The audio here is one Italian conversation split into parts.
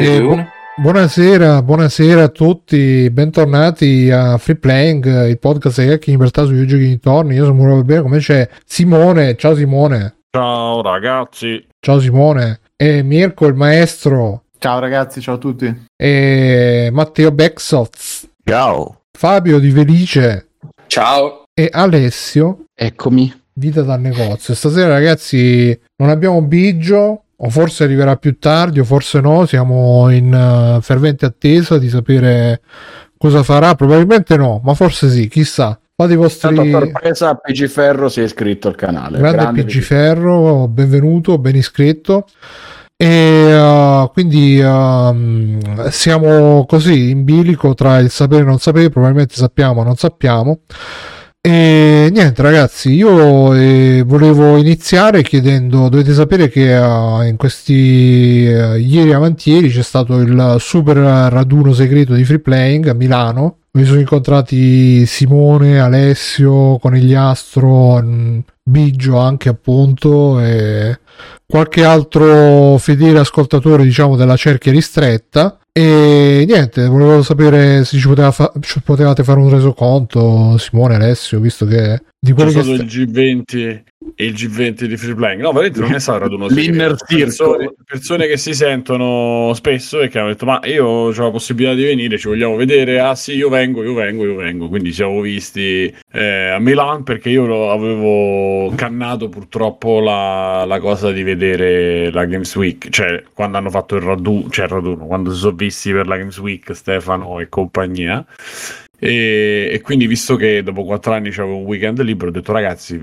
E bu- buonasera, buonasera a tutti, bentornati a Free Playing, il podcast di Hacking in libertà sui giochi dintorni. Io sono Muro Bene, come c'è Simone. Ciao Simone. Ciao ragazzi. Ciao Simone. E Mirko il maestro. Ciao ragazzi, ciao a tutti. E Matteo Bexoz. Ciao. Fabio di Felice. Ciao. E Alessio. Eccomi. Vita dal negozio. Stasera ragazzi non abbiamo Biggio, o forse arriverà più tardi o forse no, siamo in uh, fervente attesa di sapere cosa farà, probabilmente no, ma forse sì, chissà. Fate i vostri... Tanto sorpresa PG Ferro si è iscritto al canale. Grande, Grande PG Ferro, benvenuto, ben iscritto. E uh, quindi uh, siamo così in bilico tra il sapere e non sapere, probabilmente sappiamo o non sappiamo. E niente ragazzi, io eh, volevo iniziare chiedendo, dovete sapere che uh, in questi uh, ieri avantieri c'è stato il super raduno segreto di free playing a Milano. Mi sono incontrati Simone, Alessio, Conigliastro, Biggio anche appunto e qualche altro fedele ascoltatore diciamo della cerchia ristretta e niente, volevo sapere se ci, poteva fa- ci potevate fare un resoconto, Simone, Alessio, visto che di quello che stato sta... il G20 e il G20 di free playing. No, veramente non è stato raduno L'inner persone, persone che si sentono spesso e che hanno detto "Ma io ho la possibilità di venire, ci vogliamo vedere". Ah sì, io vengo, io vengo, io vengo. Quindi ci siamo visti eh, a Milan perché io avevo cannato purtroppo la, la, cosa di vedere la Games Week, cioè quando hanno fatto il raduno, cioè il raduno, quando si sono visti per la Games Week Stefano e compagnia e, e, quindi, visto che dopo quattro anni avevo un weekend libero, ho detto ragazzi,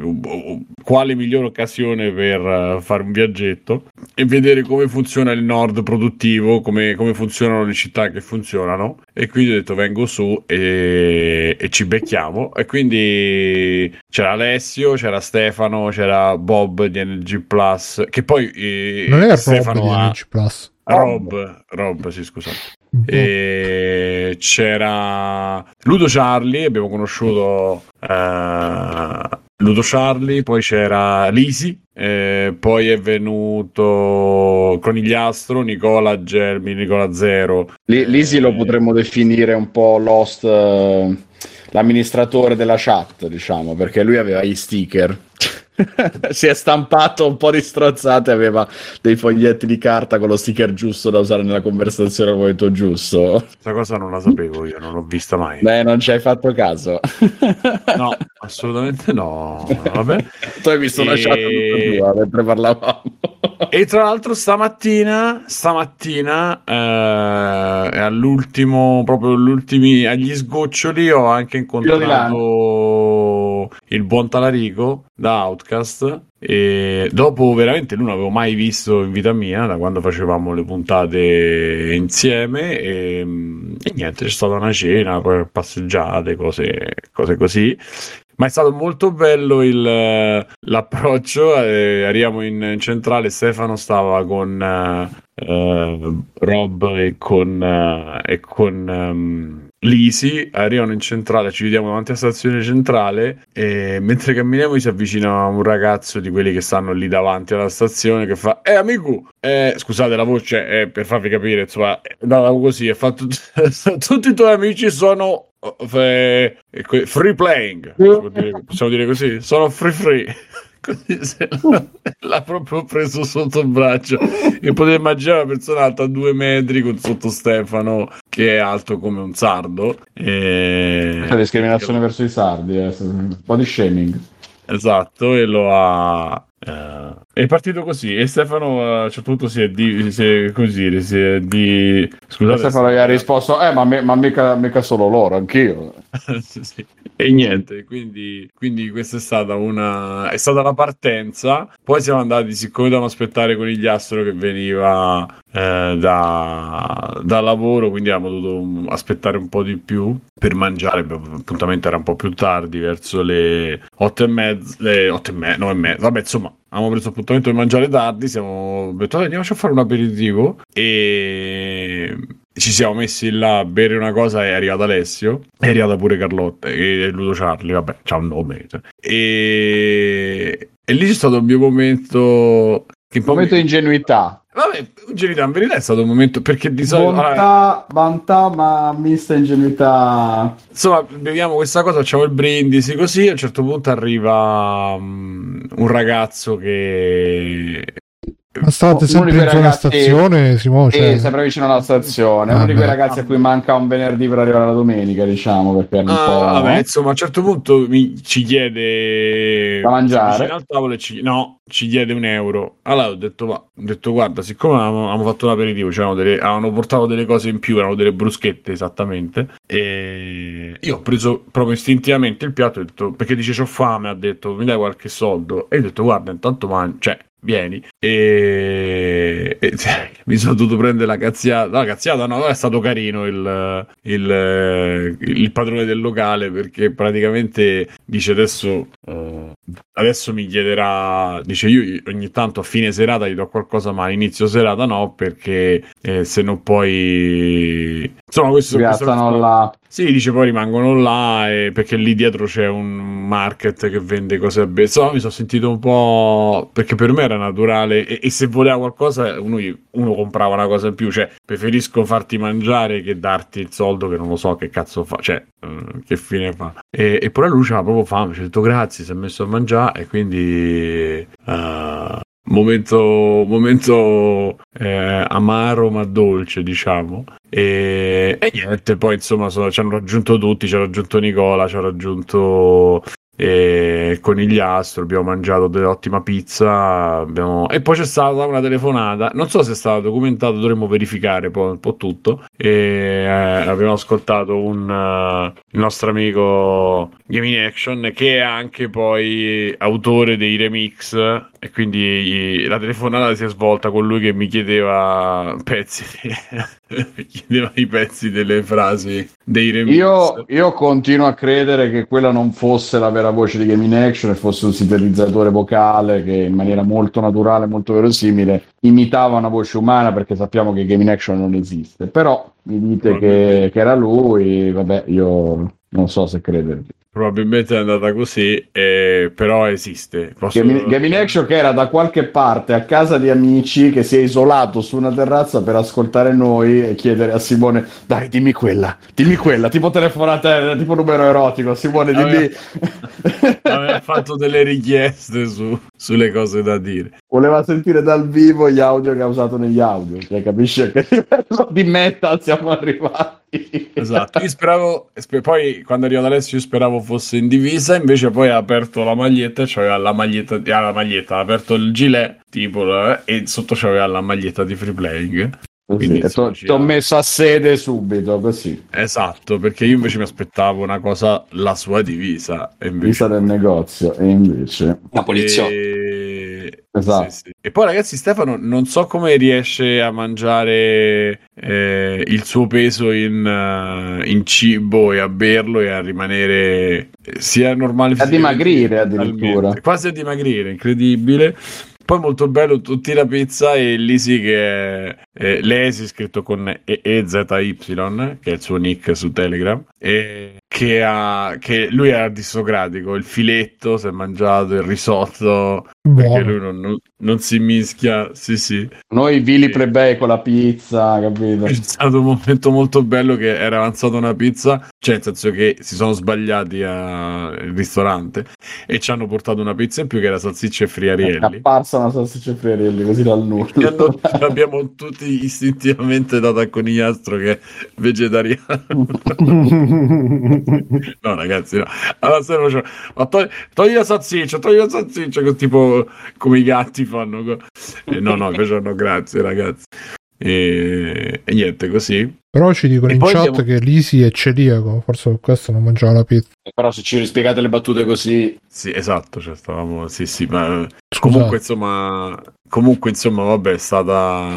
quale migliore occasione per uh, fare un viaggetto e vedere come funziona il nord produttivo, come, come, funzionano le città che funzionano. E quindi ho detto vengo su e, e, ci becchiamo. E quindi c'era Alessio, c'era Stefano, c'era Bob di NG Plus, che poi eh, non era Stefano Bob di NG Plus. Rob, Rob, sì, scusate. E c'era Ludo Charlie, abbiamo conosciuto uh, Ludo Charlie, poi c'era Lisi, eh, poi è venuto Conigliastro, Nicola Germi, Nicola Zero. L- Lisi lo potremmo definire un po' Lost, uh, l'amministratore della chat, diciamo, perché lui aveva i sticker. Si è stampato un po' di strozzate, aveva dei foglietti di carta con lo sticker giusto da usare nella conversazione al momento giusto. Questa cosa non la sapevo io, non l'ho vista mai. Beh, non ci hai fatto caso. no, assolutamente no. Vabbè. tu hai visto e... una chat tua mentre parlavamo. e tra l'altro stamattina, stamattina eh, all'ultimo, proprio all'ultimi, agli sgoccioli ho anche incontrato il buon Talarico da Outcast e dopo veramente non avevo mai visto in vita mia da quando facevamo le puntate insieme e, e niente c'è stata una cena poi passeggiate cose, cose così. Ma è stato molto bello il, l'approccio. Eh, arriviamo in centrale Stefano stava con uh, Rob e con, uh, e con um, Lisi, arrivano in centrale, ci vediamo davanti alla stazione centrale e mentre camminiamo si avvicina un ragazzo di quelli che stanno lì davanti alla stazione che fa Eh amico, eh, scusate la voce è per farvi capire, insomma, è andata così, è fatto tutti i tuoi amici sono eh, free playing, possiamo dire così, sono free free così l'ha, proprio preso sotto il braccio e potete immaginare una persona alta due metri con sotto Stefano che è alto come un sardo e... C'è discriminazione verso i sardi eh. un po' di shaming esatto e lo ha Uh, è partito così e Stefano a un certo punto si è, di, si è così si è di scusate Stefano gli ha risposto eh ma, me, ma mica, mica, solo loro anch'io. Sì, e niente quindi, quindi questa è stata una è stata la partenza. Poi siamo andati siccome dovevamo aspettare con il Astro che veniva eh, da, da lavoro quindi abbiamo dovuto aspettare un po' di più per mangiare l'appuntamento era un po' più tardi verso le otto e mezza le otto e mezza no e mezza vabbè insomma abbiamo preso appuntamento di mangiare tardi, siamo detto andiamoci a fare un aperitivo e ci siamo messi là a bere una cosa è arrivato Alessio è arrivata pure Carlotta e Ludo Charlie vabbè c'ha un nome cioè. e... e lì c'è stato il mio momento Che un momento di ingenuità. Vabbè, ingenuità, in verità è stato un momento perché di solito... Bontà, bontà, ma mista ingenuità. Insomma, beviamo questa cosa, facciamo il brindisi così, a un certo punto arriva um, un ragazzo che ma stavate sempre in zona stazione, Simone? Cioè... Sempre vicino alla stazione. Ah, uno di quei ragazzi a cui manca un venerdì per arrivare la domenica, diciamo, perché è un ah, po'... Vabbè, insomma, a un certo punto mi, ci chiede... Da mangiare? Al tavolo ci... No, ci chiede un euro. Allora ho detto, va, ho detto guarda, siccome avevamo, fatto l'aperitivo, cioè delle, avevano portato delle cose in più, erano delle bruschette esattamente, e io ho preso proprio istintivamente il piatto, ho detto, perché dice c'ho fame, ha detto mi dai qualche soldo, e ho detto guarda, intanto mangi, cioè vieni e, e cioè, mi sono dovuto prendere la cazziata la cazziata no, è stato carino il, il, il, padrone del locale perché praticamente dice adesso uh, adesso mi chiederà dice io ogni tanto a fine serata gli do qualcosa ma a inizio serata no perché eh, se no poi insomma questo, questo là sì, dice poi rimangono là e perché lì dietro c'è un market che vende cose a bere. So, mi sono sentito un po' perché per me era naturale e, e se voleva qualcosa uno, uno, comprava una cosa in più. Cioè, preferisco farti mangiare che darti il soldo che non lo so che cazzo fa. Cioè, uh, che fine fa. E, e poi lui c'aveva proprio fame. Ci ha detto grazie, si è messo a mangiare e quindi. Uh, momento, momento eh, amaro ma dolce, diciamo. E, e niente, poi insomma sono, ci hanno raggiunto tutti, ci ha raggiunto Nicola, ci ha raggiunto e conigliastro, abbiamo mangiato dell'ottima pizza abbiamo... e poi c'è stata una telefonata, non so se è stato documentato, dovremmo verificare poi un po' tutto. E eh, abbiamo ascoltato un, uh, il nostro amico Gaming Action che è anche poi autore dei remix e quindi la telefonata si è svolta con lui che mi chiedeva pezzi. Mi chiedeva i pezzi delle frasi dei remix. Io, io continuo a credere che quella non fosse la vera vera voce di Gaming Action e fosse un sintetizzatore vocale che in maniera molto naturale, molto verosimile, imitava una voce umana perché sappiamo che Gaming Action non esiste. Però mi dite che, che era lui, vabbè, io non so se credervi probabilmente è andata così, eh, però esiste. Posso... Gavin, Gavin Action che era da qualche parte a casa di amici che si è isolato su una terrazza per ascoltare noi e chiedere a Simone, dai dimmi quella, dimmi quella, tipo telefonata, tipo numero erotico, Simone dimmi... Aveva, aveva fatto delle richieste su, sulle cose da dire. Voleva sentire dal vivo gli audio che ha usato negli audio, cioè capisci a che livello di metal siamo arrivati. Esatto, io speravo, poi quando è arrivato Alessio io speravo fosse in divisa, invece poi ha aperto la maglietta, cioè la maglietta, ah, la maglietta, ha aperto il gilet tipo eh, e sotto c'aveva la maglietta di free playing. Ti ho messo a sede subito così. Esatto, perché io invece mi aspettavo una cosa, la sua divisa. E invece... Divisa del negozio, e invece... La polizia. E... Esatto. Sì, sì. e poi ragazzi Stefano non so come riesce a mangiare eh, il suo peso in, uh, in, cibo e a berlo e a rimanere sia normale a dimagrire addirittura quasi a dimagrire incredibile poi molto bello tutti la pizza e Lisi che è, è Lesi scritto con EZY che è il suo nick su Telegram e che, ha, che lui è aristocratico il filetto si è mangiato il risotto Buono. perché lui non, non, non, si mischia sì sì. Noi vili plebei con la pizza capito? È stato un momento molto bello che era avanzata una pizza cioè nel senso che si sono sbagliati al ristorante e ci hanno portato una pizza in più che era salsiccia e friarielli è apparsa una salsiccia e friarielli così dal nulla. Abbiamo tutti istintivamente dato a conigliastro che è vegetariano no, ragazzi, no. Allora, se faccio, ma togli, togli la salsiccia, togli la salsiccia, che tipo come i gatti fanno. Eh, no, no, invece no, grazie, ragazzi. E, e, niente, così. Però ci dicono e in chat abbiamo... che Lisi è celiaco, forse per questo non mangiava la pizza. Però se ci rispiegate le battute così... Sì, esatto, cioè stavamo... Sì, sì, ma... Comunque, insomma... Comunque, insomma, vabbè, è stata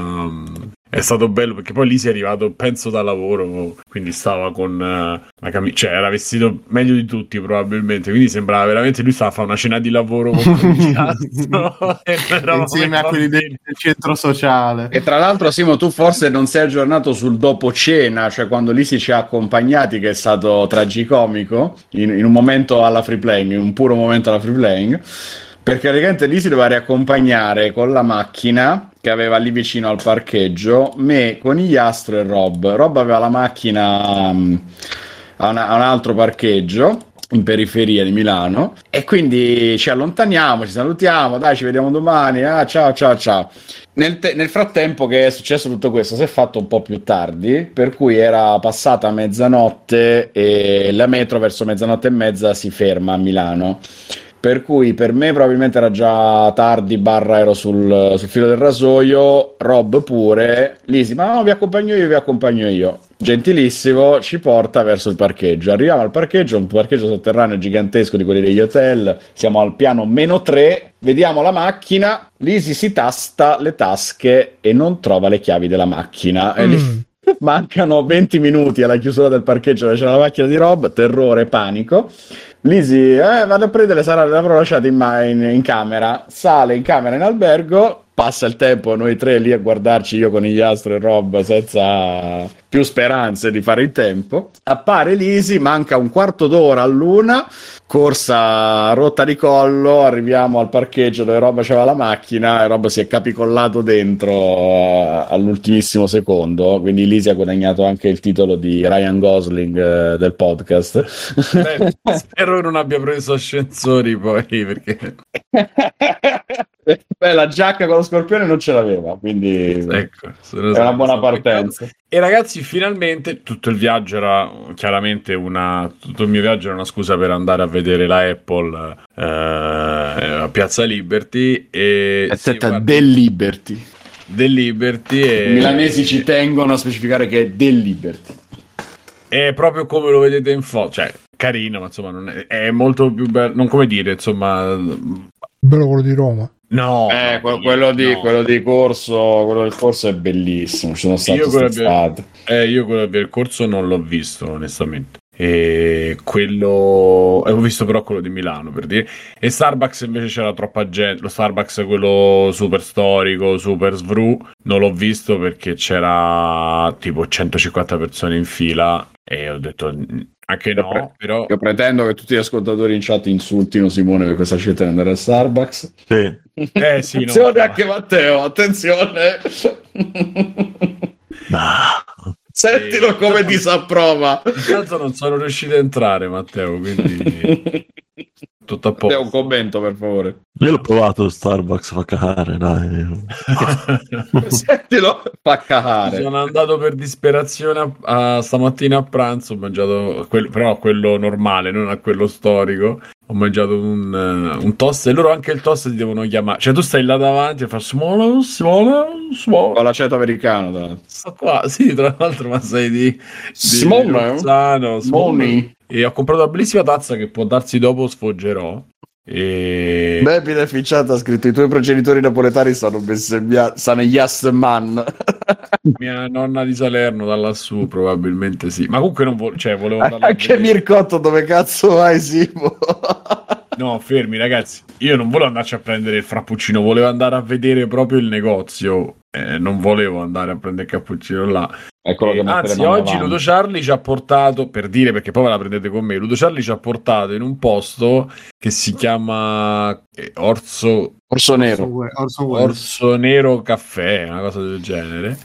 è stato bello perché poi lì si è arrivato, penso, da lavoro, quindi stava con uh, una camicia, cioè era vestito meglio di tutti probabilmente, quindi sembrava veramente lui stava a fare una cena di lavoro con insieme a quelli del, del centro sociale. E tra l'altro Simo, tu forse non sei aggiornato sul dopo cena, cioè quando lì si ci ha accompagnati che è stato tragicomico in, in un momento alla free playing, in un puro momento alla free playing Perché praticamente lì si doveva riaccompagnare con la macchina che aveva lì vicino al parcheggio me, Conigliastro e Rob. Rob aveva la macchina um, a, una, a un altro parcheggio in periferia di Milano e quindi ci allontaniamo, ci salutiamo, dai ci vediamo domani, ah, ciao ciao ciao. Nel, te- nel, frattempo che è successo tutto questo si è fatto un po' più tardi, per cui era passata mezzanotte e la metro verso mezzanotte e mezza si ferma a Milano. Per cui per me probabilmente era già tardi, barra ero sul, sul filo del rasoio, Rob pure, Lisi, ma no, vi accompagno io, vi accompagno io gentilissimo, ci porta verso il parcheggio. Arriviamo al parcheggio, un parcheggio sotterraneo gigantesco di quelli degli hotel. Siamo al piano meno 3, vediamo la macchina, Lisi si tasta le tasche e non trova le chiavi della macchina. Mm. E lì mancano 20 minuti alla chiusura del parcheggio dove c'è la macchina di Rob, terrore, panico. Lisi, eh, vado a prendere, sarà, l'avrò lasciata in, in, in camera, sale in camera in albergo, passa il tempo noi tre lì a guardarci io con gli astri e Rob senza più speranze di fare in tempo. Appare Lisi manca un quarto d'ora all'una corsa rotta di collo arriviamo al parcheggio dove Rob aveva la macchina e Rob si è capicollato dentro uh, all'ultimissimo secondo. Quindi Lisi ha guadagnato anche il titolo di Ryan Gosling uh, del podcast. Beh, spero non abbia preso ascensori poi perché Beh, la giacca con lo scorpione non ce l'aveva, quindi ecco, è una buona partenza. E ragazzi, finalmente tutto il viaggio era chiaramente una. Tutto il mio viaggio era una scusa per andare a vedere la Apple eh, a Piazza Liberty. E stata guarda, del Liberty. Del Liberty. E... I milanesi ci tengono a specificare che è del Liberty. È proprio come lo vedete in foto, cioè carino, ma insomma, è, è molto più bello. Non come dire, insomma. Bello quello di Roma. No, eh, no, quello, di, no. quello, di, corso, quello del corso è bellissimo. Ci sono stato io quello, eh, io quello del corso non l'ho visto, onestamente. E quello eh, ho visto però quello di Milano per dire. E Starbucks invece c'era troppa gente. Lo Starbucks, quello super storico, super svru, non l'ho visto perché c'era tipo 150 persone in fila. E ho detto anche no, pre- però... Io pretendo che tutti gli ascoltatori in chat insultino Simone per questa scelta di andare al Starbucks. Sì. Eh, sì attenzione no, anche Matteo, attenzione. No. Sentilo come disapprova. Intanto non sono riuscito a entrare, Matteo, quindi tutto a posto. un commento, per favore. Io l'ho provato Starbucks, fa cagare, dai. Sentilo, fa cagare. Sono andato per disperazione a, a, stamattina a pranzo, ho mangiato, quel, però a quello normale, non a quello storico. Ho mangiato un, uh, un, toast e loro anche il toast ti devono chiamare. Cioè tu stai là davanti e fai small, small, small. Con l'aceto americano. Da. Sto qua, sì, tra l'altro, ma sei di... di Rozzano, small. E ho comprato una bellissima tazza che può darsi dopo sfoggerò. E... Bebile Ficciata ha scritto: I tuoi progenitori napoletani sono bestemmiati. Sono Yes Man. Mia nonna di Salerno da lassù, probabilmente sì. Ma comunque non vo- cioè, volevo Anche Mircotto, dove cazzo vai, Simo? no, fermi, ragazzi. Io non volevo andarci a prendere il frappuccino, volevo andare a vedere proprio il negozio. Eh, non volevo andare a prendere il cappuccino là. Eccolo che anzi, oggi Ludo Charlie ci ha portato, per dire perché poi ve la prendete con me, Ludo Charlie ci ha portato in un posto che si chiama eh, Orso, Orso Nero. Orso, Orso Nero Caffè, una cosa del genere.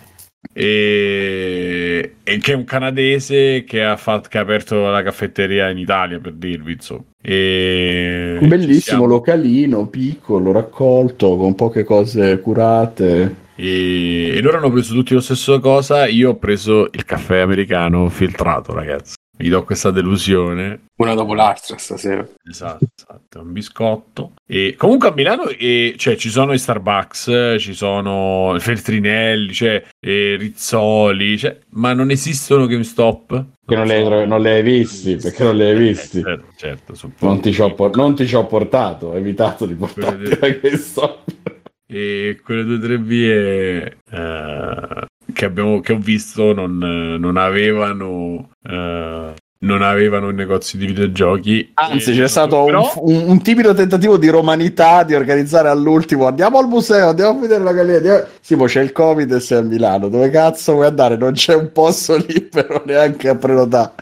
E, e, che è un canadese che ha, fatto, che ha aperto la caffetteria in Italia per dirvi insomma. E... un bellissimo localino piccolo raccolto con poche cose curate e, e loro hanno preso tutti la stessa cosa. Io ho preso il caffè americano filtrato, ragazzi. Mi do questa delusione. Una dopo l'altra stasera. Esatto, esatto. Un biscotto. E comunque a Milano e, cioè, ci sono i Starbucks, ci sono Feltrinelli, cioè, Rizzoli, cioè, ma non esistono GameStop. Che non, non, non li hai visti, perché non li hai visti. Eh, certo, certo non, ti non, ti ci ho portato, ho evitato di portarti a GameStop e quelle due o tre vie uh, che, abbiamo, che ho visto non, non avevano uh, non avevano negozi di videogiochi. Anzi, c'è stato però... un, un, timido tentativo di romanità di organizzare all'ultimo. Andiamo al museo, andiamo a vedere la galleria. Sì, ma c'è il Covid e sei a Milano. Dove cazzo vuoi andare? Non c'è un posto libero neanche a prenotare.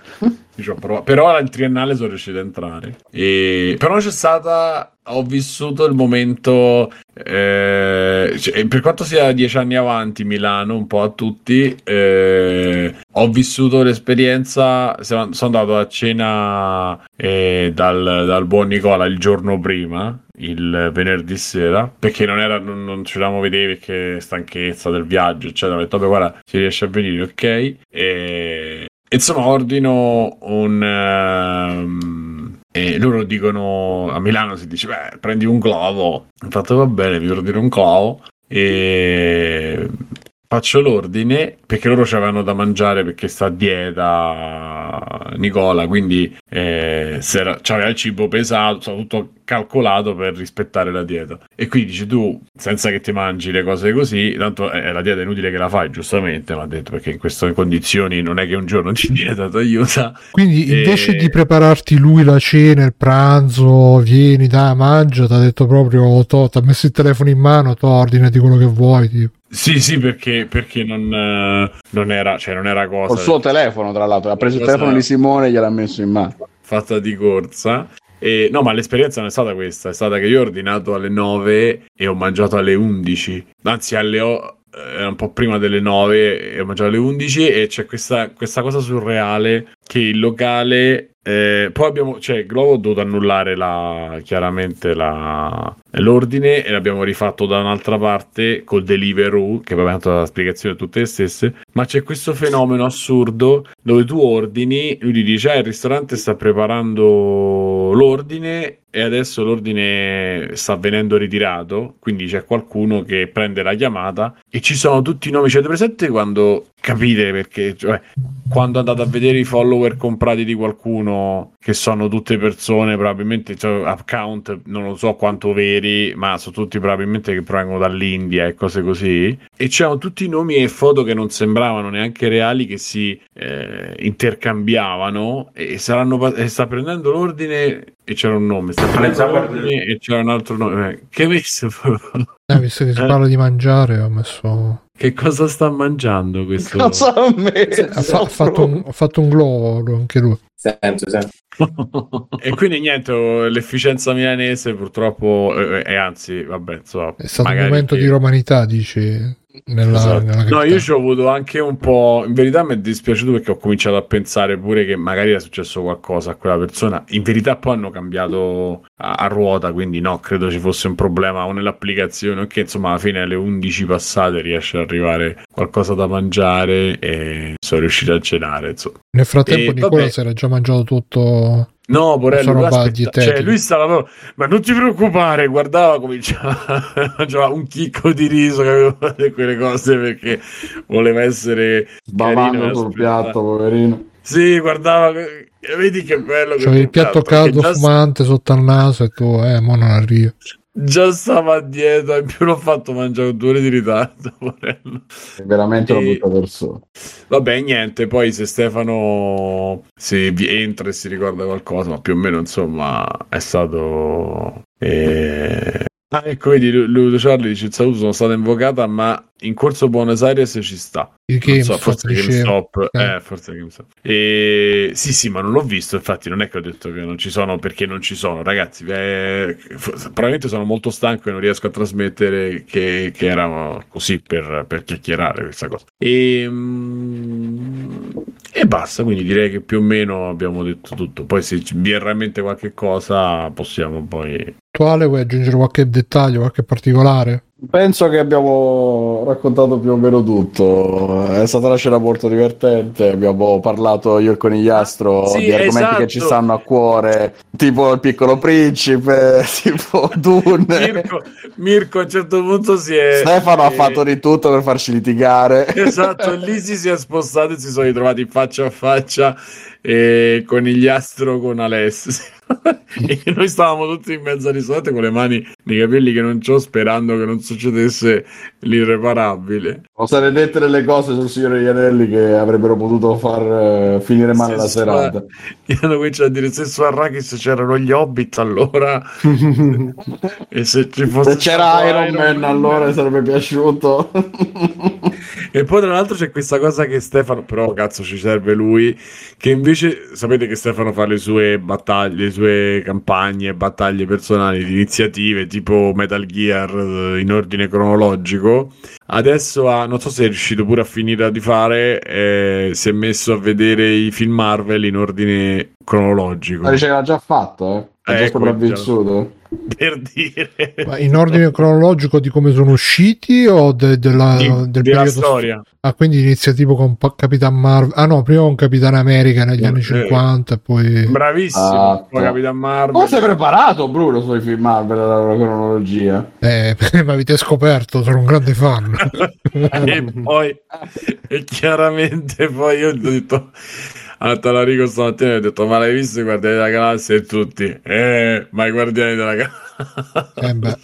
Ci ho provato. però al triennale sono riuscito ad entrare. E... Però c'è stata ho vissuto il momento, eh, cioè, per quanto sia dieci anni avanti Milano, un po' a tutti, eh, ho vissuto l'esperienza, sono andato a cena eh, dal, dal, buon Nicola il giorno prima, il venerdì sera, perché non, era, non, non ci volevamo vedere perché stanchezza del viaggio, eccetera, ho detto, vabbè guarda, si riesce a venire, ok? E... Insomma, ordino un... Um e loro dicono a Milano si dice beh prendi un globo ho fatto va bene vi ordino un globo e faccio l'ordine perché loro avevano da mangiare perché sta a dieta Nicola quindi eh, c'aveva il cibo pesato tutto calcolato per rispettare la dieta. E quindi dici tu senza che ti mangi le cose così tanto eh, la dieta è inutile che la fai giustamente mi ha detto perché in queste condizioni non è che un giorno di dieta ti aiuta quindi invece e... di prepararti lui la cena il pranzo vieni da mangia ti ha detto proprio ti ha messo il telefono in mano to ordinati quello che vuoi tipo sì, sì, perché, perché non, eh, non, era, cioè non era cosa. Col suo telefono, tra l'altro, ha preso il telefono di Simone e gliel'ha messo in mano. Fatta di corsa. E, no, ma l'esperienza non è stata questa, è stata che io ho ordinato alle 9 e ho mangiato alle 11, anzi alle 8 era un po' prima delle 9 e ho mangiato alle 11 e c'è questa, questa cosa surreale che il locale eh, poi abbiamo, cioè, Globo ha dovuto annullare la, chiaramente la, l'ordine e l'abbiamo rifatto da un'altra parte col Deliveroo, che poi la spiegazione tutte le stesse. Ma c'è questo fenomeno assurdo dove tu ordini, lui ti dice: ah, il ristorante sta preparando l'ordine e adesso l'ordine sta venendo ritirato. Quindi c'è qualcuno che prende la chiamata e ci sono tutti i nomi. C'è presente quando capite perché, cioè, quando andate a vedere i follower comprati di qualcuno che sono tutte persone, probabilmente cioè, account, non lo so quanto veri, ma sono tutti probabilmente che provengono dall'India e cose così. E c'erano tutti i nomi e foto che non sembravano neanche reali che si eh, intercambiavano e saranno e sta prendendo l'ordine e c'era un nome, sta prendendo l'ordine e c'era un altro nome. Eh, che messo? Eh, visto che si parla di mangiare, ho messo che cosa sta mangiando questo? Cosa ha messo? Ha, fa- fatto un, ha fatto un globo anche lui. Sento, sento. e quindi niente, l'efficienza milanese purtroppo, e eh, eh, anzi, vabbè, insomma, è stato un momento che... di romanità, dici. Nella, esatto. nella no, io ci ho avuto anche un po'. In verità mi è dispiaciuto perché ho cominciato a pensare pure che magari era successo qualcosa a quella persona. In verità, poi hanno cambiato a, a ruota, quindi no, credo ci fosse un problema o nell'applicazione. Che insomma, alla fine alle 11 passate riesce ad arrivare qualcosa da mangiare e sono riuscito a cenare. Insomma. Nel frattempo, e, Nicola vabbè, si era già mangiato tutto No, Borello, lui, aspetta, cioè, lui stava ma non ti preoccupare, guardava, cominciava mangiava un chicco di riso aveva quelle cose perché voleva essere bavando sul piatto, poverino. Sì, guardava, vedi che bello. C'è il piatto caldo fumante sotto al naso e tu, eh, mo non arrivo già stava a dieta in più l'ho fatto mangiare due ore di ritardo Morello. è veramente e... una brutta persona vabbè niente poi se Stefano si entra e si ricorda qualcosa ma più o meno insomma è stato eh... ah ecco vedi Ludo Charlie dice il saluto sono stata invocata ma in corso Buenos Aires ci sta. GameStop, so, forse GameStop, eh. eh, forse GameStop. E... Sì, sì, ma non l'ho visto. Infatti, non è che ho detto che non ci sono perché non ci sono, ragazzi. Eh, probabilmente sono molto stanco e non riesco a trasmettere che, che era così per, per, chiacchierare questa cosa. E, mm, e basta. Quindi direi che più o meno abbiamo detto tutto. Poi, se vi è realmente qualche cosa, possiamo poi. Attuale, vuoi aggiungere qualche dettaglio, qualche particolare? Penso che abbiamo raccontato più o meno tutto. È stata una scena molto divertente. Abbiamo parlato io e conigliastro sì, di argomenti esatto. che ci stanno a cuore, tipo il piccolo principe, tipo Dune. Mirko, Mirko a un certo punto si è. Stefano e... ha fatto di tutto per farci litigare. Esatto, lì si, si è spostato e si sono ritrovati faccia a faccia e conigliastro con Alessio e noi stavamo tutti in mezzo a risate con le mani nei capelli che non c'ho sperando che non succedesse l'irreparabile. Ho state dette delle cose sul signore Ianelli che avrebbero potuto far uh, finire male se la serata? Io hanno cominciato a dire se su Arrakis c'erano gli Hobbit allora? E se ci fosse se c'era Iron, Iron Man, Man. allora sarebbe piaciuto. E poi tra l'altro c'è questa cosa che Stefano però cazzo ci serve lui che invece invece sapete che Stefano fa le sue battaglie, le sue campagne, battaglie personali, di iniziative tipo Metal Gear eh, in ordine cronologico. Adesso ha, non so se è riuscito pure a finire di fare, eh, si è messo a vedere i film Marvel in ordine cronologico. Ma che l'ha già fatto, eh? È già Ecco, sopravvissuto. Per dire Ma in ordine cronologico di come sono usciti o de- della, Di- del della periodo storia. Ah, quindi inizia tipo con Pa- Capitan Marvel. Ah no, prima con Capitan America negli Eh, anni 50 e poi... Bravissimo, Ah, poi Capitan Marvel. Come sei preparato, Bruno, sui film Marvel dalla cronologia? Eh, mi avete scoperto, sono un grande fan. e poi e chiaramente poi io ho detto a Talarico stamattina ho detto ma l'hai visto i Guardiani della Galassia e tutti eh ma i Guardiani della Galassia Eh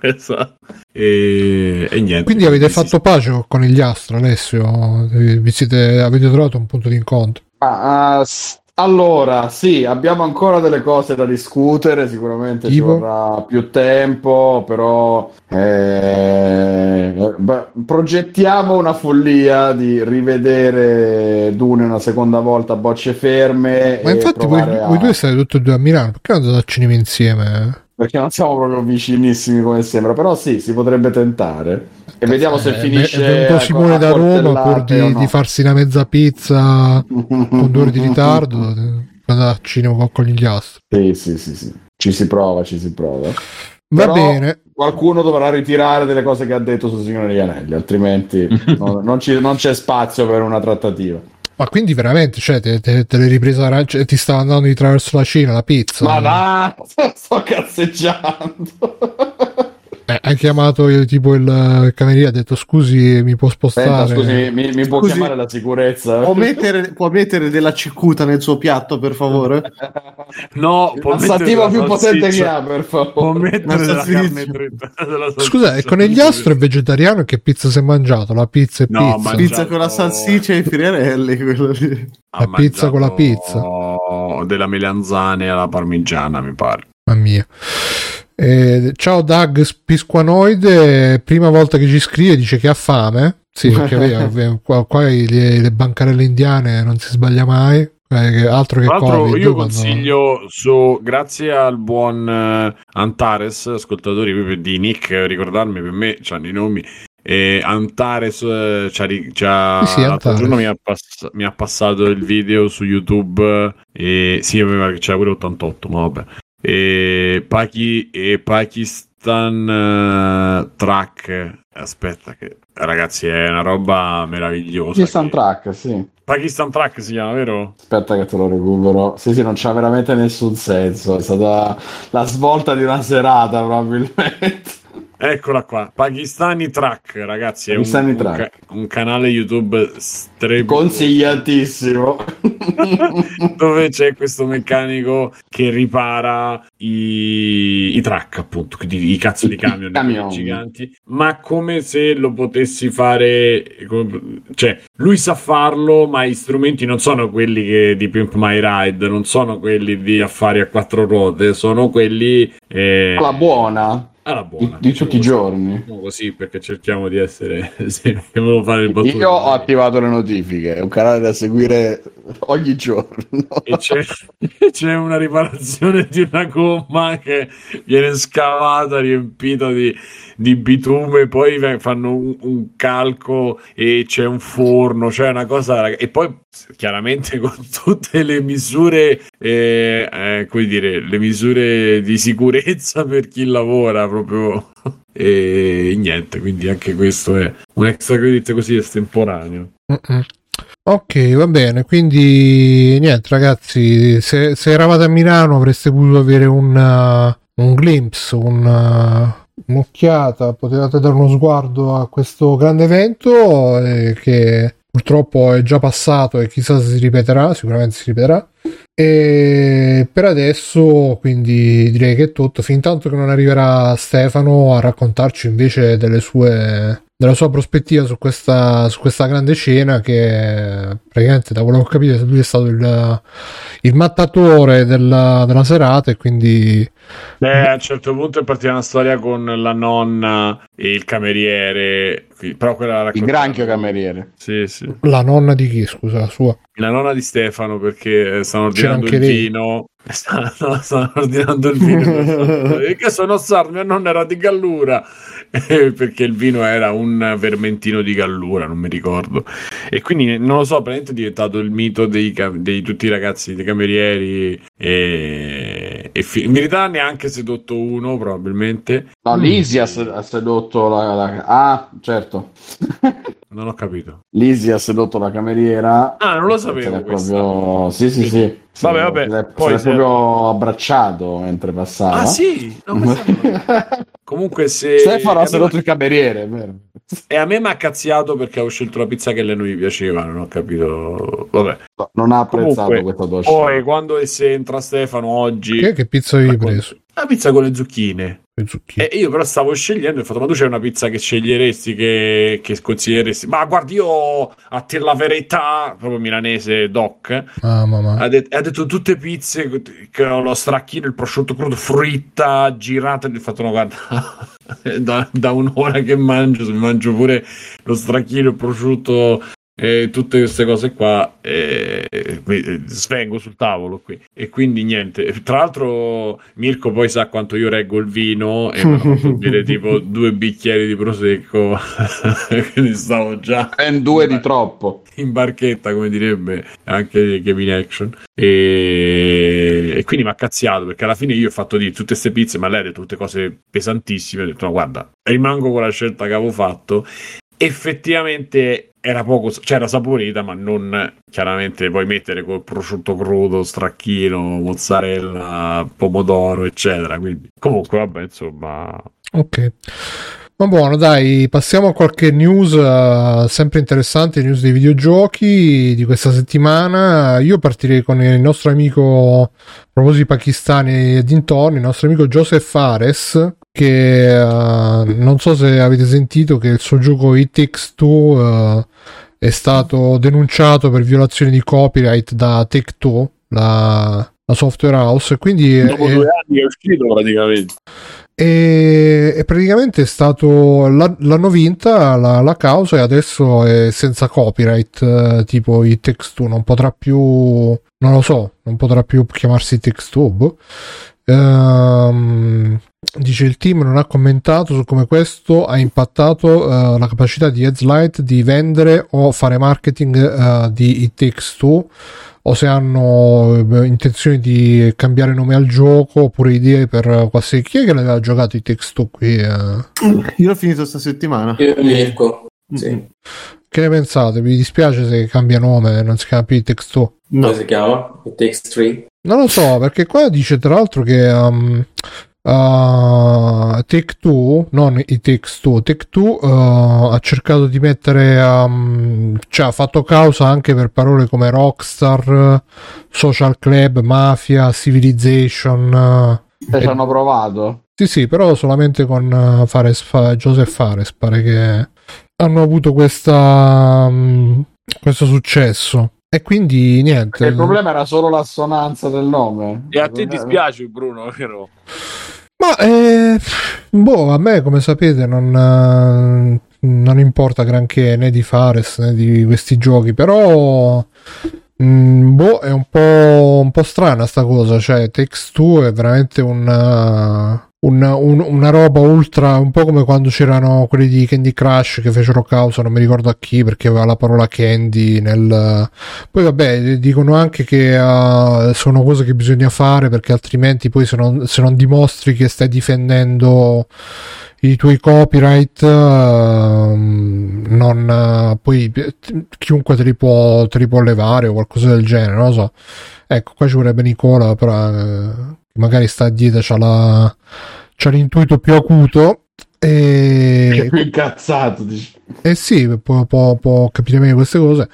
esatto e, e niente Quindi avete fatto pace con gli Astro, Alessio? Vi siete, avete trovato un punto di incontro? Ah, s- allora, sì, abbiamo ancora delle cose da discutere, sicuramente ci Tipo? vorrà più tempo, però eh, beh, progettiamo una follia di rivedere Dune una seconda volta a bocce ferme Ma infatti voi, a- voi due state tutti e due a Milano, perché non andate al cinema insieme? Perché non siamo proprio vicinissimi come sembra, però sì, si potrebbe tentare e vediamo se Eh, finisce È venuto Simone da Roma pur di, no. di farsi una mezza pizza con due ore di ritardo. Andate al cinema con- gli Astro. Sì, sì, sì, sì. Ci si prova, ci si prova. Va Però bene. Qualcuno dovrà ritirare delle cose che ha detto sul Signore degli Anelli, altrimenti no- non, ci- non c'è spazio per una trattativa. Ma quindi veramente, cioè, te, te, te l'hai ripresa, la- cioè, ti stava andando di traverso la Cina, la pizza. Ma va, sto cazzeggiando. Eh, hai chiamato il, tipo il, cameriere, ha detto scusi, mi può spostare. Senta, scusi, mi, mi può Scusi. chiamare la sicurezza? Può mettere, può mettere della cicuta nel suo piatto, per favore? no Il può mettere più potente che ha, per può favore. mettere Una della carne della Scusa, e salsiccia. con gli Astro è vegetariano che pizza si è mangiato? La pizza e No, pizza. Pizza con la salsiccia e i friarelli, quello lì. Ha La pizza con la mangiato della melanzane alla parmigiana mi pare Mamma mia. Eh, ciao Doug Pisquanoide, prima volta che ci scrive dice che ha fame. Sì, perché ovvio, qua, qua le, le bancarelle indiane non si sbaglia mai. Eh, altro che Tra l'altro Covid. io quando- consiglio su, grazie al buon eh, Antares, ascoltatori proprio di Nick, ricordarmi per me, c'hanno i nomi. E Antares eh, c'ha, c'ha- Sì, sì, l'altro Antares. giorno mi ha, pass- mi ha passato il video su YouTube e sì, che c'era pure 88, ma vabbè. E, Paki- e Pakistan eh, Track. Aspetta che ragazzi è una roba meravigliosa. Pakistan che- Track, sì. Pakistan Track si chiama, vero? Aspetta che te lo recupero. Sì, sì, non c'ha veramente nessun senso. È stata la svolta di una serata, probabilmente. Eccola qua, Pakistani Track, ragazzi, è un, Pakistani un ca- un canale YouTube strepitoso Consigliatissimo. dove c'è questo meccanico che ripara i, i track, appunto, quindi i cazzo di camion, Camion. giganti, ma come se lo potessi fare, cioè lui sa farlo, ma gli strumenti non sono quelli che, di Pimp My Ride, non sono quelli di affari a quattro ruote, sono quelli eh, La buona alla di, buona. di tutti i giorni. Diciamo così perché cerchiamo di essere sì, volevo fare il. Io ho attivato le notifiche, è un canale da seguire ogni giorno. e c'è, c'è una riparazione di una gomma che viene scavata riempita di, di bitume poi fanno un, un calco e c'è un forno c'è una cosa e poi chiaramente con tutte le misure eh, eh, come dire le misure di sicurezza per chi lavora proprio e niente quindi anche questo è un extra credit così estemporaneo Mm-mm. Ok, va bene. Quindi niente, ragazzi. Se, se eravate a Milano avreste potuto avere un, uh, un glimpse, un, uh, un'occhiata. Potevate dare uno sguardo a questo grande evento eh, che purtroppo è già passato e chissà se si ripeterà. Sicuramente si ripeterà. E per adesso, quindi direi che è tutto. Fin tanto che non arriverà Stefano a raccontarci invece delle sue della sua prospettiva su questa, su questa grande scena che praticamente da quello che ho capito lui è stato il, il mattatore della, della serata e quindi Beh, a un certo punto è partita una storia con la nonna e il cameriere, però quella la Il granchio cameriere. Sì, sì. la nonna di chi scusa la sua La nonna di Stefano perché stanno C'era ordinando il vino. Stanno, no, stanno ordinando il vino. E che sono sardo, mia nonna era di Gallura. Perché il vino era un vermentino di Gallura, non mi ricordo. E quindi non lo so, praticamente è diventato il mito cam- dei tutti i ragazzi, dei camerieri. E, e fi- in verità neanche sedotto uno, probabilmente. No, Lisi ha, se- ha sedotto la, la- Ah, certo. Non ho capito. Lisi ha sedotto la cameriera. Ah, non lo sapevo. proprio... Sì, sì, sì. Vabbè, vabbè, Se poi se proprio abbracciato mentre passava. Ah, sì? No. Comunque, se. Stefano ha me- sedotto il cameriere, è vero. E a me mi ha cazziato perché ho scelto la pizza che a lei non gli piaceva, non ho capito. Vabbè. No, non ha apprezzato Comunque, questa tua Poi quando se entra Stefano oggi, che, che pizza avevi preso la pizza con le zucchine. Le zucchine. E io però stavo scegliendo e ho fatto, ma tu c'è una pizza che sceglieresti, che, che consiglieresti? Ma guardi, io a te la verità, proprio milanese doc, mamma mia ha, det- ha detto tutte pizze che ho lo stracchino, il prosciutto crudo, fritta, girata. E ho fatto, no, guarda, da, da un'ora che mangio, se mi mangio pure lo stracchino, il prosciutto e tutte queste cose qua, eh, svengo sul tavolo qui. E quindi niente. Tra l'altro, Mirko poi sa quanto io reggo il vino e mi ha fatto bere tipo due bicchieri di prosecco. quindi stavo già Ben due di troppo. in barchetta, come direbbe anche Kevin Action. E, e quindi mi ha cazziato perché alla fine io ho fatto di tutte queste pizze, ma lei ha detto tutte cose pesantissime. Ho detto, no, guarda, rimango con la scelta che avevo fatto. Effettivamente era poco, cioè era saporita, ma non chiaramente puoi mettere col prosciutto crudo, stracchino, mozzarella, pomodoro, eccetera. Quindi, comunque, vabbè, insomma, Ok. Ma buono, dai, passiamo a qualche news eh, sempre interessante, news dei videogiochi di questa settimana. Io partirei con il nostro amico, a proposito di pakistani e dintorni, il nostro amico Joseph Fares, che uh, non so se avete sentito che il suo gioco It Takes Two uh, è stato denunciato per violazione di copyright da Take Two, la, la software house. Quindi Dopo è, due anni è uscito praticamente. E, e praticamente è stato la, l'hanno vinta la, la, causa e adesso è senza copyright eh, tipo i text 2 non potrà più non lo so non potrà più chiamarsi text 2 Ehm, dice il team non ha commentato su come questo ha impattato uh, la capacità di Headslight di vendere o fare marketing uh, di It Takes Two o se hanno uh, intenzione di cambiare nome al gioco oppure idee per qualsiasi chi è che l'aveva giocato It Takes Two qui io l'ho finito questa settimana. Io Mirko. Mm. Sì che ne pensate vi dispiace se cambia nome non si chiama più Takes Two No. Come si chiama? It Takes Three. non lo so perché qua dice tra l'altro che um, uh, Take Two non i Takes Two Take Two uh, ha cercato di mettere um, cioè ha fatto causa anche per parole come Rockstar Social Club Mafia Civilization uh, E ci hanno provato. Sì, sì, però solamente con uh, Fares, Fa- Joseph Fares pare che hanno avuto questa, mm, questo successo. E quindi niente. Perché il problema era solo l'assonanza del nome. E a te dispiace, Bruno, vero? Ma eh, boh, a me come sapete non, eh, non importa granché né di Fares né di questi giochi, però mm, boh, è un po', un po' strana sta cosa, cioè Takes Two è veramente un, uh, un- un- una roba ultra, un po' come quando c'erano quelli di Candy Crush che fecero causa, non mi ricordo a chi perché aveva la parola Candy nel... Poi vabbè, dicono anche che uh, sono cose che bisogna fare perché altrimenti poi se non, se non dimostri che stai difendendo i tuoi copyright ehm, non eh, poi t- chiunque te li può te li può levare o qualcosa del genere non lo so. Ecco qua ci vorrebbe Nicola però eh, magari sta dietro c'ha, la, c'ha l'intuito più acuto Che e, più incazzato. dici. eh sì può, può- può capire meglio queste cose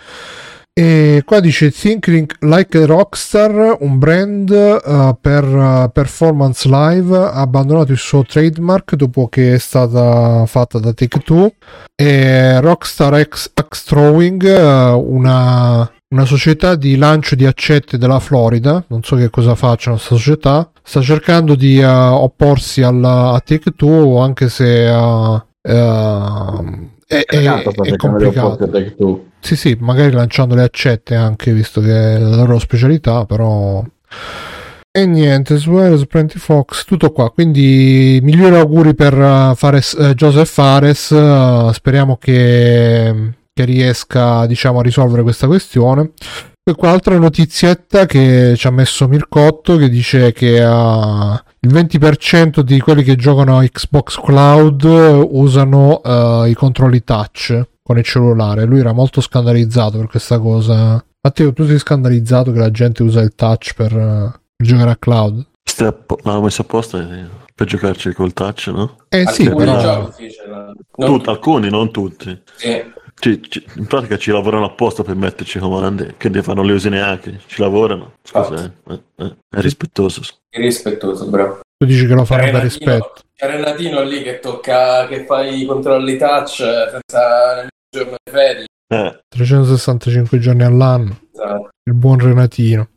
E qua dice Thinking Like a Rockstar, un brand uh, per uh, performance live, ha abbandonato il suo trademark dopo che è stata fatta da Take Two. E Rockstar X, X Throwing, uh, una, una società di lancio di accette della Florida, non so che cosa faccia questa società, sta cercando di opporsi alla, a Take Two, anche se è, è, è complicato. Sì, sì, magari lanciando le accette anche, visto che è la loro specialità, però... E niente, Suarez, Plenty Fox, tutto qua. Quindi migliori auguri per uh, Fares, uh, Joseph Fares. Uh, speriamo che, che, riesca diciamo, a risolvere questa questione. Poi qua altra notizietta che ci ha messo Mircotto che dice che uh, il 20% di quelli che giocano a Xbox Cloud usano uh, i controlli touch con il cellulare. Lui era molto scandalizzato per questa cosa. Matteo, tu sei scandalizzato che la gente usa il touch per, uh, giocare a cloud? L'hanno messo apposta per giocarci col touch, no? Eh alcuni sì, però... Tut, alcuni, non tutti. Sì. Ci, ci, in pratica ci lavorano apposta per metterci comandi che ne fanno le usi neanche, ci lavorano. Scusa, eh, eh, è rispettoso. È rispettoso, bravo. Tu dici che lo fanno per rispetto. C'è Renatino lì che tocca, che fa i controlli touch senza nemmeno giorno di ferie. Eh. 365 giorni all'anno. Esatto. Il buon Renatino.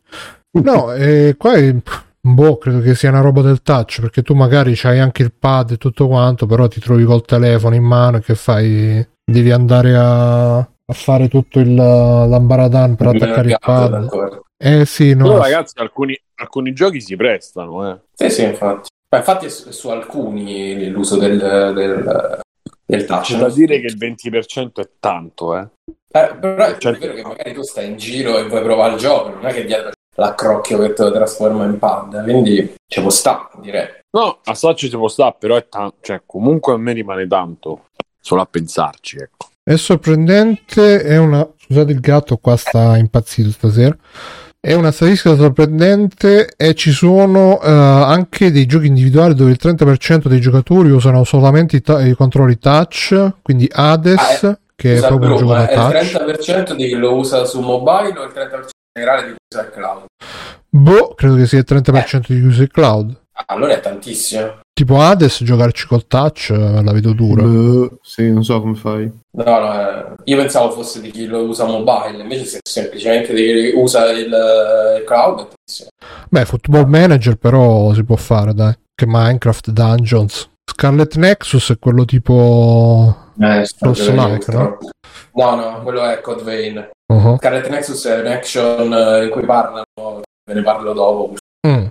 No, eh, qua è, boh, credo che sia una roba del touch, perché tu magari c'hai anche il pad e tutto quanto, però ti trovi col telefono in mano e che fai? Devi andare a, a fare tutto il l'ambaradan per attaccare il pad. Eh sì, no. Però ragazzi, alcuni, alcuni giochi si prestano, eh. Sì, sì, infatti. Ma infatti è su, è su alcuni l'uso del, del, del touch. C'è da dire che il 20% è tanto, eh. eh però è certo. vero che magari tu stai in giro e vuoi provare il gioco, non è che dietro l'accrocchio che te lo trasforma in pad, quindi ci può stare, direi. No, a Sacci ci può stare, però è tanto, cioè comunque a me rimane tanto solo a pensarci. Ecco. È sorprendente, è una... Scusate il gatto qua sta impazzito stasera. È una statistica sorprendente e ci sono uh, anche dei giochi individuali dove il 30% dei giocatori usano solamente i, ta- i controlli touch, quindi Hades, ah, che è proprio un gioco da touch. Il 30% di chi lo usa su mobile o il 30% generale di chi usa il cloud? Boh, credo che sia il 30% eh. di chi usa il cloud. Allora è tantissimo. Tipo Hades, giocarci col touch eh, la vedo dura. Beh, sì, non so come fai. No, no, eh, io pensavo fosse di chi lo usa mobile, invece se semplicemente di chi usa il, il cloud. Beh, Football Manager però si può fare, dai. Che Minecraft Dungeons. Scarlet Nexus è quello tipo... Eh, like, no? No, no, quello è Code Vein. Uh-huh. Scarlet Nexus è un action eh, in cui parlano, ve ne parlo dopo. Mm.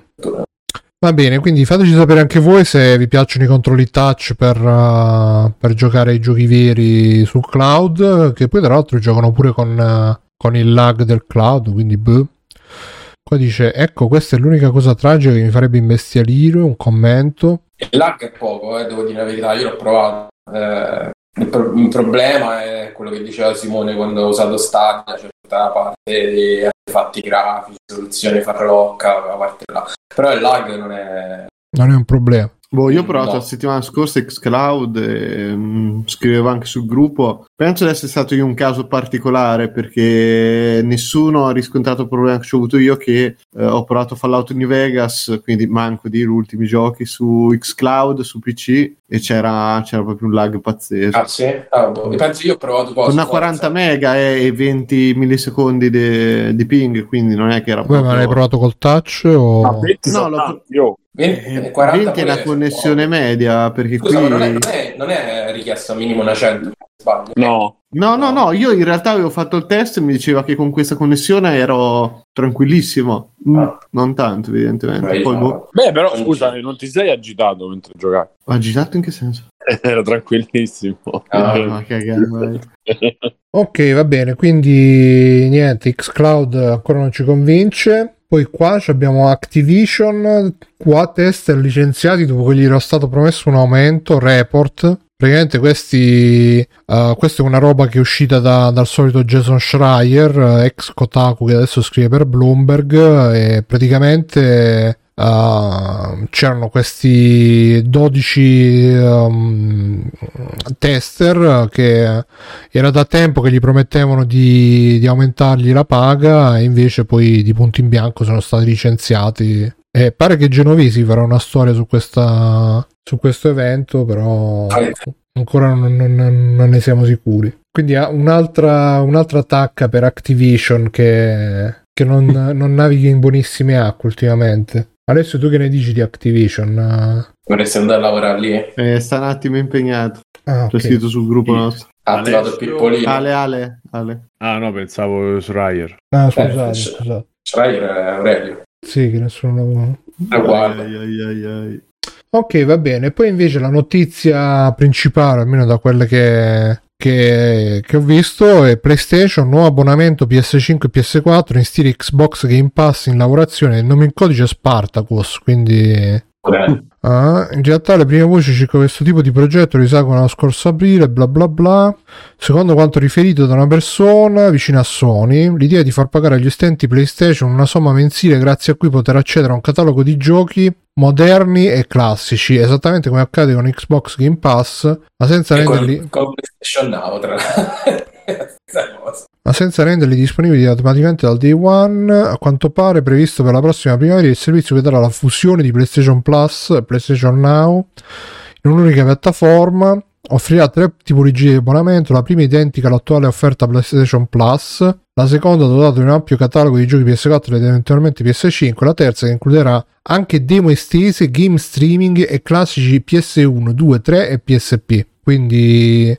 Va bene, quindi fateci sapere anche voi se vi piacciono i controlli touch per, uh, per giocare ai giochi veri sul cloud, che poi tra l'altro giocano pure con, uh, con il lag del cloud, quindi boh. Qua dice, ecco, questa è l'unica cosa tragica che mi farebbe imbestialire, un commento. Il lag è poco, eh, devo dire la verità, io l'ho provato. Eh, il, pro- il, problema è quello che diceva Simone quando ha usato Stadia, cioè tutta la parte di artefatti grafici, soluzione farlocca, la parte là. Però il lag non è... Non è un problema. Boh, io ho provato no. la settimana scorsa Xcloud e um, scrivevo anche sul gruppo. Penso di essere stato io un caso particolare perché nessuno ha riscontrato il problema che ho avuto io che eh, ho provato Fallout New Vegas, quindi manco di ultimi giochi su Xcloud, su PC e c'era, c'era proprio un lag pazzesco. Ah sì? Ah, boh. Penso io ho provato Con una 40 mega e 20 millisecondi di ping, quindi non è che era Beh, proprio... ma l'hai provato col touch o... Ah, no, l'ho... Io 20, 40 20 è la connessione media perché Scusa, qui non è, non, è, non è richiesto minimo una 100 sbaglio. No. No, no, no, io in realtà avevo fatto il test e mi diceva che con questa connessione ero tranquillissimo. Mm, ah. Non tanto, evidentemente. Beh, Poi, boh. Beh, però scusa, non ti sei agitato mentre giocavi? Agitato in che senso? Ero tranquillissimo. Ah, ma ok, va bene, quindi niente, Xcloud ancora non ci convince. Poi qua abbiamo Activision, qua tester licenziati dopo che gli era stato promesso un aumento, report. Praticamente questi, uh, questa è una roba che è uscita da, dal solito Jason Schreier, ex Kotaku che adesso scrive per Bloomberg e praticamente uh, c'erano questi 12 um, tester che era da tempo che gli promettevano di, di aumentargli la paga e invece poi di punto in bianco sono stati licenziati. E pare che Genovesi farà una storia su, questa, su questo evento però ancora non, non, non ne siamo sicuri. Quindi un'altra, un'altra tacca per Activision che, che non, non navighi in buonissime acque ultimamente. Adesso tu che ne dici di Activision? Vorresti andare a lavorare lì? Eh, sta un attimo impegnato. Ah, C'è ok. scritto sul gruppo nostro. Ha attivato il pippolino. Ale, Ale, Ale. Ah no, pensavo su Ryer. Ah, scusate, Eh, scusate. Schreier è Aurelio. Sì, che nessuno lavora. È uguale. Ai, ai, ai, ai. Ok, va bene. Poi invece la notizia principale, almeno da quelle che, che, che ho visto, è PlayStation, nuovo abbonamento PS5 e PS4 in stile Xbox Game Pass in lavorazione. Il nome in codice è Spartacus, quindi... Eh, Ah, in realtà le prime voci circa questo tipo di progetto risalgono allo scorso aprile, bla bla bla. Secondo quanto riferito da una persona vicina a Sony, l'idea è di far pagare agli utenti PlayStation una somma mensile grazie a cui poter accedere a un catalogo di giochi moderni e classici, esattamente come accade con Xbox Game Pass, ma senza e renderli, con, con PlayStation Now, tra l'altro. Ma senza renderli disponibili automaticamente dal day one. A quanto pare è previsto per la prossima primavera il servizio vedrà la fusione di PlayStation Plus e PlayStation Now in un'unica piattaforma. Offrirà tre tipologie di abbonamento, la prima identica all'attuale offerta PlayStation Plus, la seconda dotata di un ampio catalogo di giochi PS4 ed eventualmente PS5, la terza che includerà anche demo estese, game streaming e classici PS1, 2, 3 e PSP. Quindi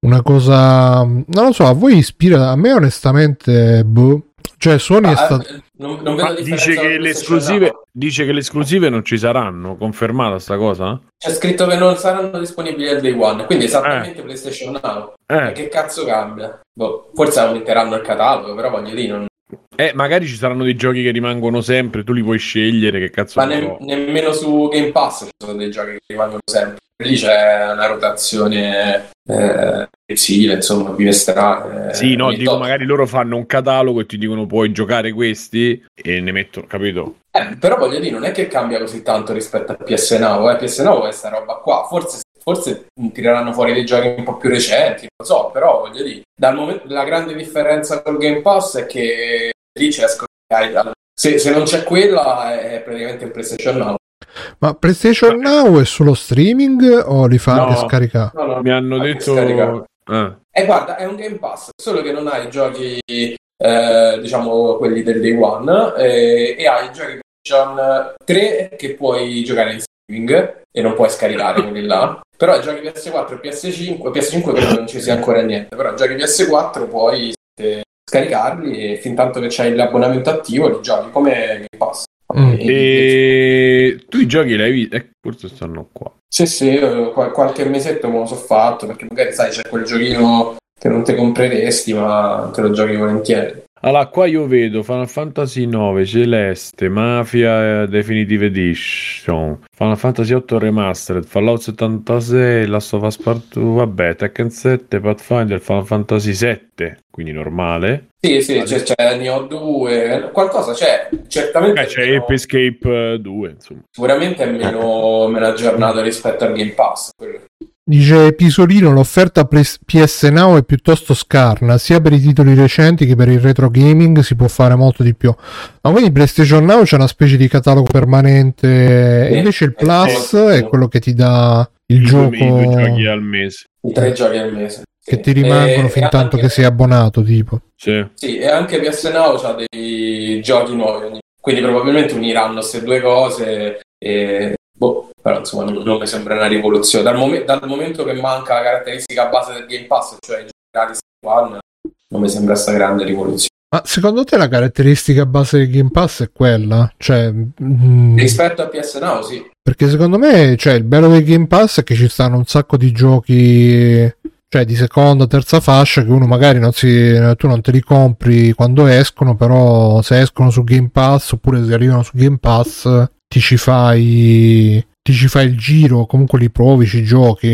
una cosa non lo so a voi ispira? A me onestamente boh. Cioè Sony è Ah, stato eh, non, non vedo dice che, le esclusive, dice che le esclusive non ci saranno, confermata sta cosa? C'è scritto che non saranno disponibili al day one, quindi esattamente PlayStation Now. Eh, Che cazzo cambia? Boh, forse aumenteranno il catalogo, però voglio dire, non... eh, magari ci saranno dei giochi che rimangono sempre, tu li puoi scegliere, che cazzo ma ne nemmeno su Game Pass ci sono dei giochi che rimangono sempre. Lì c'è una rotazione eh, insomma, bimestrale. Sì, no, dico tot. magari loro fanno un catalogo e ti dicono puoi giocare questi e ne mettono, capito? Eh, però voglio dire, non è che cambia così tanto rispetto a PS Now, eh. PS Now è sta roba qua, forse, forse tireranno fuori dei giochi un po' più recenti, non so, però voglio dire, dal momento, la grande differenza col Game Pass è che lì ci escono se, se non c'è quella è praticamente il PlayStation Now. ma PlayStation Now è solo streaming o li fa No. anche scaricare No, no, Mi hanno detto... scaricato. Eh. E guarda, è un Game Pass, solo che non hai i giochi, eh, diciamo, quelli del Day One, eh, e hai i giochi PlayStation 3 che puoi giocare in streaming e non puoi scaricare quelli là. Però i giochi PS4 e PS5, PS5 credo non ci sia ancora niente, però giochi PS4 puoi eh, scaricarli e fin tanto che c'hai l'abbonamento attivo li giochi come Game Pass. Mm. E- E tu i giochi l'hai visto? Eh, forse stanno qua. Sì, sì, io qual- qualche mesetto me lo so fatto, perché magari sai c'è quel giochino che non ti compreresti, ma te lo giochi volentieri. Allora, qua io vedo Final Fantasy 9, Celeste, Mafia eh, Definitive Edition, Final Fantasy 8 Remastered, Fallout 76, Last of Us Part 2, vabbè, Tekken 7, Pathfinder, Final Fantasy 7, quindi normale. Sì, sì, c'è, c'è Neo 2, qualcosa c'è, certamente Eh, c'è meno- Ape Escape eh, 2, insomma. sicuramente è meno, meno aggiornato rispetto al Game Pass. quello. Dice Pisolino, l'offerta PS Now è piuttosto scarna, sia per i titoli recenti che per il retro gaming si può fare molto di più. Ma quindi PlayStation Now c'è una specie di catalogo permanente, e Sì, invece il Plus è quello che ti dà il gioco I due giochi al mese. I tre giochi al mese. che Sì. ti rimangono E- fin e tanto anche- che sei abbonato, tipo. Sì. Sì, e anche PS Now ha dei giochi nuovi, quindi probabilmente uniranno queste due cose e boh, però insomma non, non mi sembra una rivoluzione. Dal, momen- dal momento che manca la caratteristica base del Game Pass, cioè i gratis One, non mi sembra sta grande rivoluzione. Ma secondo te la caratteristica base del Game Pass è quella? Cioè, mm, Rispetto a PS Now, sì. perché secondo me, cioè, il bello del Game Pass è che ci stanno un sacco di giochi, cioè di seconda, terza fascia, che uno magari non si, tu non te li compri quando escono, però se escono su Game Pass oppure se arrivano su Game Pass ti ci fai, ti ci fai il giro, comunque li provi, ci giochi.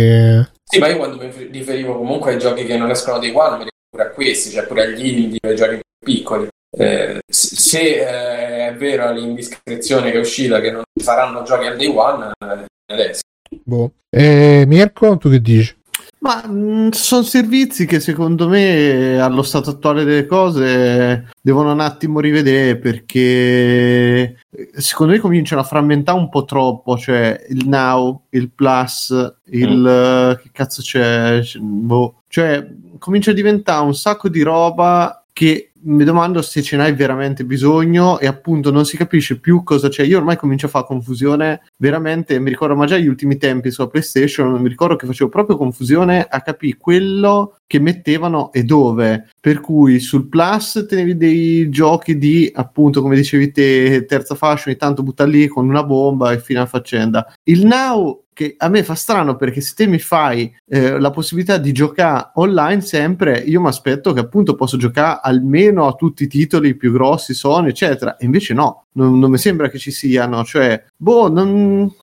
Sì, ma io quando mi riferivo comunque ai giochi che non escono dei One, mi riferivo pure a questi, cioè pure agli indie, ai giochi piccoli. eh, se eh, è vera l'indiscrezione che è uscita che non saranno giochi al day one, eh, adesso. Boh. E Mirko, tu che dici? Ma mh, sono servizi che secondo me allo stato attuale delle cose devono un attimo rivedere perché eh, secondo me cominciano a frammentare un po' troppo, cioè il now, il plus, il eh, che cazzo c'è, boh. cioè comincia a diventare un sacco di roba che mi domando se ce n'hai veramente bisogno e appunto non si capisce più cosa c'è. Io ormai comincio a fare confusione veramente, mi ricordo ma già gli ultimi tempi sulla PlayStation, mi ricordo che facevo proprio confusione a capire quello che mettevano e dove. Per cui sul Plus tenevi dei giochi di appunto, come dicevi te, terza fascia, ogni tanto butta lì con una bomba e fino a faccenda. Il Now che a me fa strano perché se te mi fai eh, la possibilità di giocare online sempre, io mi aspetto che appunto posso giocare almeno a tutti i titoli più grossi, Sony, eccetera. E invece no, non, non mi sembra che ci siano. Cioè, boh, non,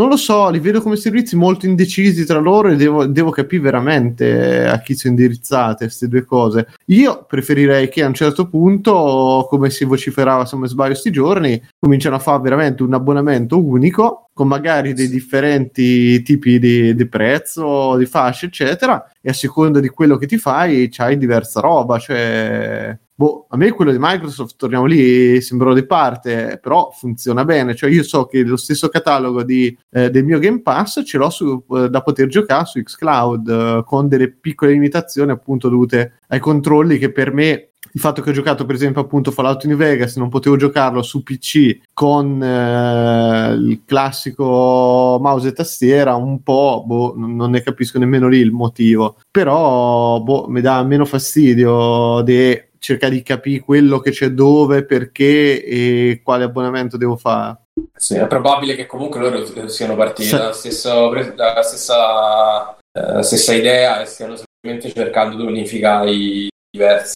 non lo so, li vedo come servizi molto indecisi tra loro e devo, devo capire veramente a chi sono indirizzate queste due cose. Io preferirei che a un certo punto, come si vociferava se non mi sbaglio sti giorni, cominciano a fare veramente un abbonamento unico con magari dei differenti tipi di, di prezzo, di fasce, eccetera, e a seconda di quello che ti fai c'hai diversa roba, cioè boh, a me quello di Microsoft, torniamo lì, sembrò di parte, però funziona bene. Cioè, io so che lo stesso catalogo di, eh, del mio Game Pass ce l'ho su, eh, da poter giocare su Xcloud eh, con delle piccole limitazioni, appunto, dovute ai controlli che per me. Il fatto che ho giocato, per esempio, appunto Fallout New Vegas, non potevo giocarlo su PC con eh, il classico mouse e tastiera, un po', boh, non ne capisco nemmeno lì il motivo. Però, boh, mi dà meno fastidio di cercare di capire quello che c'è dove, perché e quale abbonamento devo fare. Sì, è probabile che comunque loro siano partiti Sì. dalla stessa, dalla stessa, eh, stessa idea e stiano semplicemente cercando di unificare i diversi.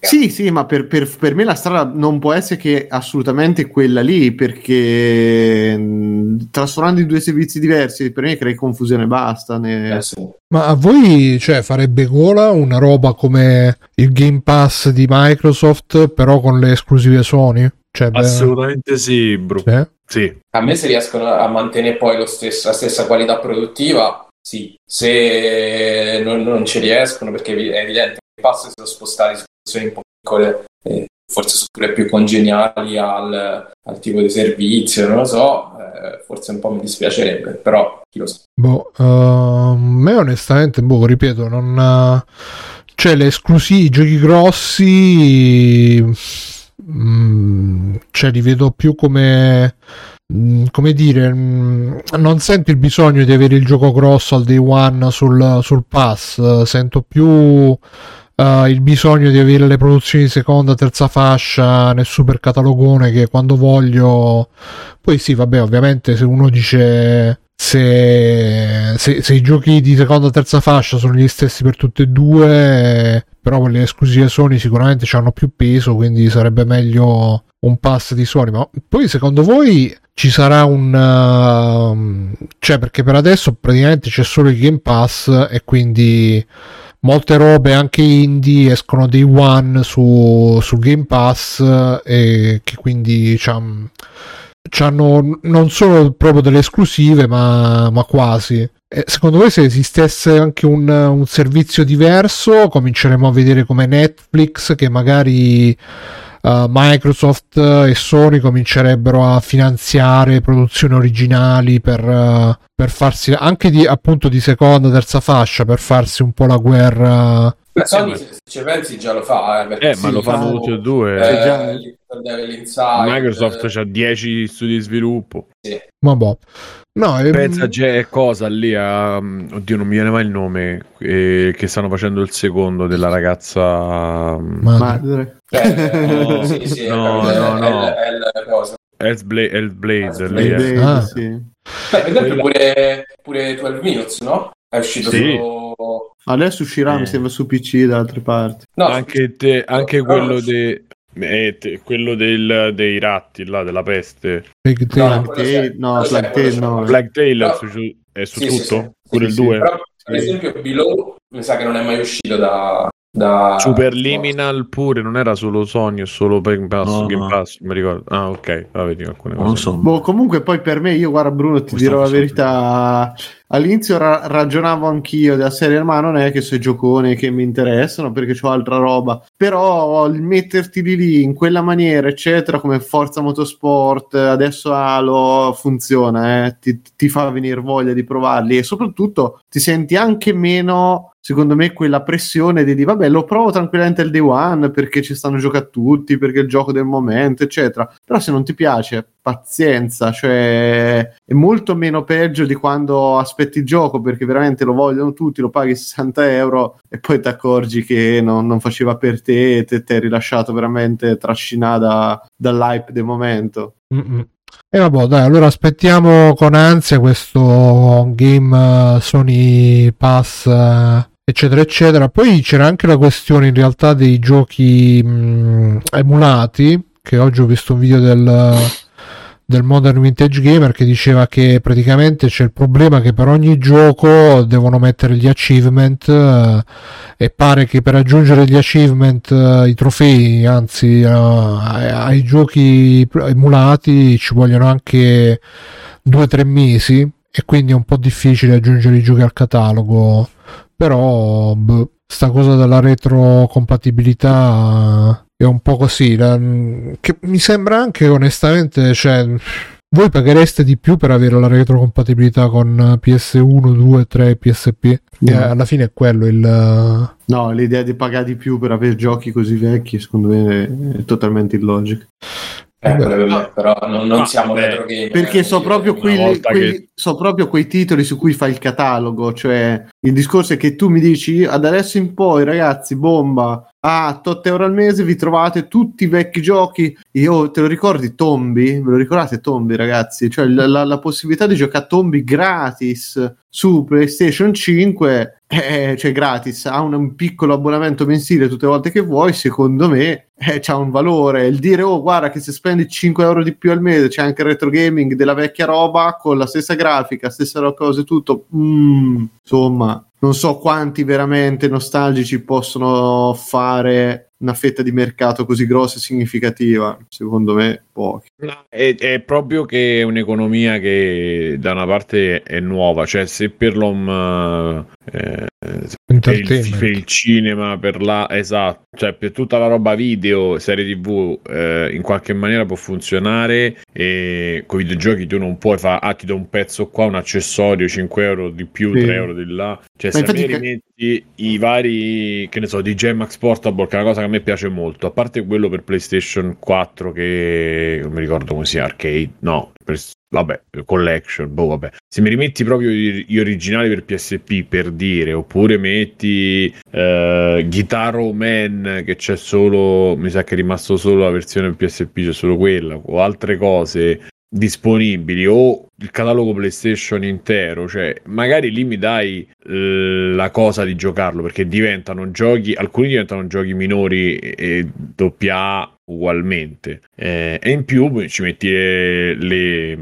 Sì, sì, ma per, per- per me la strada non può essere che assolutamente quella lì, perché mh, trasformando in due servizi diversi per me crei confusione e basta. ne- Eh, sì. Ma a voi cioè, farebbe gola una roba come il Game Pass di Microsoft, però con le esclusive Sony? Cioè, beh, Assolutamente sì, bro. sì. Sì. A me se riescono a mantenere poi lo stesso- la stessa qualità produttiva, sì. Se non, non ci riescono, perché è evidente che i passi sono spostati su funzioni un po' piccole, eh, forse pure più congeniali al, al tipo di servizio, non lo so, eh, forse un po' mi dispiacerebbe, però chi lo sa. Boh, uh, a me onestamente, boh, ripeto, non... cioè, le esclusive, i giochi grossi... mm, cioè, li vedo più come... mm, Come dire, mm, non sento il bisogno di avere il gioco grosso al day one sul, sul pass, sento più eh, il bisogno di avere le produzioni di seconda, terza fascia nel super catalogone che quando voglio poi sì, vabbè, ovviamente se uno dice se, se- se i giochi di seconda e terza fascia sono gli stessi per tutte e due, però quelle esclusive Sony sicuramente hanno più peso, quindi sarebbe meglio un pass di Sony. Ma poi secondo voi ci sarà un... um, cioè perché per adesso praticamente c'è solo il Game Pass e quindi molte robe anche indie escono dei one su, su Game Pass eh, e che quindi c'han- c'hanno non solo proprio delle esclusive ma, ma quasi. E secondo voi se esistesse anche un, un servizio diverso cominceremo a vedere come Netflix che magari eh, Microsoft e Sony comincerebbero a finanziare produzioni originali per, eh, per farsi anche di appunto di seconda terza fascia per farsi un po' la guerra Beh, Sony, ma- se ci pensi, già lo fa, eh, Eh, ma sì, lo fanno fa- tutti e due. eh, già. Microsoft eh, ha 10 studi di sviluppo. ma boh no ehm, Pensa c'è cosa lì a... Oddio, non mi viene mai il nome. eh, che stanno facendo il secondo della ragazza... ma- Madre. eh, sì, sì, No, è, no, no. È, è il cosa. Hellblade, Hellblade Hellblade. lì, eh. Blade, Ah. sì. Beh, per esempio Quella- pure, pure 12 Minutes, no? È uscito Sì. solo... Adesso uscirà, Eh. mi sembra, su PC da altre parti. No, Anche, te- anche No, quello, no. de- eh, te- quello del- dei ratti, là, della peste. Big No, Tail. no, Tale c'è. no. Black Tail No. è su, è su Sì, tutto? sì, sì. Pure Sì, il sì, 2? Però, per esempio, Below mi sa che non è mai uscito da, da Superliminal pure non era solo Sony o solo Game Pass, No, Game no. Pass, non mi ricordo. Ah, ok, va vedi alcune Non cose. so. Boh, comunque poi per me, io guarda Bruno, ti Questa dirò la verità, all'inizio ra- ragionavo anch'io della serie, ma non è che sono i gioconi che mi interessano perché ho altra roba, però il metterti lì, lì in quella maniera, eccetera, come Forza Motorsport, adesso Halo, funziona, eh, ti, ti fa venire voglia di provarli e soprattutto ti senti anche meno secondo me quella pressione di dire vabbè lo provo tranquillamente il day one perché ci stanno giocando tutti perché è il gioco del momento eccetera però se non ti piace pazienza cioè è molto meno peggio di quando aspetti il gioco perché veramente lo vogliono tutti lo paghi 60 euro e poi ti accorgi che non, non faceva per te e te ti hai rilasciato veramente trascinata dall'hype del momento Mm-mm. E vabbè, dai, allora aspettiamo con ansia questo game eh, Sony Pass, eh, eccetera, eccetera. Poi c'era anche la questione in realtà dei giochi mh, emulati, che oggi ho visto un video del, del Modern Vintage Gamer che diceva che praticamente c'è il problema che per ogni gioco devono mettere gli achievement eh, e pare che per raggiungere gli achievement, eh, i trofei, anzi eh, ai, ai giochi emulati ci vogliono anche 2-3 mesi e quindi è un po' difficile aggiungere i giochi al catalogo. Però boh, sta cosa della retrocompatibilità è un po' così. la- che mi sembra anche onestamente, cioè, voi paghereste di più per avere la retrocompatibilità con PS1, 2, 3 PSP? No. Eh, alla fine è quello il. no l'idea di pagare di più per avere giochi così vecchi secondo me è, è totalmente illogica Eh, per me, però non, non siamo vabbè, retro gamer. Perché sono proprio, quelli, quelli- che- so proprio quei titoli su cui fai il catalogo. Cioè, il discorso è che tu mi dici ad adesso in poi, ragazzi, bomba a 8 euro al mese vi trovate tutti i vecchi giochi. Io te lo ricordi Tombi? Ve lo ricordate Tombi, ragazzi? Cioè, la, la- la possibilità di giocare a Tombi gratis su PlayStation 5, eh, cioè gratis, ha un, un piccolo abbonamento mensile tutte le volte che vuoi. Secondo me eh, c'ha un valore. Il dire, oh, guarda, che se spendi 5 euro di più al mese c'è anche il retro gaming della vecchia roba con la stessa grafica, stessa cose, tutto. Mm, insomma, non so quanti veramente nostalgici possono fare una fetta di mercato così grossa e significativa. Secondo me, pochi. È, è proprio che è un'economia che da una parte è nuova, cioè se per l'home eh, per, il, per il cinema, per la esatto, cioè per tutta la roba video, serie TV, eh, in qualche maniera può funzionare e con i videogiochi tu non puoi fare, ah ti do un pezzo qua, un accessorio, 5 euro di più, Sì. 3 euro di là, cioè Ma se infatti rimetti i vari, che ne so, DJ Max Portable, che è una cosa che a me piace molto, a parte quello per PlayStation 4 che non mi ricordo come sia, arcade, no, per- vabbè, collection, boh, vabbè. Se mi rimetti proprio gli originali per PSP per dire, oppure metti eh, Guitar Man che c'è solo, mi sa che è rimasto solo la versione PSP, c'è solo quella, o altre cose disponibili o il catalogo PlayStation intero, cioè magari lì mi dai eh, la cosa di giocarlo perché diventano giochi, alcuni diventano giochi minori e doppia A ugualmente. Eh, e in più ci metti le, le,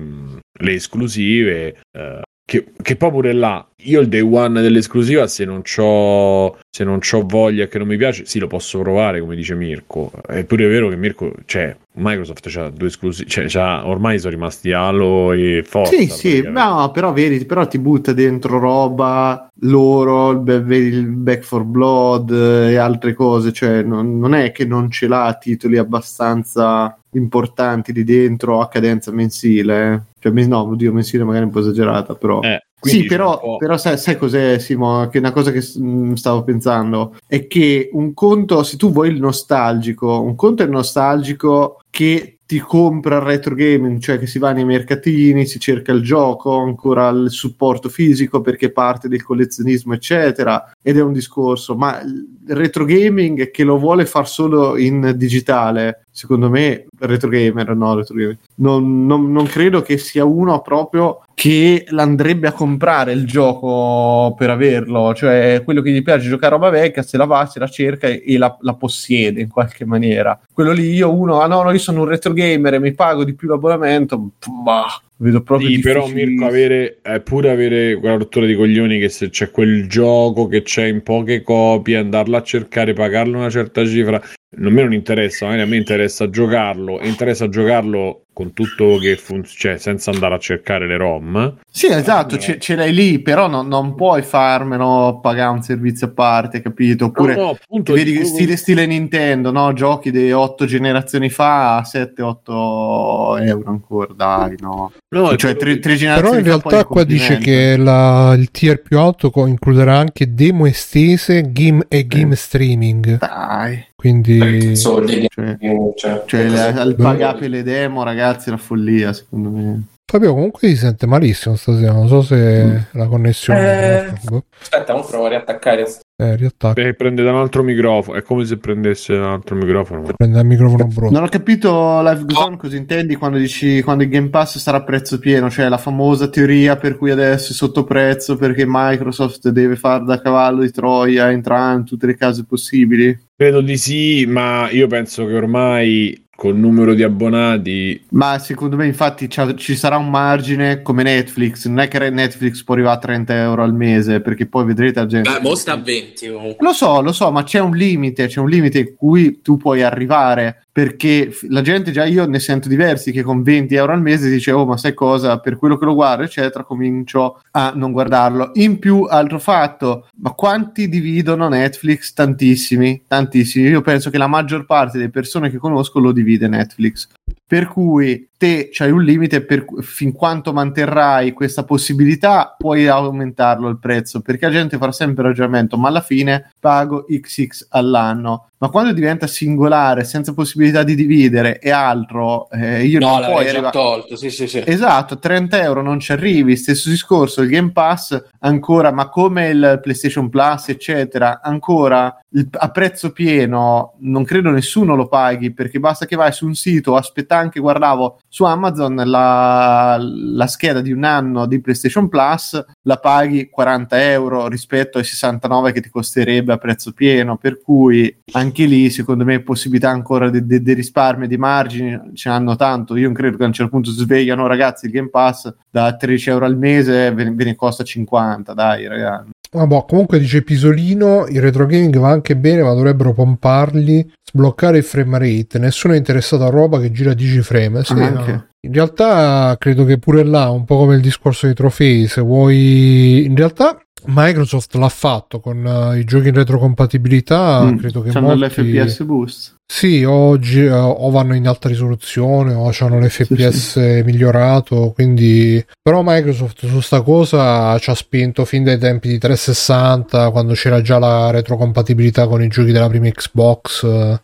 le esclusive eh, che, che poi pure là io il day one dell'esclusiva se non c'ho se non c'ho voglia che non mi piace sì lo posso provare come dice Mirko è pure vero che Mirko cioè Microsoft c'ha due esclusive cioè c'ha- ormai sono rimasti Halo e Forza Sì, sì, no, però vedi, però ti butta dentro roba loro, il, Back for Blood e altre cose, cioè non, non è che non ce l'ha titoli abbastanza importanti di dentro a cadenza mensile, eh. Cioè no, oddio, mensile magari un po' esagerata, però... Eh, Sì, però, però sai, sai cos'è, Simo? Che una cosa che mm, stavo pensando è che un conto, se tu vuoi il nostalgico, un conto è il nostalgico che ti compra il retro gaming, cioè che si va nei mercatini, si cerca il gioco, ancora il supporto fisico perché parte del collezionismo, eccetera, ed è un discorso, ma retro gaming che lo vuole far solo in digitale, secondo me, retro gamer, no, retro gamer, non, non- non credo che sia uno proprio che l'andrebbe a comprare il gioco per averlo, cioè quello che gli piace giocare a roba vecchia, se la va, se la cerca e, la, la possiede in qualche maniera. Quello lì io uno, ah no, no, io sono un retro gamer e mi pago di più l'abbonamento, bah, Vedo proprio Sì, però. Mirko, avere, eh, pure avere quella rottura di coglioni che se c'è quel gioco che c'è in poche copie, andarlo a cercare, pagarlo una certa cifra, non me non interessa, a me interessa giocarlo e interessa giocarlo con tutto che funziona, cioè senza andare a cercare le ROM. Sì, esatto, ce, ce l'hai lì, però non, non puoi farmelo pagare un servizio a parte, capito? Oppure No, no, appunto, vedi che stile, stile Nintendo, no? Giochi di 8 generazioni fa a 7-8 euro ancora, dai, no. no, cioè, tre, tre Però generazioni in fa poi realtà qua dice che la- il tier più alto includerà anche demo estese, game e game streaming. Dai, Quindi soldi cioè, cioè, cioè così. le- al pagare le demo, ragazzi, è una follia, secondo me. Fabio comunque si sente malissimo stasera, non so se la connessione Eh. boh, aspetta non provo a riattaccare eh, riattacca, Beh, prende da un altro microfono, è come se prendesse da un altro microfono. prende il microfono brutto. Non ho capito Live Zone cosa intendi quando dici quando il Game Pass sarà a prezzo pieno, cioè la famosa teoria per cui adesso è sotto prezzo perché Microsoft deve far da cavallo di Troia, entrare in tutte le case possibili. Credo di sì, ma io penso che ormai col numero di abbonati Ma secondo me infatti ci sarà un margine come Netflix, non è che Netflix può arrivare a 30 euro al mese perché poi vedrete la gente... Beh, mo sta a 20 comunque. Lo so, lo so, ma c'è un limite, c'è un limite in cui tu puoi arrivare perché la gente già io ne sento diversi che con 20 euro al mese dice oh ma sai cosa? Per quello che lo guardo eccetera comincio a non guardarlo. In più altro fatto ma quanti dividono Netflix? Tantissimi tantissimi. Io penso che la maggior parte delle persone che conosco lo divide Netflix. Per cui te c'hai un limite per fin quanto manterrai questa possibilità puoi aumentarlo il prezzo perché la gente farà sempre il ragionamento ma alla fine pago XX all'anno ma quando diventa singolare senza possibilità di dividere e altro eh, io No, non già arrivare tolto, sì, sì, sì. Esatto, 30 euro non ci arrivi. Stesso discorso, il Game Pass ancora, ma come il PlayStation Plus, eccetera, ancora il- a prezzo pieno, non credo nessuno lo paghi perché basta che vai su un sito, aspetta anche, guardavo su Amazon la, la scheda di un anno di PlayStation Plus, la paghi 40 euro rispetto ai 69 che ti costerebbe a prezzo pieno, per cui anche lì secondo me possibilità ancora di, di- di risparmio di margini ce n'hanno tanto. Io credo che a un certo punto svegliano ragazzi il Game Pass da 13 euro al mese ve ve ne costa 50 dai ragazzi Vabbè, comunque dice Pisolino, il retro gaming va anche bene, ma dovrebbero pomparli, sbloccare il frame rate. Nessuno è interessato a roba che gira a 10 frame. Sì, Anche. no. In realtà credo che pure là, un po' come il discorso dei trofei, se vuoi... In realtà Microsoft l'ha fatto con eh, i giochi in retrocompatibilità, Mm, credo che c'hanno molti... l'FPS boost Sì, oggi eh, o vanno in alta risoluzione o hanno l'FPS migliorato, quindi però Microsoft su sta cosa ci ha spinto fin dai tempi di 360 quando c'era già la retrocompatibilità con i giochi della prima Xbox.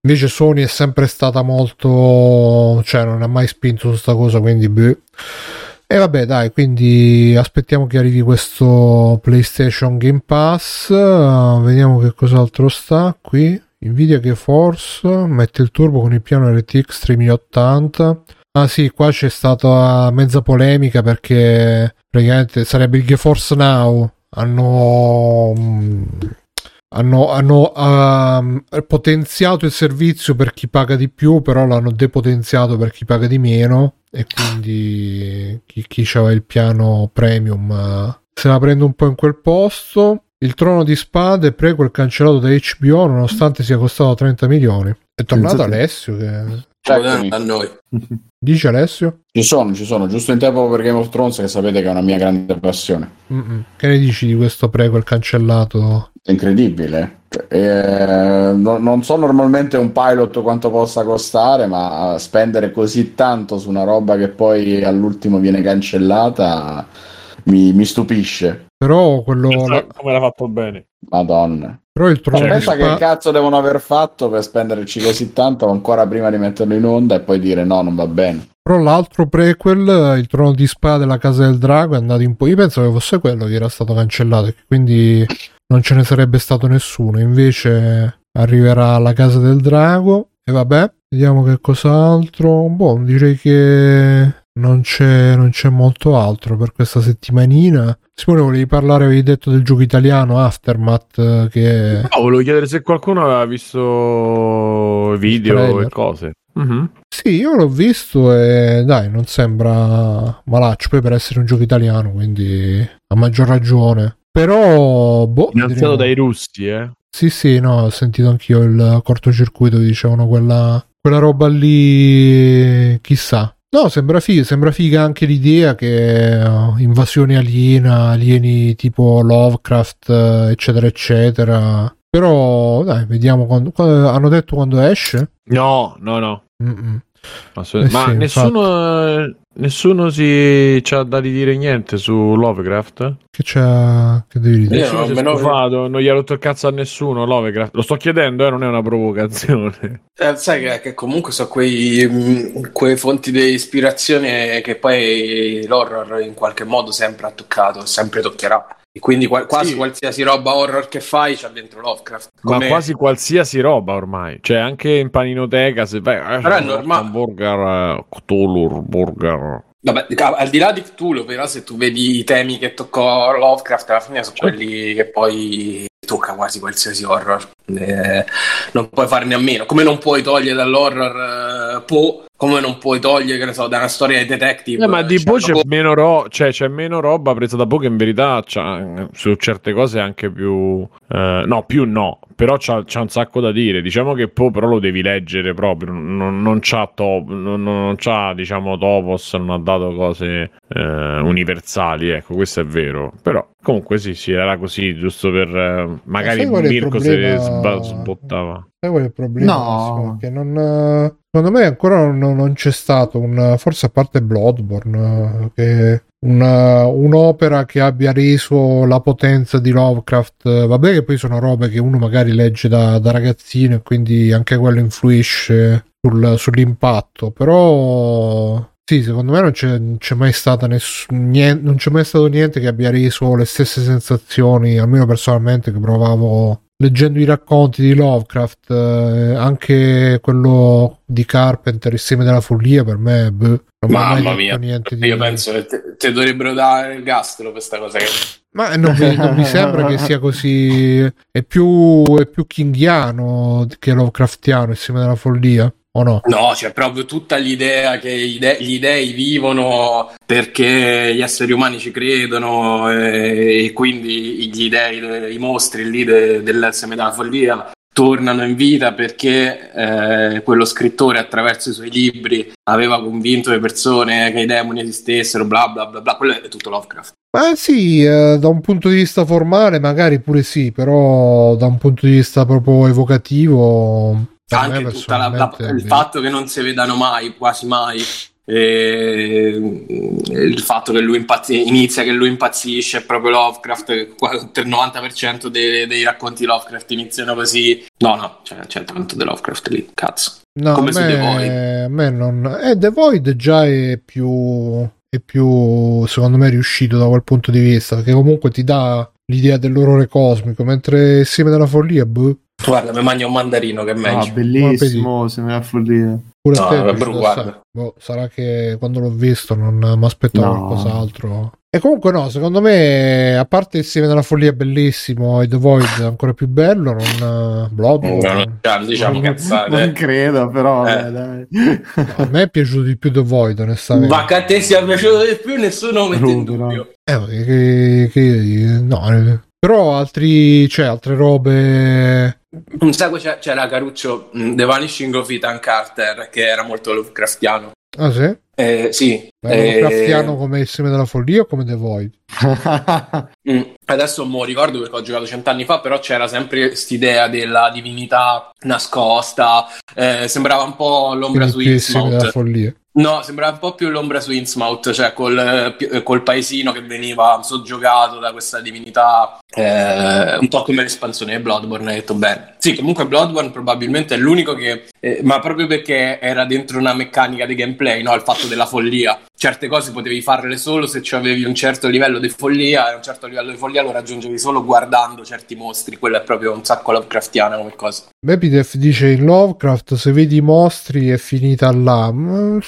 Invece Sony è sempre stata molto, cioè non ha mai spinto su sta cosa, quindi boh. E vabbè, dai, quindi aspettiamo che arrivi questo PlayStation Game Pass. Uh, vediamo che cos'altro sta qui. Nvidia GeForce mette il turbo con il piano RTX 3080. Ah sì, qua c'è stata mezza polemica perché praticamente sarebbe il GeForce Now. Hanno mm, hanno, hanno ehm, potenziato il servizio per chi paga di più, però l'hanno depotenziato per chi paga di meno e quindi chi, chi aveva il piano premium eh, se la prende un po' in quel posto. Il trono di spade prequel cancellato da HBO nonostante sia costato 30 milioni. È tornato Pensate. Alessio che... Eccomi. a noi. Dice Alessio? Ci sono, ci sono, giusto in tempo per Game of Thrones che sapete che è una mia grande passione. Mm-mm. Che ne dici di questo prequel cancellato? È incredibile. Eh, no- non so normalmente un pilot quanto possa costare, ma spendere così tanto su una roba che poi all'ultimo viene cancellata mi, mi stupisce. Però quello... la- come l'ha fatto bene. Madonna. Però il trono Cioè, pensa che spade... cazzo devono aver fatto per spenderci così tanto ancora prima di metterlo in onda e poi dire no, non va bene. Però l'altro prequel, il trono di spade, la casa del drago, è andato in po'. Io penso che fosse quello che era stato cancellato, e che quindi non ce ne sarebbe stato nessuno. Invece arriverà la casa del drago. E vabbè, vediamo che cos'altro. Boh, direi che non c'è, non c'è molto altro per questa settimanina. Simone, volevi parlare, avevi detto del gioco italiano Aftermath, eh, che No, volevo chiedere se qualcuno aveva visto video e cose. Mhm. Sì, io l'ho visto e dai, non sembra malaccio, poi per essere un gioco italiano, quindi a maggior ragione. Però, boh, Finanziato vedremo. dai russi, eh. Sì, sì, no, ho sentito anch'io il cortocircuito, dicevano quella, quella roba lì, chissà. No, sembra figa, sembra figa anche l'idea che eh, invasioni aliena, alieni tipo Lovecraft, eh, eccetera, eccetera. Però, dai, vediamo quando, quando- hanno detto quando esce? No, no, no. Mm-mm. Eh Ma sì, nessuno, eh, nessuno si c'ha da ridire niente su Lovecraft? Che c'è, che devi dire? Io non me lo- stufato, non gli ha rotto il cazzo a nessuno Lovecraft. Lo sto chiedendo, eh, non è una provocazione. Eh, sai che, che comunque sono quei, mh, quei fonti di ispirazione che poi l'horror in qualche modo sempre ha toccato, sempre toccherà. E quindi qua- quasi Sì. qualsiasi roba horror che fai c'ha dentro Lovecraft. Ma Come- quasi qualsiasi roba ormai. Cioè, anche in paninoteca, se vai... eh, Però è un normale. burger, eh, Cthulhu, burger... Vabbè, al di là di Cthulhu, però, se tu vedi i temi che toccò Lovecraft, alla fine sono Certo. quelli che poi tocca quasi qualsiasi horror. Eh, non puoi farne a meno. Come non puoi togliere dall'horror eh, Poe, come non puoi togliere, che ne so, da una storia di detective. Eh, ma di Cioè, Poe c'è meno, ro- cioè, c'è meno roba presa da Poe che in verità c'ha, su certe cose anche più... eh, no, più no, però c'ha, c'ha un sacco da dire. Diciamo che Poe però lo devi leggere proprio, non, non c'ha, top, non, non c'ha diciamo topos, non ha dato cose eh, universali, ecco, questo è vero. Però comunque sì, sì, era così, giusto per... eh, magari il Mirko se problema? sba- sbottava. Sai qual è il problema? No. Che non, eh, secondo me ancora non, non c'è stato un, forse a parte Bloodborne, eh, che una- un'opera che abbia reso la potenza di Lovecraft. eh, Vabbè, che poi sono robe che uno magari legge da, da ragazzino e quindi anche quello influisce sul- sull'impatto. Però. Sì, secondo me non c'è, c'è mai stata nessun, niente, non c'è mai stato niente che abbia reso le stesse sensazioni, almeno personalmente, che provavo leggendo i racconti di Lovecraft, eh, anche quello di Carpenter, Il seme della follia, per me, boh, non Mamma mia, niente di... io penso che te, te dovrebbero dare il gastro questa cosa. Che... Ma non mi, non mi sembra che sia così. È più, è più kinghiano che Lovecraftiano, Il seme della follia, o no? No, c'è proprio tutta l'idea che i de- gli dei vivono perché gli esseri umani ci credono eh, e quindi gli dei, i mostri lì de- della follia tornano in vita perché eh, quello scrittore attraverso i suoi libri aveva convinto le persone che i demoni esistessero, bla bla bla bla, quello è tutto Lovecraft. Ma sì, eh, da un punto di vista formale magari pure sì, però da un punto di vista proprio evocativo... me Anche la- il fatto che non si vedano mai, quasi mai, e il fatto che lui impazzi- inizia che lui impazzisce è proprio Lovecraft, il 90% dei, dei racconti Lovecraft iniziano così. No, no, c'è, c'è tanto di Lovecraft lì, cazzo. No, come a su The Void. me, me non... Eh, The Void già è più... è più, secondo me, riuscito da quel punto di vista, perché comunque ti dà l'idea dell'orrore cosmico, mentre seme della follia, boh, Guarda, mi mangia un mandarino che è meglio. Ah, bellissimo, sembra una follia. pure No, a te è vabbè. Boh, sarà che quando l'ho visto non mi aspettavo No. qualcos'altro. E comunque no, secondo me, a parte il seme della follia bellissimo e The Void ancora più bello, non No, Bloodborne. no, cioè, diciamo non, cazzate. non credo, però. Eh. vabbè, dai. A me è piaciuto di più The Void, onestamente. Ma che a te sia piaciuto di più, nessuno mette in Rubo, no. dubbio. Eh, che, che- no, eh. però altri, cioè, altre robe. Un sacco c'è- c'era Caruccio, mh, The Vanishing of Ethan Carter, che era molto Lovecraftiano. Ah, sì? Eh, sì, eh, Lovecraftiano come il seme della follia o come The Void? Mm, Adesso non ricordo perché ho giocato cent'anni fa, però c'era sempre quest'idea della divinità nascosta. eh, sembrava un po' l'ombra Quindi su il seme della follia. No, sembrava un po' più l'ombra su Innsmouth, cioè col, eh, col paesino che veniva soggiogato da questa divinità, eh, un po' come l'espansione di Bloodborne, hai detto bene. Sì, comunque Bloodborne probabilmente è l'unico che, eh, ma proprio perché era dentro una meccanica di gameplay, no? Il fatto della follia. Certe cose potevi farle solo se ci avevi un certo livello di follia, e un certo livello di follia lo raggiungevi solo guardando certi mostri. Quello è proprio un sacco Lovecraftiana come cosa. Bepidef dice in Lovecraft se vedi i mostri è finita là. Mm,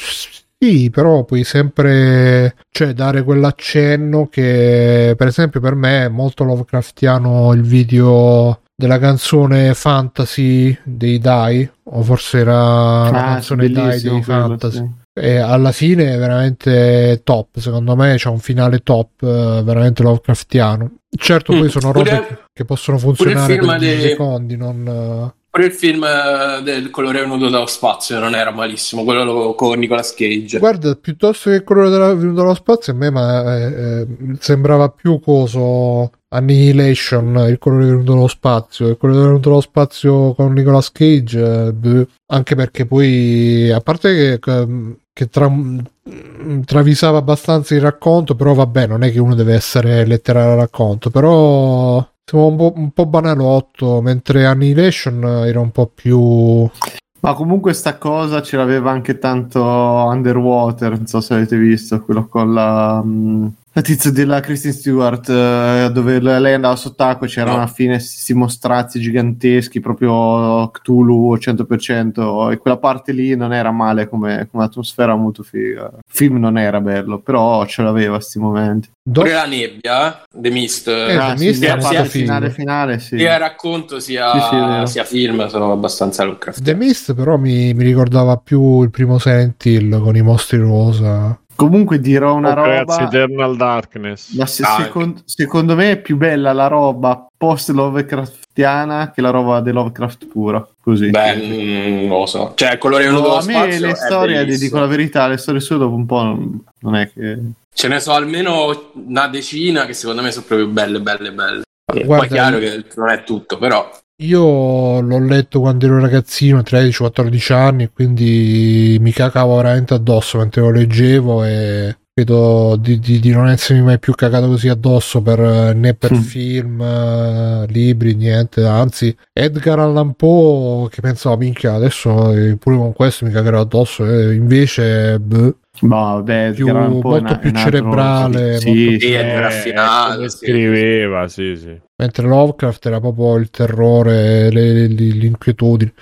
Sì, però puoi sempre cioè, dare quell'accenno che, per esempio, per me è molto Lovecraftiano il video della canzone fantasy dei Dai, o forse era la Ah, canzone Dai dei quello, fantasy. sì. E alla fine è veramente top, secondo me c'è un finale top, eh, veramente Lovecraftiano. Certo, poi Mm, sono pure- robe che- che possono funzionare per 10 de- secondi, non... Pure il film eh, del colore venuto dallo spazio non era malissimo, quello lo- con Nicolas Cage. Guarda, piuttosto che il colore della, venuto dallo spazio, a me ma, eh, eh, sembrava più coso Annihilation, il colore venuto dallo spazio. Il colore venuto dallo spazio con Nicolas Cage, eh, anche perché poi, a parte che, che, tra- travisava abbastanza il racconto, però vabbè, non è che uno deve essere letterale al racconto, però un po', un po' banalotto, mentre Annihilation era un po' più... Ma comunque sta cosa ce l'aveva anche tanto Underwater, non so se avete visto, quello con la, mm, la tizia della Kristen Stewart, eh, dove le- lei andava sott'acqua e c'erano No. alla fine questi mostrazzi giganteschi, proprio Cthulhu al 100%, e quella parte lì non era male come, come atmosfera, molto figa. Il film non era bello, però ce l'aveva sti momenti. Do- Pure la nebbia, The Mist, Eh, Ah, The Mist parte molto finale, finale, sì. sia racconto sia, Sì, sì, sia film sono abbastanza The Lovecraft. Mist però mi, mi ricordava più il primo Silent Hill con i mostri rosa. Comunque dirò una Oh, roba... Ragazzi, Eternal Darkness. Ma se- second- secondo me è più bella la roba post Lovecraftiana che la roba di Lovecraft pura. Così. Beh, mm, non lo so. Cioè, colore venuto No, dallo a me le storie, dico la verità, le storie sue dopo un po' non, non è che... Ce ne so almeno una decina che secondo me sono proprio belle, belle, belle. Poi Guarda, è chiaro che non è tutto, però Io l'ho letto quando ero ragazzino, 13-14 anni, quindi mi cacavo veramente addosso mentre lo leggevo e credo di, di- di non essermi mai più cagato così addosso per, eh, né per Mm. film, eh, libri, niente. Anzi, Edgar Allan Poe che pensavo, minchia, adesso eh, pure con questo mi cagherò addosso. E invece, boh, Boh, vabbè, Più- era un po' molto una- più un altro- cerebrale, Sì, molto sì, raffinato, sì. scriveva, sì, sì. mentre Lovecraft era proprio il terrore, le, le- le- l'inquietudine.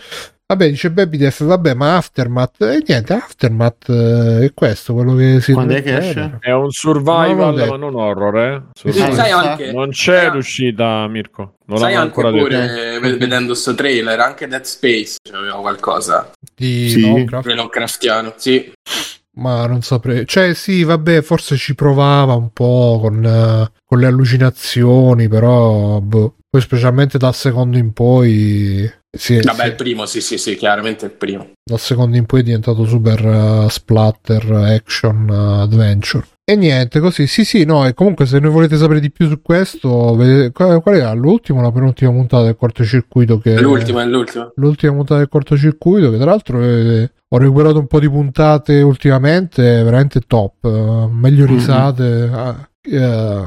Vabbè, dice Baby Def, vabbè, ma Aftermath, e niente, Aftermath eh, è questo, quello che si Quando è che esce? È un survival, Non ma non horror, eh. sai, Survival. sai anche, Non c'è sai- l'uscita, Mirko. Non sai anche ancora pure, detto. ved- vedendo sto trailer, anche Dead Space aveva qualcosa Di Sì. Lovecraft, di Lovecraftiano. Sì, ma non saprei. Cioè, sì, vabbè, forse ci provava un po' con, eh, con le allucinazioni, però boh. poi specialmente dal secondo in poi è- vabbè, si- il primo, sì, sì, sì, chiaramente il primo. dal secondo in poi è diventato super eh, splatter action eh, adventure e niente così sì sì no e comunque se ne volete sapere di più su questo vedete, qual, qual era l'ultima la penultima puntata del cortocircuito che L'ultimo è l'ultimo. l'ultima puntata del cortocircuito che tra l'altro eh, ho recuperato un po' di puntate ultimamente veramente top eh, meglio Mhm. risate ah, eh,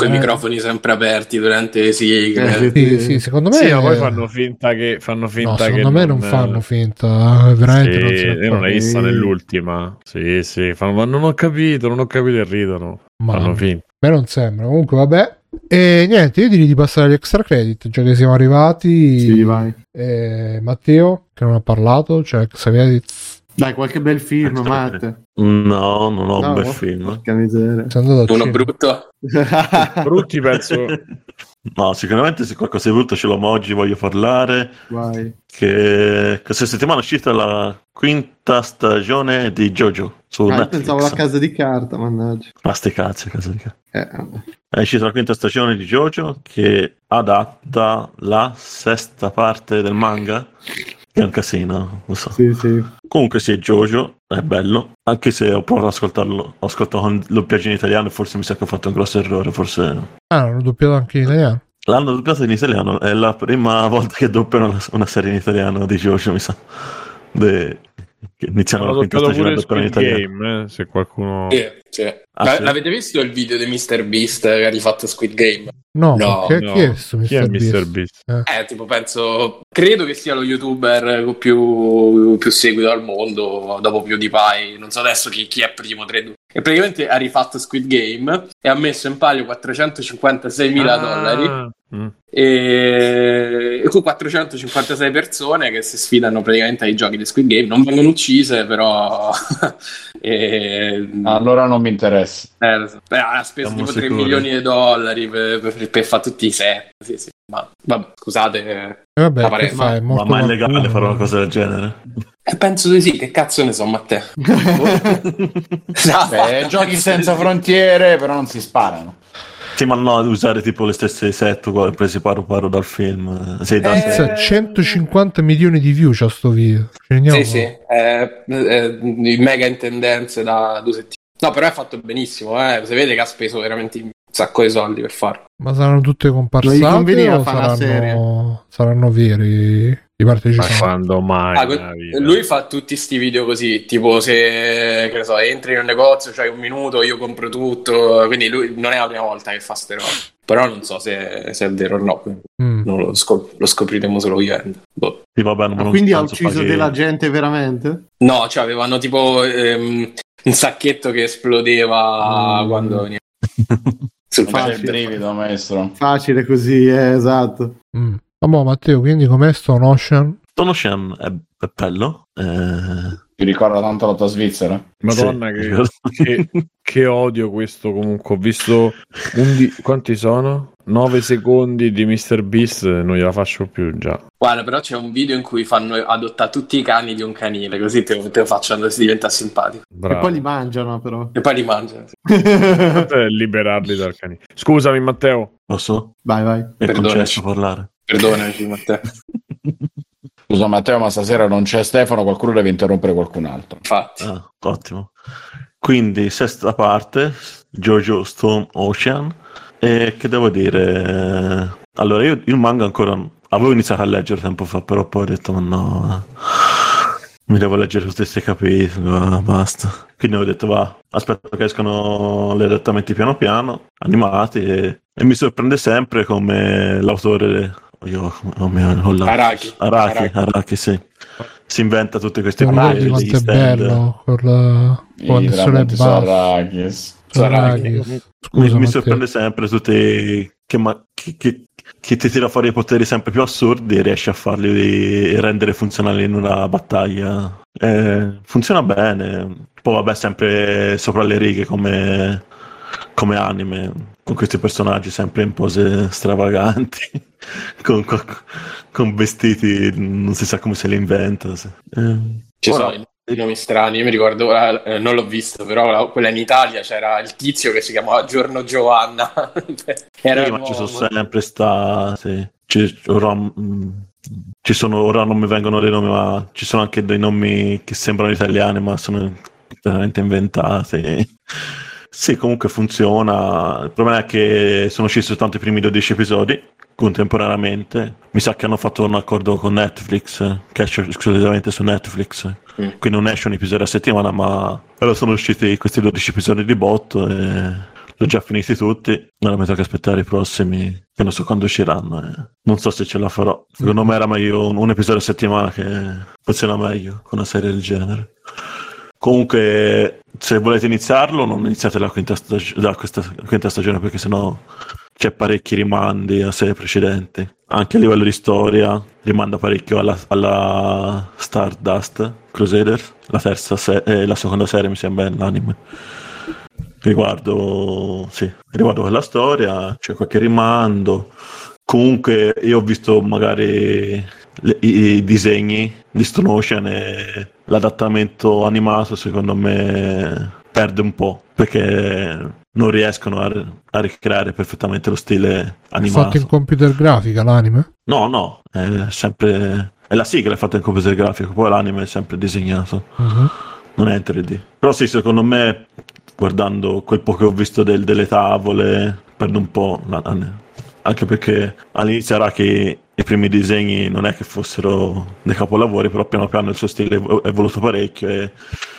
Con i eh, microfoni sempre aperti durante le sigle. Eh, sì, sì, secondo me Sì, ma poi fanno finta che fanno finta no, che secondo me non fanno finta eh, veramente non Sì, ne io non l'hai vista nell'ultima. Sì, sì, fanno, ma non ho capito, non ho capito e ridono. Ma- Fanno finta. A me non sembra. Comunque, vabbè. E niente, io direi di passare agli extra credit, già che siamo arrivati. Sì, vai. Eh, Matteo, che non ha parlato, cioè extra credit. Dai, qualche bel film, Matte. No, non ho No, un bel film. Porca miseria. Uno cinema. brutto. Brutti penso. No, sicuramente se qualcosa di brutto ce l'ho ma oggi voglio parlare vai. che questa settimana è uscita la quinta stagione di Jojo su Ah, pensavo alla casa di carta, mannaggia. Ma ste cazzi, casa di cazzo. Eh. È uscita la quinta stagione di Jojo che adatta la sesta parte del manga. Che è un casino, lo so. sì, sì. Comunque sì, Jojo è bello, anche se ho provato ad ascoltarlo, ho ascoltato con il doppiaggio in italiano e forse mi sa che ho fatto un grosso errore, forse... Ah, l'hanno doppiato anche in italiano. L'hanno doppiato in italiano, è la prima volta che doppiano una, una serie in italiano di Jojo, mi sa. De- Che iniziamo la quinta stagione a pure doppiare in italiano. Game, eh, se qualcuno... Sì, sì. Ah, sì? L'avete visto il video di Mr. Beast che ha rifatto Squid Game? No, No, chi, no. chi è questo Chi è Mr. Beast? Mr. Beast? Eh, tipo, penso. Credo che sia lo youtuber con più, più seguito al mondo dopo PewDiePie. Non so adesso chi, chi è primo tra i due. E praticamente ha rifatto Squid Game e ha messo in palio 456 mila Ah, dollari. mm. E... e con 456 persone che si sfidano praticamente ai giochi di Squid Game non vengono uccise però e... Allora non non mi interessa. Eh, so. Beh, ha speso Siamo tipo 3 sicuri. milioni di dollari per, per- per fare tutti i set. Sì, sì. Ma vabbè, scusate, eh, E vabbè, Ma pare- fai? È Ma mai è legale fare una cosa del genere? eh, penso di sì. Che cazzo ne so, Matteo? Beh, giochi senza frontiere, però non si sparano. Sì, ma no, ad usare tipo le stesse set presi paro paro dal film. eh, Sei da Eh, Pensa, 150 milioni di view c'ha sto video. Ci Sì, sì, è, è mega in tendenza da due settimane. No, però è fatto benissimo, eh. Si vede che ha speso veramente un sacco di soldi per farlo. Ma saranno tutte Non comparsate o fare una saranno, saranno veri i Ma partecipanti? quando mai? Ah, lui fa tutti sti video così, tipo se che ne so, entri in un negozio, c'hai un minuto, io compro tutto. Quindi lui non è la prima volta che fa ste robe. Però non so se, se è vero o no. Mm. non lo, scop- lo scopriremo solo vivendo. Boh. Sì, vabbè, ma Ma non quindi ha ucciso della gente veramente? No, cioè avevano tipo ehm, un sacchetto che esplodeva Mm. quando sul Facile. brivido, maestro. Facile così, eh, esatto. Mm. Boh, Matteo, quindi com'è sto Notion? Stone Ocean è, è bello. Eh, Ti ricorda tanto la tua Svizzera? Madonna, sì, che, che, che odio questo comunque. Ho visto undi- quanti sono? 9 secondi di Mr. Beast, non gliela faccio più già. Guarda, però c'è un video in cui fanno adottare tutti i cani di un canile, così te, te lo facciano si diventa simpatico. E Bravo. poi li mangiano, però. E poi li mangiano. sì. Liberarli dal canile. Scusami, Matteo. Posso? vai, vai. Perdonaci. concesso parlare. Perdonami, Matteo. Scusa Matteo, ma stasera non c'è Stefano, qualcuno deve interrompere qualcun altro. Infatti. Ah, ottimo. Quindi, sesta parte, Jojo Stone Ocean. E che devo dire? Allora, io il manga ancora avevo iniziato a leggere tempo fa, però poi ho detto, ma no, mi devo leggere tutti questi capitoli, basta. Quindi ho detto, va, aspetto che escano gli adattamenti piano piano, animati, e, e mi sorprende sempre come l'autore... Io, oh mio, ho la- Araki. Araki, Araki. Araki, sì. Si inventa tutte queste cose, quanto è bello con la? Arrakis. Su Araki. Araki. Mi, Scusa, mi Matteo. sorprende sempre tutti che, ma, che, che- che ti tira fuori i poteri sempre più assurdi e riesce a farli rendere funzionali in una battaglia. Eh, funziona bene. Poi vabbè, sempre sopra le righe come, come anime, con questi personaggi sempre in pose stravaganti, con, con- con vestiti, non si sa come se li inventa. Eh, Ci ora- sono i- i nomi strani, io mi ricordo, eh, non l'ho visto, però la- quella in Italia c'era il tizio che si chiamava Giorno Giovanna. Era Sì, ma ci sono sempre sta. Sì. Ci, ora, mm, ci sono, ora non mi vengono dei nomi, ma ci sono anche dei nomi che sembrano italiani, ma sono veramente inventati. Sì, comunque funziona. Il problema è che sono usciti soltanto i primi 12 episodi contemporaneamente. Mi sa che hanno fatto un accordo con Netflix, eh, che esce esclusivamente su Netflix. Mm. Quindi non esce un episodio a settimana, ma però sono usciti questi 12 episodi di botto e li ho già finiti tutti. Ora mi tocca aspettare i prossimi, che non so quando usciranno. eh. Non so se ce la farò. Secondo me era meglio un, un episodio a settimana che funziona meglio con una serie del genere. Comunque, se volete iniziarlo, non iniziate la quinta, stag- da questa quinta stagione perché sennò c'è parecchi rimandi a serie precedenti. Anche a livello di storia, rimanda parecchio alla, alla Stardust Crusader, la, terza se- eh, la seconda serie mi sembra l'anime. Riguardo, sì, riguardo quella storia, c'è qualche rimando. Comunque, io ho visto magari le- i, i disegni di Stone Ocean e l'adattamento animato, secondo me, perde un po' perché non riescono a, a ricreare perfettamente lo stile È animato. fatto in computer grafica l'anime? No, no, è sempre. È la sigla è fatta in computer grafico, poi l'anime è sempre disegnato, Mhm. non è in 3D. Però sì, secondo me, guardando quel po' che ho visto del- delle tavole, perde un po'. anche perché all'inizio era che i primi disegni non è che fossero dei capolavori, però piano piano il suo stile è evoluto parecchio e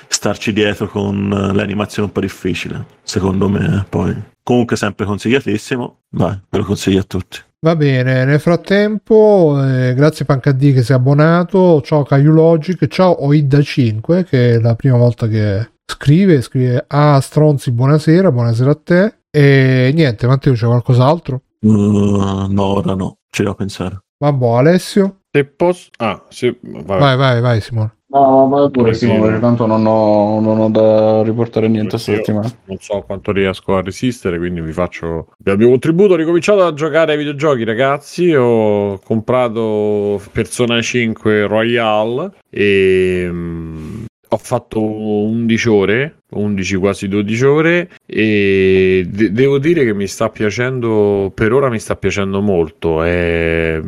starci dietro con eh, le animazioni un po' difficile, secondo me. Poi, comunque, sempre consigliatissimo. Vai, ve lo consiglio a tutti. Va bene, nel frattempo, eh, grazie Pancadì che si è abbonato. Ciao Caio Logic, ciao Oida5 che è la prima volta che scrive. Scrive Ah, Stronzi, buonasera, buonasera a te. E niente, Matteo, c'è qualcos'altro? Uh, no, ora no, ci devo pensare. Vabbè, Alessio, Se posso... Ah, sì, vai. vai, vai, vai, Simone. No, vai pure. Simone, perché tanto non ho, non ho da riportare niente questa settimana. non so quanto riesco a resistere, quindi vi faccio il mio contributo. Ho ricominciato a giocare ai videogiochi, ragazzi. Ho comprato Persona 5 Royale e mm, ho fatto 11 ore, 11 quasi 12 ore e de- devo dire che mi sta piacendo, per ora mi sta piacendo molto. È,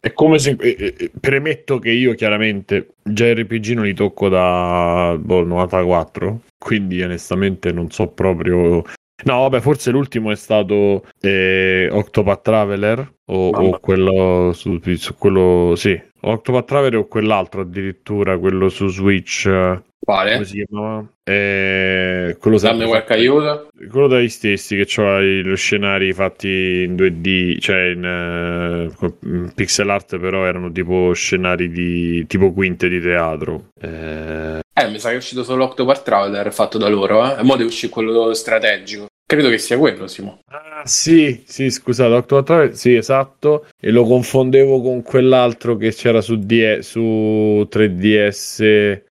è come se eh, eh, premetto che io chiaramente JRPG non li tocco da boh, 94, quindi onestamente non so proprio. No, vabbè, forse l'ultimo è stato eh, Octopath Traveler o, o quello su, su quello sì, Octopath Traveler o quell'altro addirittura, quello su Switch, eh, come Quale? si chiamava? Eh, quello Dammi qualche aiuto. quello dagli stessi che c'ha i scenari fatti in 2D, cioè in, eh, co- in pixel art, però erano tipo scenari di tipo quinte di teatro. Eh, Eh, mi sa che è uscito solo Octopath Traveler fatto da loro, eh. E mo deve uscire quello strategico. Credo che sia quello, Simo. Ah, sì, sì, scusate, Octopath Traveler, sì, esatto, e lo confondevo con quell'altro che c'era su, D- su 3DS. Eh,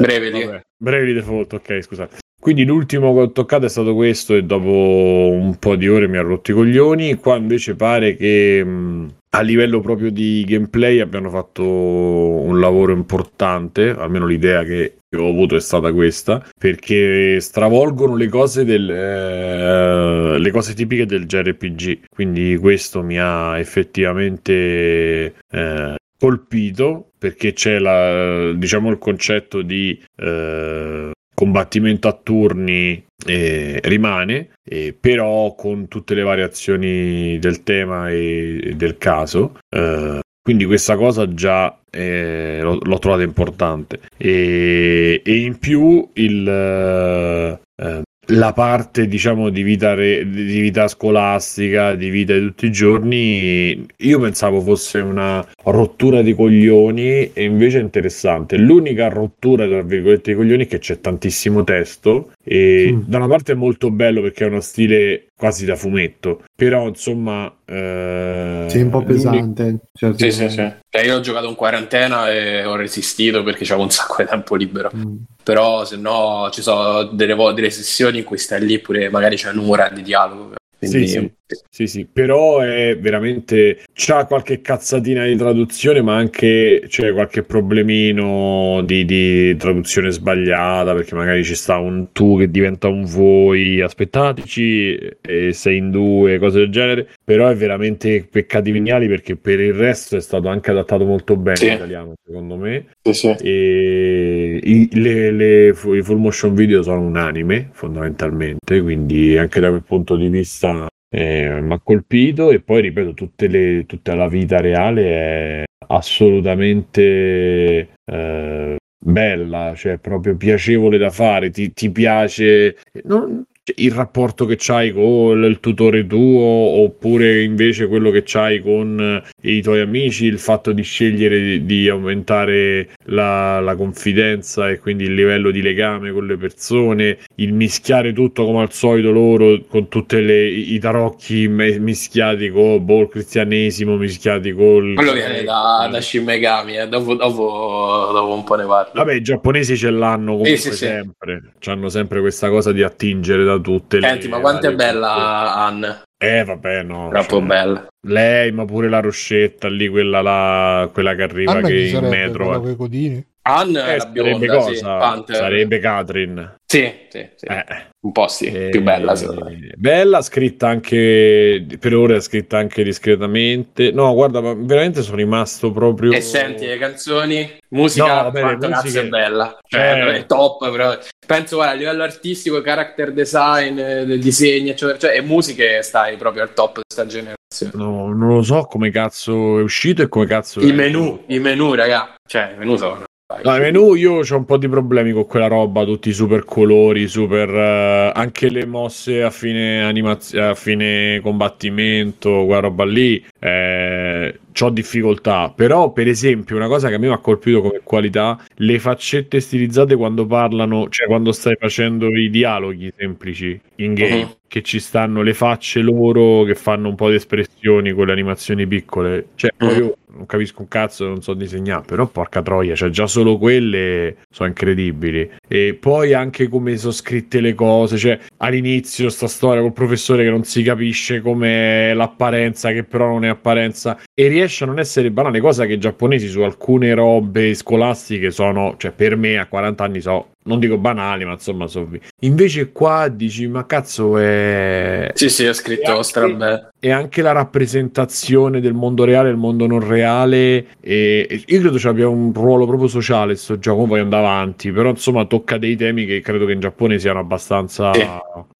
Brevity. Brevity Default, ok, scusate. Quindi l'ultimo che ho toccato è stato questo e dopo un po' di ore mi ha rotto i coglioni. Qua invece pare che mh, a livello proprio di gameplay abbiano fatto un lavoro importante, almeno l'idea che ho avuto è stata questa, perché stravolgono le cose, del, eh, le cose tipiche del JRPG. Quindi questo mi ha effettivamente eh, colpito perché c'è la, diciamo il concetto di eh, combattimento a turni eh, rimane, eh, però con tutte le variazioni del tema e, del caso. eh, quindi questa cosa già eh, l'ho, l'ho trovata importante. E, e in più il, eh, la parte diciamo di vita, re- di vita scolastica, di vita di tutti i giorni, io pensavo fosse una rottura di coglioni e invece è interessante. L'unica rottura tra virgolette di coglioni è che c'è tantissimo testo e Mm. da una parte è molto bello perché è uno stile quasi da fumetto, però insomma... eh, Sì, un po' pesante. certi Sì, sì, sì. Cioè, io ho giocato in quarantena e ho resistito perché avevo un sacco di tempo libero. Mm. Però se no ci sono delle, delle sessioni in cui stai lì pure magari c'è un'ora di dialogo. Quindi, Sì, sì. Sì, sì, però è veramente c'ha qualche cazzatina di traduzione, ma anche c'è qualche problemino di, di traduzione sbagliata, perché magari ci sta un tu che diventa un voi, aspettateci, e sei in due, cose del genere. Però è veramente peccati veniali perché per il resto è stato anche adattato molto bene Sì. in italiano, secondo me. Sì, sì. E i, le- le- i full motion video sono un anime fondamentalmente, quindi anche da quel punto di vista eh, mi ha colpito. E poi ripeto, le- tutta la vita reale è assolutamente eh, bella, cioè proprio piacevole da fare. Ti, ti piace non- cioè, il rapporto che c'hai con il tutore tuo, oppure invece quello che c'hai con i tuoi amici, il fatto di scegliere di, di aumentare la, la confidenza e quindi il livello di legame con le persone, il mischiare tutto come al solito loro con tutti i tarocchi mischiati con boh, il cristianesimo, mischiati con Quello viene da, da Shin Megami, eh. dopo, dopo, dopo un po' ne parlo. Vabbè, i giapponesi ce l'hanno comunque sì, sì. sempre. Hanno sempre questa cosa di attingere da tutte le. Senti, ma quanto è bella Anne? Eh, vabbè, no. Troppo cioè, bella. Lei, ma pure la Roscetta lì, quella là, quella che arriva Anna che in metro. Quella eh. coi codini? È Eh, sarebbe bionda, sì, cosa? Panther. Sarebbe Catherine. Sì, sì, sì. Eh. Un po' sì, Eh, più bella secondo me. Bella, scritta anche per ora è scritta anche discretamente. No, guarda, veramente sono rimasto proprio. E senti le canzoni, musica, No, cazzo musiche- è bella. Cioè, Eh. è top, però. Penso, guarda, a livello artistico, character design, eh, disegni, eccetera, cioè, e musiche stai proprio al top di questa generazione. No, non lo so come cazzo è uscito e come cazzo I è- menu, i menu, raga. Cioè, i menu sono... I menu io ho un po' di problemi con quella roba, tutti i super colori, super eh, anche le mosse a fine animazio- a fine combattimento, quella roba lì. eh, ho difficoltà, però per esempio una cosa che a me mi ha colpito come qualità, le faccette stilizzate quando parlano, cioè quando stai facendo i dialoghi semplici in game, Mhm. che ci stanno le facce loro che fanno un po' di espressioni con le animazioni piccole, cioè poi Mhm. io non capisco un cazzo, non so disegnare, però porca troia, cioè già solo quelle sono incredibili. E poi anche come sono scritte le cose, cioè all'inizio sta storia col professore che non si capisce come l'apparenza, che però non è apparenza, e riesce a non essere banale, cosa che i giapponesi su alcune robe scolastiche sono, cioè per me a 40 anni so, non dico banali, ma insomma so vi- Invece qua dici, ma cazzo è... Sì, sì, ho E scritto strabè. e anche la rappresentazione del mondo reale e il mondo non reale e, e io credo ci abbia un ruolo proprio sociale sto gioco poi andava avanti però insomma tocca dei temi che credo che in Giappone siano abbastanza Sì.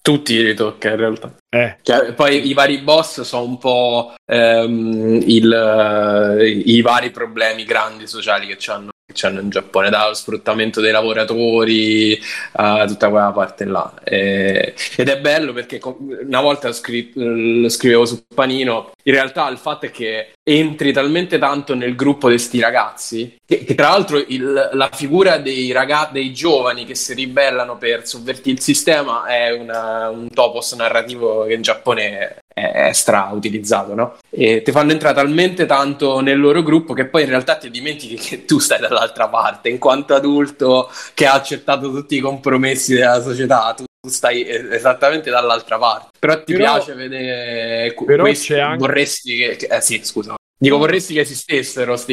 Tutti li tocca in realtà. eh, Cioè, poi i vari boss sono un po' ehm, il, i vari problemi grandi sociali che c'hanno, che c'hanno in Giappone, dallo sfruttamento dei lavoratori a tutta quella parte là. E- ed è bello perché una volta scri- lo scrivevo su Panino, in realtà il fatto è che entri talmente tanto nel gruppo di sti ragazzi che, che tra l'altro il- la figura dei, raga- dei giovani che si ribellano per sovvertire il sistema è una- un topos narrativo che in Giappone è, è stra utilizzato, no? E ti fanno entrare talmente tanto nel loro gruppo che poi in realtà ti dimentichi che tu stai dall'altra parte, in quanto adulto che ha accettato tutti i compromessi della società, tu stai es- esattamente dall'altra parte. Però ti Però- piace vedere però questi, c'è anche- vorresti che, che- eh sì, scusa. Dico vorresti che esistessero sti,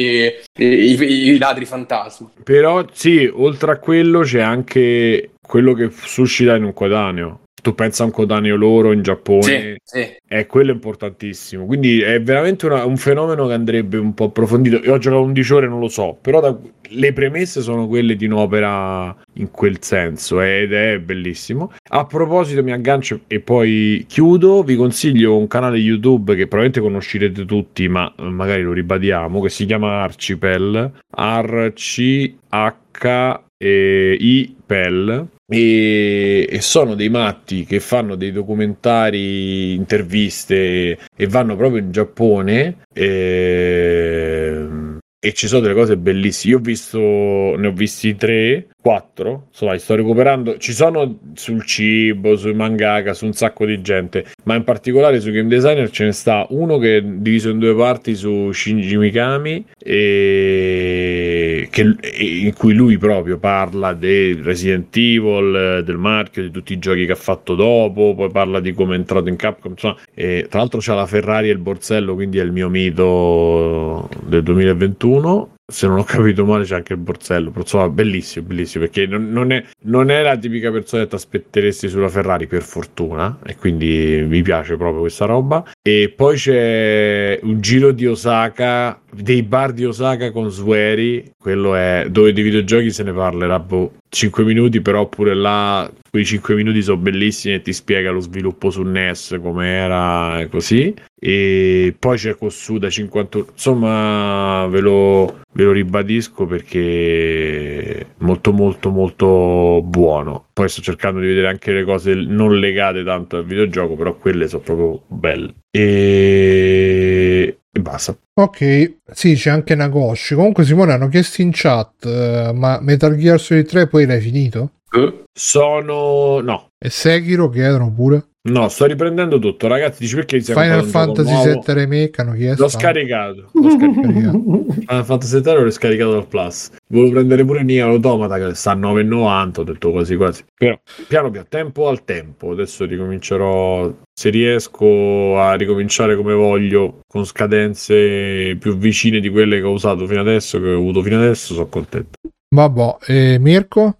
i, i- i ladri fantasma. però sì oltre a quello c'è anche quello che suscita in un coetaneo tu pensa a un coetaneo loro in Giappone Sì, sì. Eh, quello è importantissimo. Quindi è veramente una- un fenomeno che andrebbe un po' approfondito. Io ho giocato 11 ore, non lo so, però da- le premesse sono quelle di un'opera in quel senso ed è bellissimo. A proposito, mi aggancio e poi chiudo. Vi consiglio un canale YouTube che probabilmente conoscerete tutti, ma magari lo ribadiamo, che si chiama Archipel. R-C-H e e, e sono dei matti che fanno dei documentari, interviste e vanno proprio in Giappone ehm, e ci sono delle cose bellissime. Io ho visto, ne ho visti tre, quattro, insomma, li sto recuperando. Ci sono sul cibo, sui mangaka, su un sacco di gente, ma in particolare su game designer ce ne sta uno che è diviso in due parti su Shinji Mikami e che- in cui lui proprio parla del Resident Evil, del marchio, di tutti i giochi che ha fatto dopo, poi parla di come è entrato in Capcom, insomma, e tra l'altro c'ha la Ferrari e il borsello, quindi è il mio mito del 2021. Se non ho capito male c'è anche il borsello, però insomma bellissimo, bellissimo, perché non, non è, non è la tipica persona che ti aspetteresti sulla Ferrari per fortuna, e quindi mi piace proprio questa roba. E poi c'è un giro di Osaka, dei bar di Osaka con Sueri, quello è dove di videogiochi se ne parlerà boh, 5 minuti, però pure là quei 5 minuti sono bellissimi e ti spiega lo sviluppo su NES come era e così. E poi c'è Cossuda 51, insomma ve lo, ve lo ribadisco perché molto molto molto buono. Poi sto cercando di vedere anche le cose non legate tanto al videogioco, però quelle sono proprio belle. E, e basta. Ok, sì, c'è anche Nagoshi. Comunque, Simone hanno chiesto in chat, eh, ma Metal Gear Solid 3 poi l'hai finito? Eh? Sono no. E Sekiro chiedono pure. No, sto riprendendo tutto, ragazzi. Dici perché Final Fantasy? 7 Remake hanno chiesto. L'ho scaricato. L'ho scaricato. Final Fantasy VII l'ho scaricato dal Plus. Volevo prendere pure Nier Automata che sta a 9,90. Ho detto quasi quasi. Però piano piano, tempo al tempo. Adesso ricomincerò. Se riesco a ricominciare come voglio, con scadenze più vicine di quelle che ho usato fino adesso, che ho avuto fino adesso, sono contento. Vabbè, e Mirko?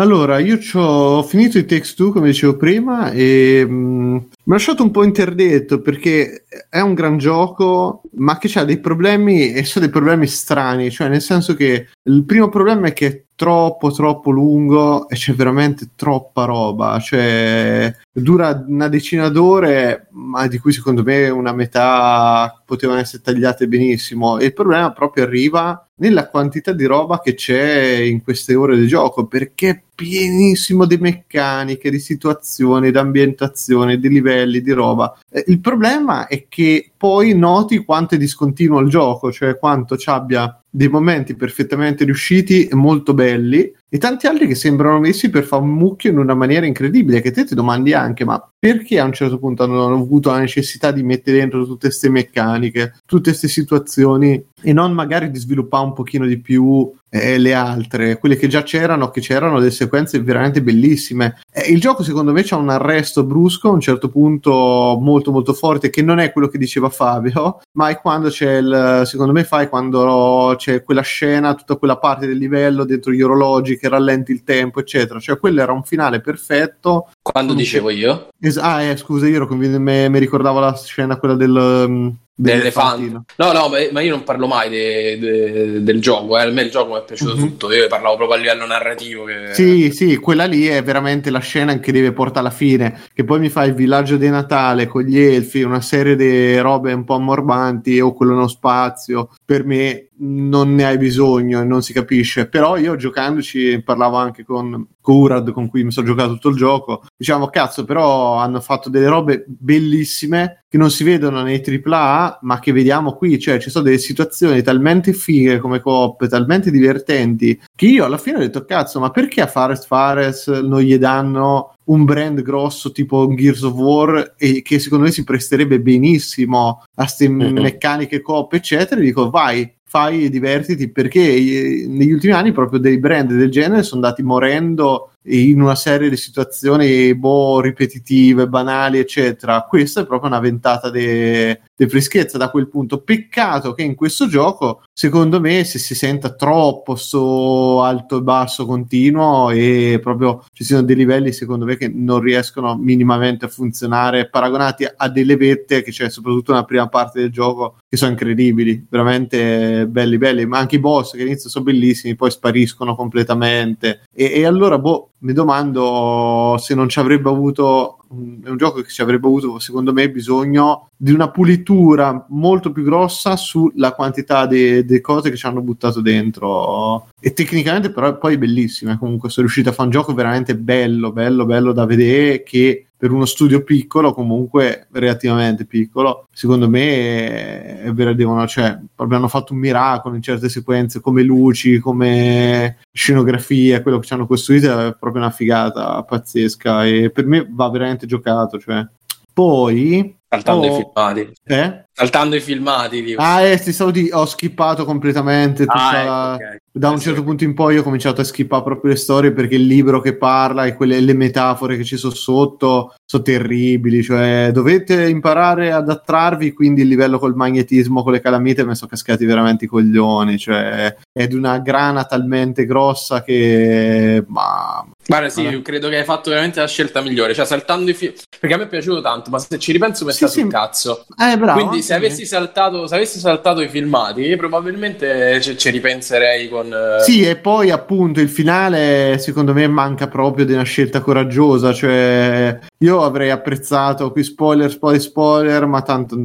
Allora, io ho finito i Takes Two, come dicevo prima, e mh, mi ha lasciato un po' interdetto perché è un gran gioco, ma che ha dei problemi e sono dei problemi strani. Cioè, nel senso che il primo problema è che troppo troppo lungo e c'è veramente troppa roba, cioè dura una decina d'ore, ma di cui secondo me una metà potevano essere tagliate benissimo e il problema proprio arriva nella quantità di roba che c'è in queste ore di gioco perché è pienissimo di meccaniche, di situazioni, di ambientazioni, di livelli, di roba. Eh, il problema è che poi noti quanto è discontinuo il gioco, cioè quanto ci abbia dei momenti perfettamente riusciti e molto belli e tanti altri che sembrano messi per fare un mucchio in una maniera incredibile che te ti domandi anche ma perché a un certo punto hanno avuto la necessità di mettere dentro tutte queste meccaniche tutte queste situazioni e non magari di sviluppare un pochino di più eh, le altre, quelle che già c'erano, che c'erano delle sequenze veramente bellissime. Eh, il gioco secondo me c'ha un arresto brusco a un certo punto molto molto forte che non è quello che diceva Fabio, ma è quando c'è il, secondo me fai quando c'è quella scena, tutta quella parte del livello dentro gli orologi che rallenti il tempo, eccetera. Cioè quello era un finale perfetto. Quando dicevo io? Es- ah, eh, scusa, io ero convinto, mi, ricordavo la scena quella del... Um, dell'elefante. No, no, ma io non parlo mai de, de, del gioco. Eh. A me il gioco mi è piaciuto mm-hmm. tutto. Io parlavo proprio a livello narrativo. Che... Sì, sì, quella lì è veramente la scena che deve portare alla fine. Che poi mi fa il villaggio di Natale con gli elfi, una serie di robe un po' ammorbanti o quello nello spazio. Per me non ne hai bisogno e non si capisce. Però io giocandoci parlavo anche con, con Urad con cui mi sono giocato tutto il gioco. Diciamo, cazzo, però hanno fatto delle robe bellissime che non si vedono nei AAA, ma che vediamo qui. Cioè, ci sono delle situazioni talmente fighe come coop, talmente divertenti, che io alla fine ho detto, cazzo, ma perché a Fares Fares non gli danno un brand grosso tipo Gears of War e che secondo me si presterebbe benissimo a queste mm-hmm. meccaniche coop eccetera dico vai fai e divertiti perché eh, negli ultimi anni proprio dei brand del genere sono andati morendo in una serie di situazioni boh, ripetitive, banali, eccetera. Questa è proprio una ventata di freschezza da quel punto. Peccato che in questo gioco, secondo me, se si senta troppo sto alto e basso continuo e proprio ci siano dei livelli, secondo me, che non riescono minimamente a funzionare, paragonati a delle vette che c'è soprattutto nella prima parte del gioco, che sono incredibili, veramente belli, belli. Ma anche i boss che all'inizio sono bellissimi, poi spariscono completamente. E, e allora, boh, mi domando se non ci avrebbe avuto è un gioco che ci avrebbe avuto secondo me bisogno di una pulitura molto più grossa sulla quantità di cose che ci hanno buttato dentro. E tecnicamente però poi è bellissimo comunque sono riuscito a fare un gioco veramente bello bello bello da vedere che per uno studio piccolo, comunque relativamente piccolo, secondo me è vero, cioè, proprio hanno fatto un miracolo in certe sequenze, come luci, come scenografia, quello che ci hanno costruito è proprio una figata pazzesca e per me va veramente giocato, cioè. Poi Saltando oh, i filmati. Eh? Saltando i filmati. Dico. Ah, eh, ti stavo di... ho skippato completamente. Tutta... Ah, ecco, okay. Da un certo punto in poi ho cominciato a skippare proprio le storie perché il libro che parla e quelle le metafore che ci sono sotto sono terribili. Cioè, dovete imparare ad attrarvi. Quindi il livello col magnetismo, con le calamite, mi sono cascati veramente i coglioni. Cioè, è di una grana talmente grossa che. Ma... Guarda, sì, allora. credo che hai fatto veramente la scelta migliore. Cioè, saltando i film. Perché a me è piaciuto tanto, ma se ci ripenso, mi è sì, stato sì. un cazzo. Eh, bravo, Quindi, se avessi, saltato, se avessi, saltato, i filmati, probabilmente ci, ci ripenserei con. Eh... Sì, e poi appunto il finale, secondo me, manca proprio di una scelta coraggiosa. Cioè, io avrei apprezzato qui spoiler, spoiler, spoiler, ma tanto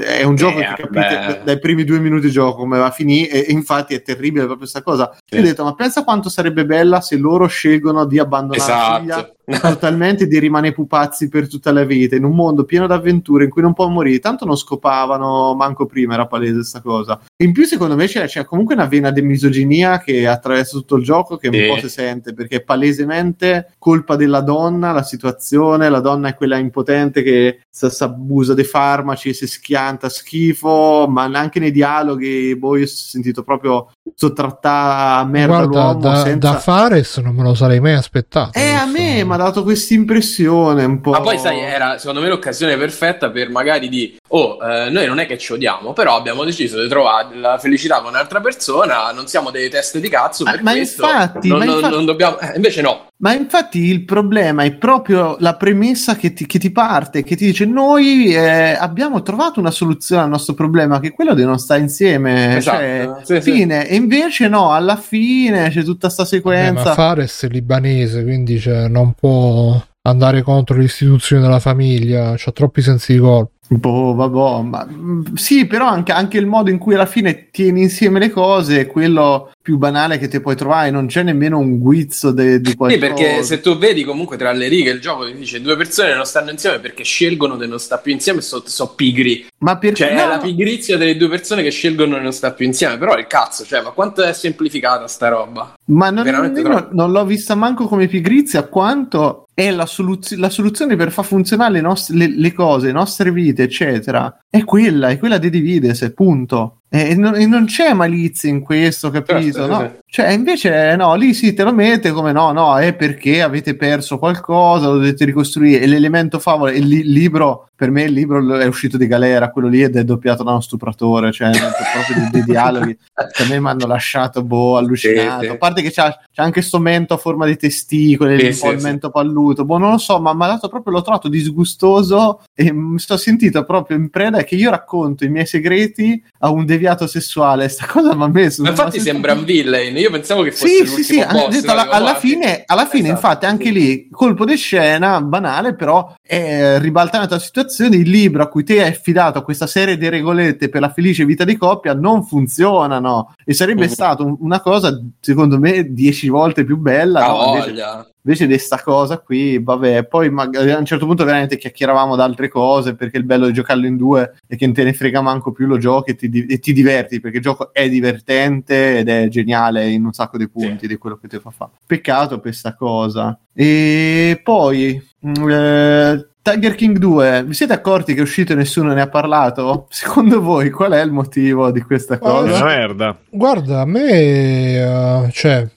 è un gioco eh, che capite dai primi due minuti di gioco come va a finire. E, infatti è terribile proprio questa cosa. Sì. Io ho detto, ma pensa quanto sarebbe bella se loro scelgono di abbandonare esatto. la figlia totalmente di rimane pupazzi per tutta la vita in un mondo pieno d'avventure in cui non può morire tanto non scopavano manco prima era palese questa cosa in più secondo me c'è, c'è comunque una vena di misoginia che attraversa tutto il gioco che un po' si sente perché è palesemente colpa della donna la situazione la donna è quella impotente che si abusa dei farmaci si schianta schifo ma anche nei dialoghi boh io ho sentito proprio sottrattare a merda Guarda, l'uomo da, senza... da Fares non me lo sarei mai aspettato eh a me ma dato questa impressione un po'. Ma poi, sai, era secondo me l'occasione perfetta per magari di oh, eh, noi non è che ci odiamo, però abbiamo deciso di trovare la felicità con un'altra persona, non siamo dei test di cazzo. Ma, ma infatti, non, ma infatti... non dobbiamo. Eh, invece no, Ma infatti il problema è proprio la premessa che ti, che ti parte, che ti dice noi eh, abbiamo trovato una soluzione al nostro problema, che è quello di non stare insieme, Esatto, cioè, sì, sì. fine. E invece no, alla fine c'è tutta sta Eh, sequenza. ma Fares è libanese, quindi cioè, non può andare contro l'istituzione della famiglia, c'ha troppi sensi di colpa. Boh, vabbè, ma mm, sì, però anche, anche il modo in cui alla fine tieni insieme le cose è quello più banale che ti puoi trovare, non c'è nemmeno un guizzo di Sì, qualcosa. perché se tu vedi comunque tra le righe il gioco ti dice due persone non stanno insieme perché scelgono di non stare più insieme sono so pigri. Ma perché Cioè no, è la pigrizia delle due persone che scelgono di non stare più insieme. Però il cazzo, cioè, ma quanto è semplificata sta roba? ma non, troppo. non l'ho vista manco come pigrizia quanto è la, soluz- la soluzione per far funzionare le, nostre, le, le cose, le nostre vite, eccetera. È quella, è quella di dividersi, punto. E non, e non c'è malizia in questo, capito? Certo, sì, no? Cioè, invece, no, lì sì, te lo mette come no, no, è perché avete perso qualcosa, lo dovete ricostruire. E l'elemento favola, il li- libro, per me il libro è uscito di galera, quello lì ed è doppiato da uno stupratore, cioè proprio dei, dei dialoghi che a me mi hanno lasciato, boh, allucinato. Sì, sì. A parte che c'ha, c'ha anche sto mento a forma di testicoli, un po' il mento palluto, boh, non lo so, ma mi ha dato proprio, l'ho trovato disgustoso e mi sto sentito proprio in preda che io racconto i miei segreti a un deviato sessuale. Sta cosa mi ha messo. Ma infatti sembra un villain. Io pensavo che fosse sì, sì, sì, boss. detto alla, alla fine, alla fine Esatto, infatti, anche sì. lì, colpo di scena, banale, però è ribaltando la situazione, il libro a cui te hai affidato questa serie di regolette per la felice vita di coppia non funzionano e sarebbe Mhm. stata un- una cosa, secondo me, dieci volte più bella. No? Invece- voglia. Invece di sta cosa qui, vabbè, poi magari a un certo punto veramente chiacchieravamo da altre cose perché il bello di giocarlo in due è che non te ne frega manco più, lo giochi e ti, e ti diverti perché il gioco è divertente ed è geniale in un sacco di punti di quello che ti fa fare. Peccato per sta cosa. E poi mm, eh, Tiger King 2, vi siete accorti che è uscito e nessuno ne ha parlato? Secondo voi qual è il motivo di questa cosa? una merda. Guarda, a me, eh, cioè,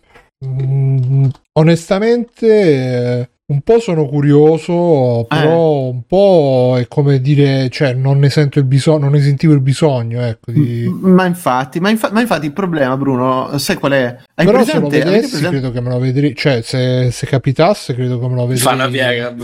mm, onestamente, eh, un po' sono curioso, però un po' è come dire, cioè, non ne sento il bisogno, non ne sentivo il bisogno, ecco, di... Ma infatti, ma, infa- ma infatti il problema, Bruno, sai qual è? Hai Però se lo presente- vedessi, presente- credo che me lo vedrei, cioè, se, se capitasse, credo che me lo vedrei. Fa una piega.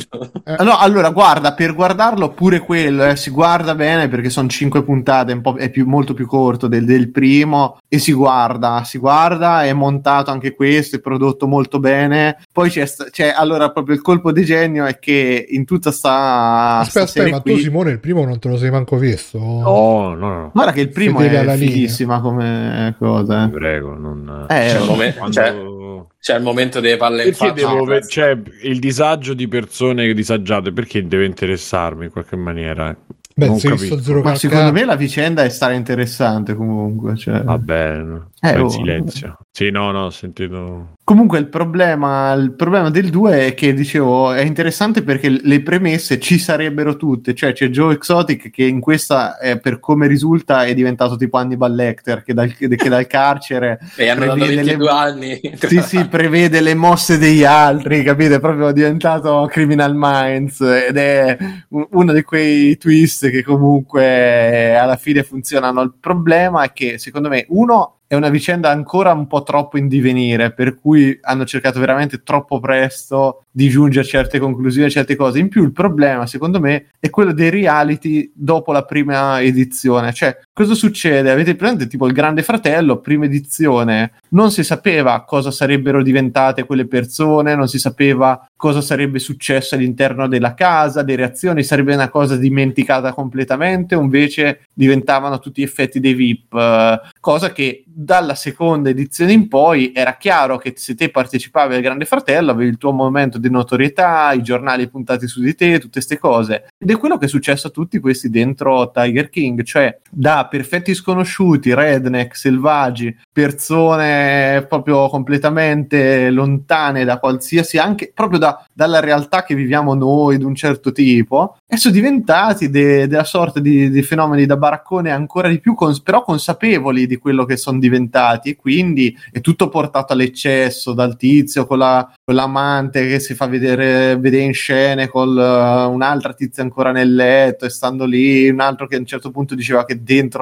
Allora, allora, guarda, per guardarlo pure quello, eh, si guarda bene perché sono cinque puntate, un po', è più- molto più corto del, del primo e si guarda, si guarda, è montato anche questo, è prodotto molto bene. Poi c'è, c'è allora proprio il colpo di genio è che in tutta sta, Aspetta, sta aspetta, ma qui, tu Simone il primo non te lo sei manco visto? No, no, no. guarda che il primo Fedele è fighissima come cosa. Ti prego, non... Eh, C'è il, eh, momen- Quando- cioè, c'è il momento delle palle in faccia. devo ve- cioè, il disagio di persone disagiate, perché deve interessarmi in qualche maniera? Beh, non Ma secondo me la vicenda è stare interessante comunque. Cioè. Vabbè, no. Eh, oh. silenzio. Sì, no, no, ho sentito... Comunque il problema, il problema del 2 è che dicevo è interessante perché le premesse ci sarebbero tutte, cioè c'è Joe Exotic che in questa eh, per come risulta è diventato tipo Hannibal Lecter che dal, che dal carcere E hanno dato prevede le- 22 anni. sì, sì, prevede le mosse degli altri, capite? È proprio diventato Criminal Minds ed è un- uno di quei twist che comunque alla fine funzionano. Il problema è che secondo me uno è una vicenda ancora un po' troppo in divenire, per cui hanno cercato veramente troppo presto di giungere a certe conclusioni, a certe cose. In più il problema, secondo me, è quello dei reality dopo la prima edizione. Cioè, cosa succede? Avete presente tipo il Grande Fratello, prima edizione, non si sapeva cosa sarebbero diventate quelle persone, non si sapeva cosa sarebbe successo all'interno della casa, le reazioni, sarebbe una cosa dimenticata completamente, invece diventavano tutti effetti dei VIP, eh, cosa che dalla seconda edizione in poi era chiaro che se te partecipavi al Grande Fratello avevi il tuo momento di notorietà, i giornali puntati su di te, tutte queste cose. Ed è quello che è successo a tutti questi dentro Tiger King, cioè da perfetti sconosciuti, redneck, selvaggi, persone proprio completamente lontane da qualsiasi, anche proprio da- dalla realtà che viviamo noi di un certo tipo, e sono diventati de- della sorta di, di fenomeni da baraccone ancora di più, cons- però consapevoli di quello che sono diventati, e quindi è tutto portato all'eccesso dal tizio con, la, l'amante che si fa vedere, vedere in scene con eh, un'altra tizia ancora nel letto e stando lì, un altro che a un certo punto diceva che dentro,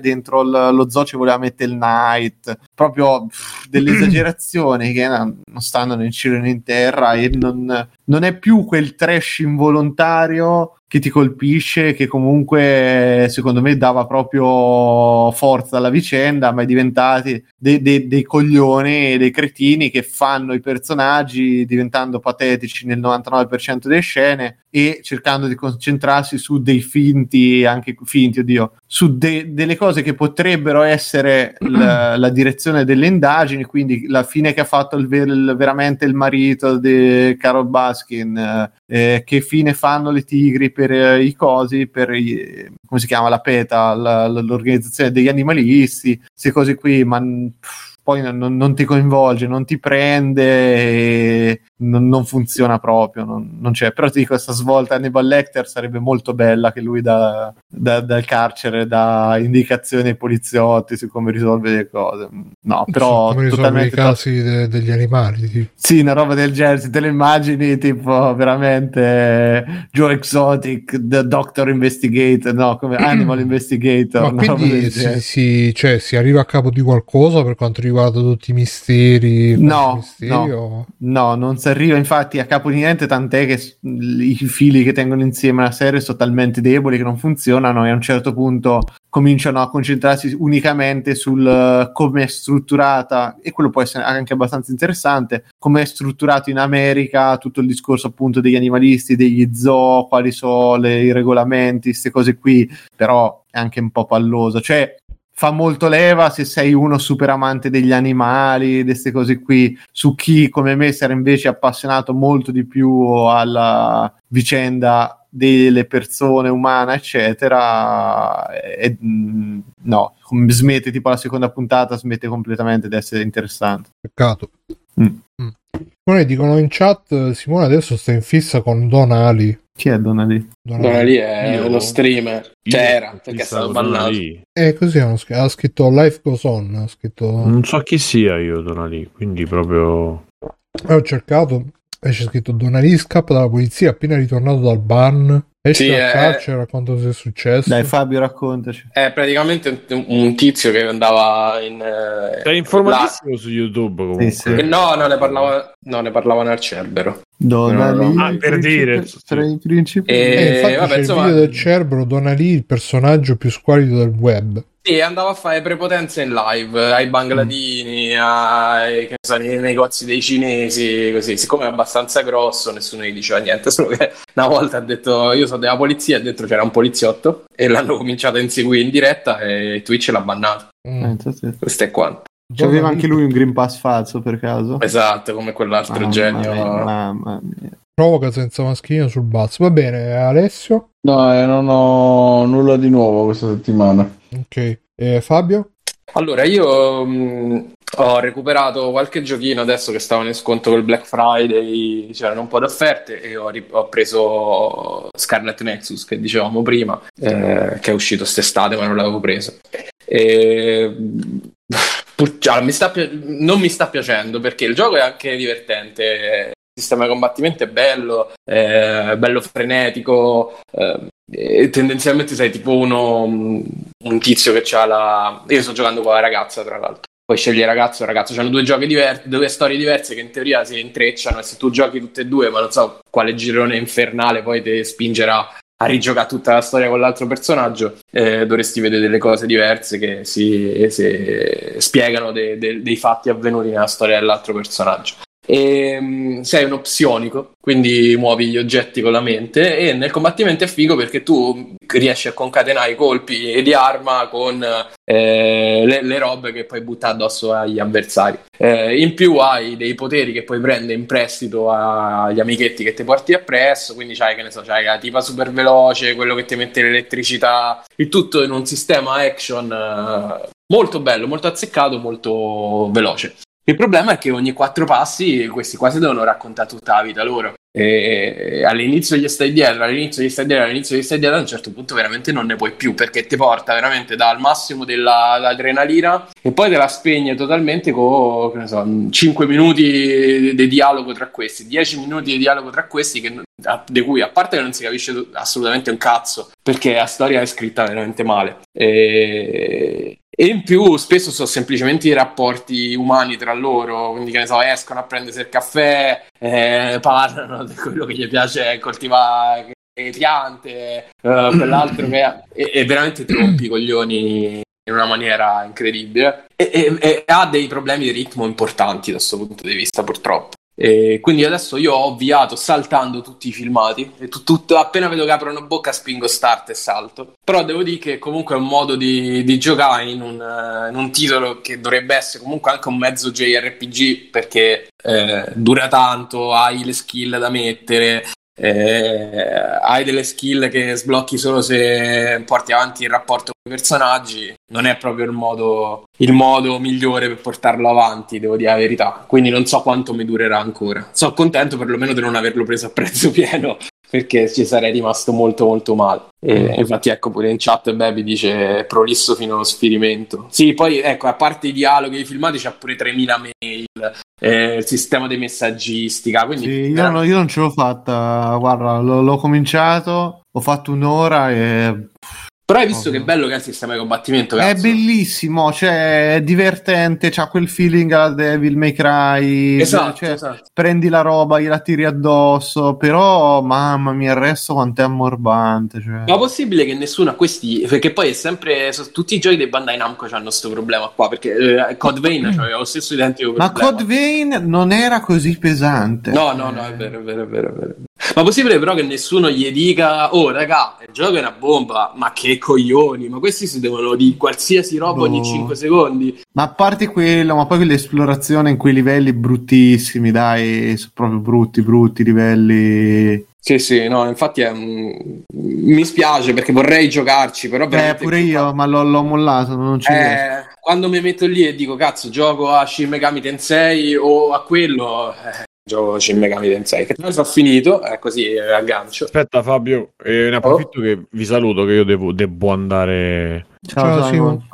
dentro il, lo zoo ci voleva mettere il night, proprio pff, delle esagerazioni che non, non stanno né in cielo né in terra e non, non è più quel trash involontario che ti colpisce, che comunque secondo me dava proprio forza alla vicenda, ma è diventati dei, dei, dei coglioni e dei cretini che fanno i personaggi diventando patetici nel 99% delle scene e cercando di concentrarsi su dei finti, anche finti, oddio, su de- delle cose che potrebbero essere la, la, direzione delle indagini, quindi la fine che ha fatto il ver- il, veramente il marito di Carol Baskin, eh, che fine fanno le tigri per eh, i cosi, per i, come si chiama la PETA, la, l'organizzazione degli animalisti, queste cose qui, ma pff, poi non, non, ti coinvolge, non ti prende, non, non, funziona proprio, non, non, c'è. Però ti dico, questa svolta Hannibal Lecter sarebbe molto bella che lui da, da, dal carcere dà indicazioni ai poliziotti su come risolve le cose. No, però... Come risolve i casi de- degli animali. Sì. sì, una roba del genere, te le immagini tipo veramente Joe Exotic, The Doctor Investigator, no, come Animal Investigator. Ma quindi si, si, cioè, si arriva a capo di qualcosa per quanto riguarda tutti i misteri? No, misteri, no, o... no, non si arriva infatti a capo di niente, tant'è che i fili che tengono insieme la serie sono talmente deboli che non funzionano e a un certo punto cominciano a concentrarsi unicamente sul uh, come è strutturata, e quello può essere anche abbastanza interessante, come è strutturato in America tutto il discorso appunto degli animalisti, degli zoo, quali sono le, i regolamenti, queste cose qui, però è anche un po' palloso. Cioè, fa molto leva se sei uno super amante degli animali, di queste cose qui, su chi come me era invece appassionato molto di più alla vicenda delle persone umane, eccetera. E, mm, no, smette tipo la seconda puntata, smette completamente di essere interessante. Peccato. Mm. Mm. Dicono in chat Simone adesso sta in fissa con Don Ali chi è Donali? Donali è Io? uno streamer. C'era, perché è stato bannato. Eh, così ha scritto Life Goes On. Ha scritto... Non so chi sia io Donali, quindi proprio... Eh, ho cercato e c'è scritto Donali scappa dalla polizia appena ritornato dal ban. Esce sì, dal carcere, racconta cosa è successo. Dai Fabio, raccontaci. È praticamente un, un tizio che andava in... Eh, Sei informatissimo la... su YouTube comunque. Sì, sì. No, no, ne parlavano, no, ne parlavano al Cerbero. Donali, no, ah, per dire tra i principi. E, eh, infatti vabbè, c'è insomma... il video del Cerbero, Donali, il personaggio più squalido del web. Sì, andava a fare prepotenza in live ai bangladini, ai, so, nei negozi dei cinesi, così. Siccome è abbastanza grosso, nessuno gli diceva niente. Solo che una volta ha detto: Io sono della polizia, e dentro c'era un poliziotto, e l'hanno cominciato a inseguire in diretta, e Twitch l'ha bannato. Mm. Eh, Questo è quanto. C'aveva anche lui un Green Pass falso per caso? Esatto, come quell'altro mamma genio. Mia, mamma mia. Provoca senza mascherina sul buzz. Va bene, Alessio? No, eh, non ho nulla di nuovo questa settimana. Ok. E Fabio? Allora, io mh, mm, ho recuperato qualche giochino adesso che stavano in sconto col Black Friday, c'erano un po' di offerte e ho, rip- ho preso Scarlet Nexus che dicevamo prima, eh, che è uscito quest'estate ma non l'avevo preso. E Pur, mi sta, non mi sta piacendo perché il gioco è anche divertente. Sistema di combattimento è bello, è bello frenetico. Eh, tendenzialmente sei tipo uno, un tizio che ha la. Io sto giocando con la ragazza, tra l'altro. Poi scegli ragazzo e ragazzo. C'hanno due giochi diversi, due storie diverse che in teoria si intrecciano. E se tu giochi tutte e due, ma non so quale girone infernale poi ti spingerà a rigiocare tutta la storia con l'altro personaggio, eh, dovresti vedere delle cose diverse che si, si spiegano de, de, dei fatti avvenuti nella storia dell'altro personaggio. E, um, sei uno psionico, quindi muovi gli oggetti con la mente e nel combattimento è figo perché tu riesci a concatenare i colpi di arma con eh, le, le, robe che puoi buttare addosso agli avversari. Eh, in più hai dei poteri che puoi prendere in prestito agli amichetti che ti porti appresso, quindi c'hai, che ne so, c'hai la tipa super veloce, quello che ti mette l'elettricità, il tutto in un sistema action eh, molto bello, molto azzeccato, molto veloce. Il problema è che ogni quattro passi questi quasi devono raccontare tutta la vita loro. E all'inizio gli stai dietro, all'inizio gli stai dietro, all'inizio gli stai dietro, a un certo punto veramente non ne puoi più perché ti porta veramente dal massimo dell'adrenalina e poi te la spegne totalmente con che ne so, 5 minuti di dialogo tra questi, 10 minuti di dialogo tra questi di cui a parte che non si capisce assolutamente un cazzo perché la storia è scritta veramente male. E, e in più spesso sono semplicemente i rapporti umani tra loro, quindi che ne so, escono a prendersi il caffè, eh, parlano di quello che gli piace coltivare le piante, uh, quell'altro che è, e, veramente troppi coglioni in una maniera incredibile e, e, e, ha dei problemi di ritmo importanti da questo punto di vista purtroppo. E quindi adesso io ho avviato saltando tutti i filmati e tu, tu, appena vedo che aprono bocca spingo start e salto. Però devo dire che comunque è un modo di, di giocare in un, in un, titolo che dovrebbe essere comunque anche un mezzo JRPG perché eh, dura tanto, hai le skill da mettere, eh, hai delle skill che sblocchi solo se porti avanti il rapporto con i personaggi, non è proprio il modo, il modo migliore per portarlo avanti, devo dire la verità. Quindi non so quanto mi durerà ancora. Sono contento perlomeno di non averlo preso a prezzo pieno perché ci sarei rimasto molto molto male. E infatti ecco pure in chat Baby dice prolisso fino allo sfirimento. Sì, poi ecco, a parte i dialoghi e i filmati c'ha pure 3000 mail, eh, il sistema di messaggistica. Quindi sì, io, non, io, non, ce l'ho fatta, guarda, l'ho, l'ho cominciato, ho fatto un'ora e però hai visto oh, che bello che è il sistema di combattimento? Cazzo. È bellissimo, cioè è divertente, c'ha quel feeling alla Devil May Cry. Esatto, cioè, esatto. Prendi la roba, gliela tiri addosso, però mamma mia, il resto quanto è ammorbante. Cioè. Ma possibile che nessuno ha questi, perché poi è sempre, tutti i giochi dei Bandai Namco hanno questo problema qua, perché eh, Code Vein cioè, lo stesso identico Ma problema. Code Vein non era così pesante. No, no, no, è vero, è vero, è vero. È vero. Ma possibile però che nessuno gli dica, oh raga, il gioco è una bomba, ma che coglioni, ma questi si devono di qualsiasi roba ogni 5 secondi. Ma a parte quello, ma poi quell'esplorazione in quei livelli bruttissimi, dai, sono proprio brutti, brutti livelli. Sì, sì, no, infatti è, um, mi spiace perché vorrei giocarci, però... Eh, pure io, fa... ma l'ho, l'ho, mollato, non ci eh, Quando mi metto lì e dico, cazzo, gioco a Shin Megami Tensei o a quello, eh, gioco Shin Megami Tensei che tra ho finito è così aggancio aspetta Fabio eh, ne approfitto oh. che vi saluto che io devo, devo andare. Ciao, ciao Simo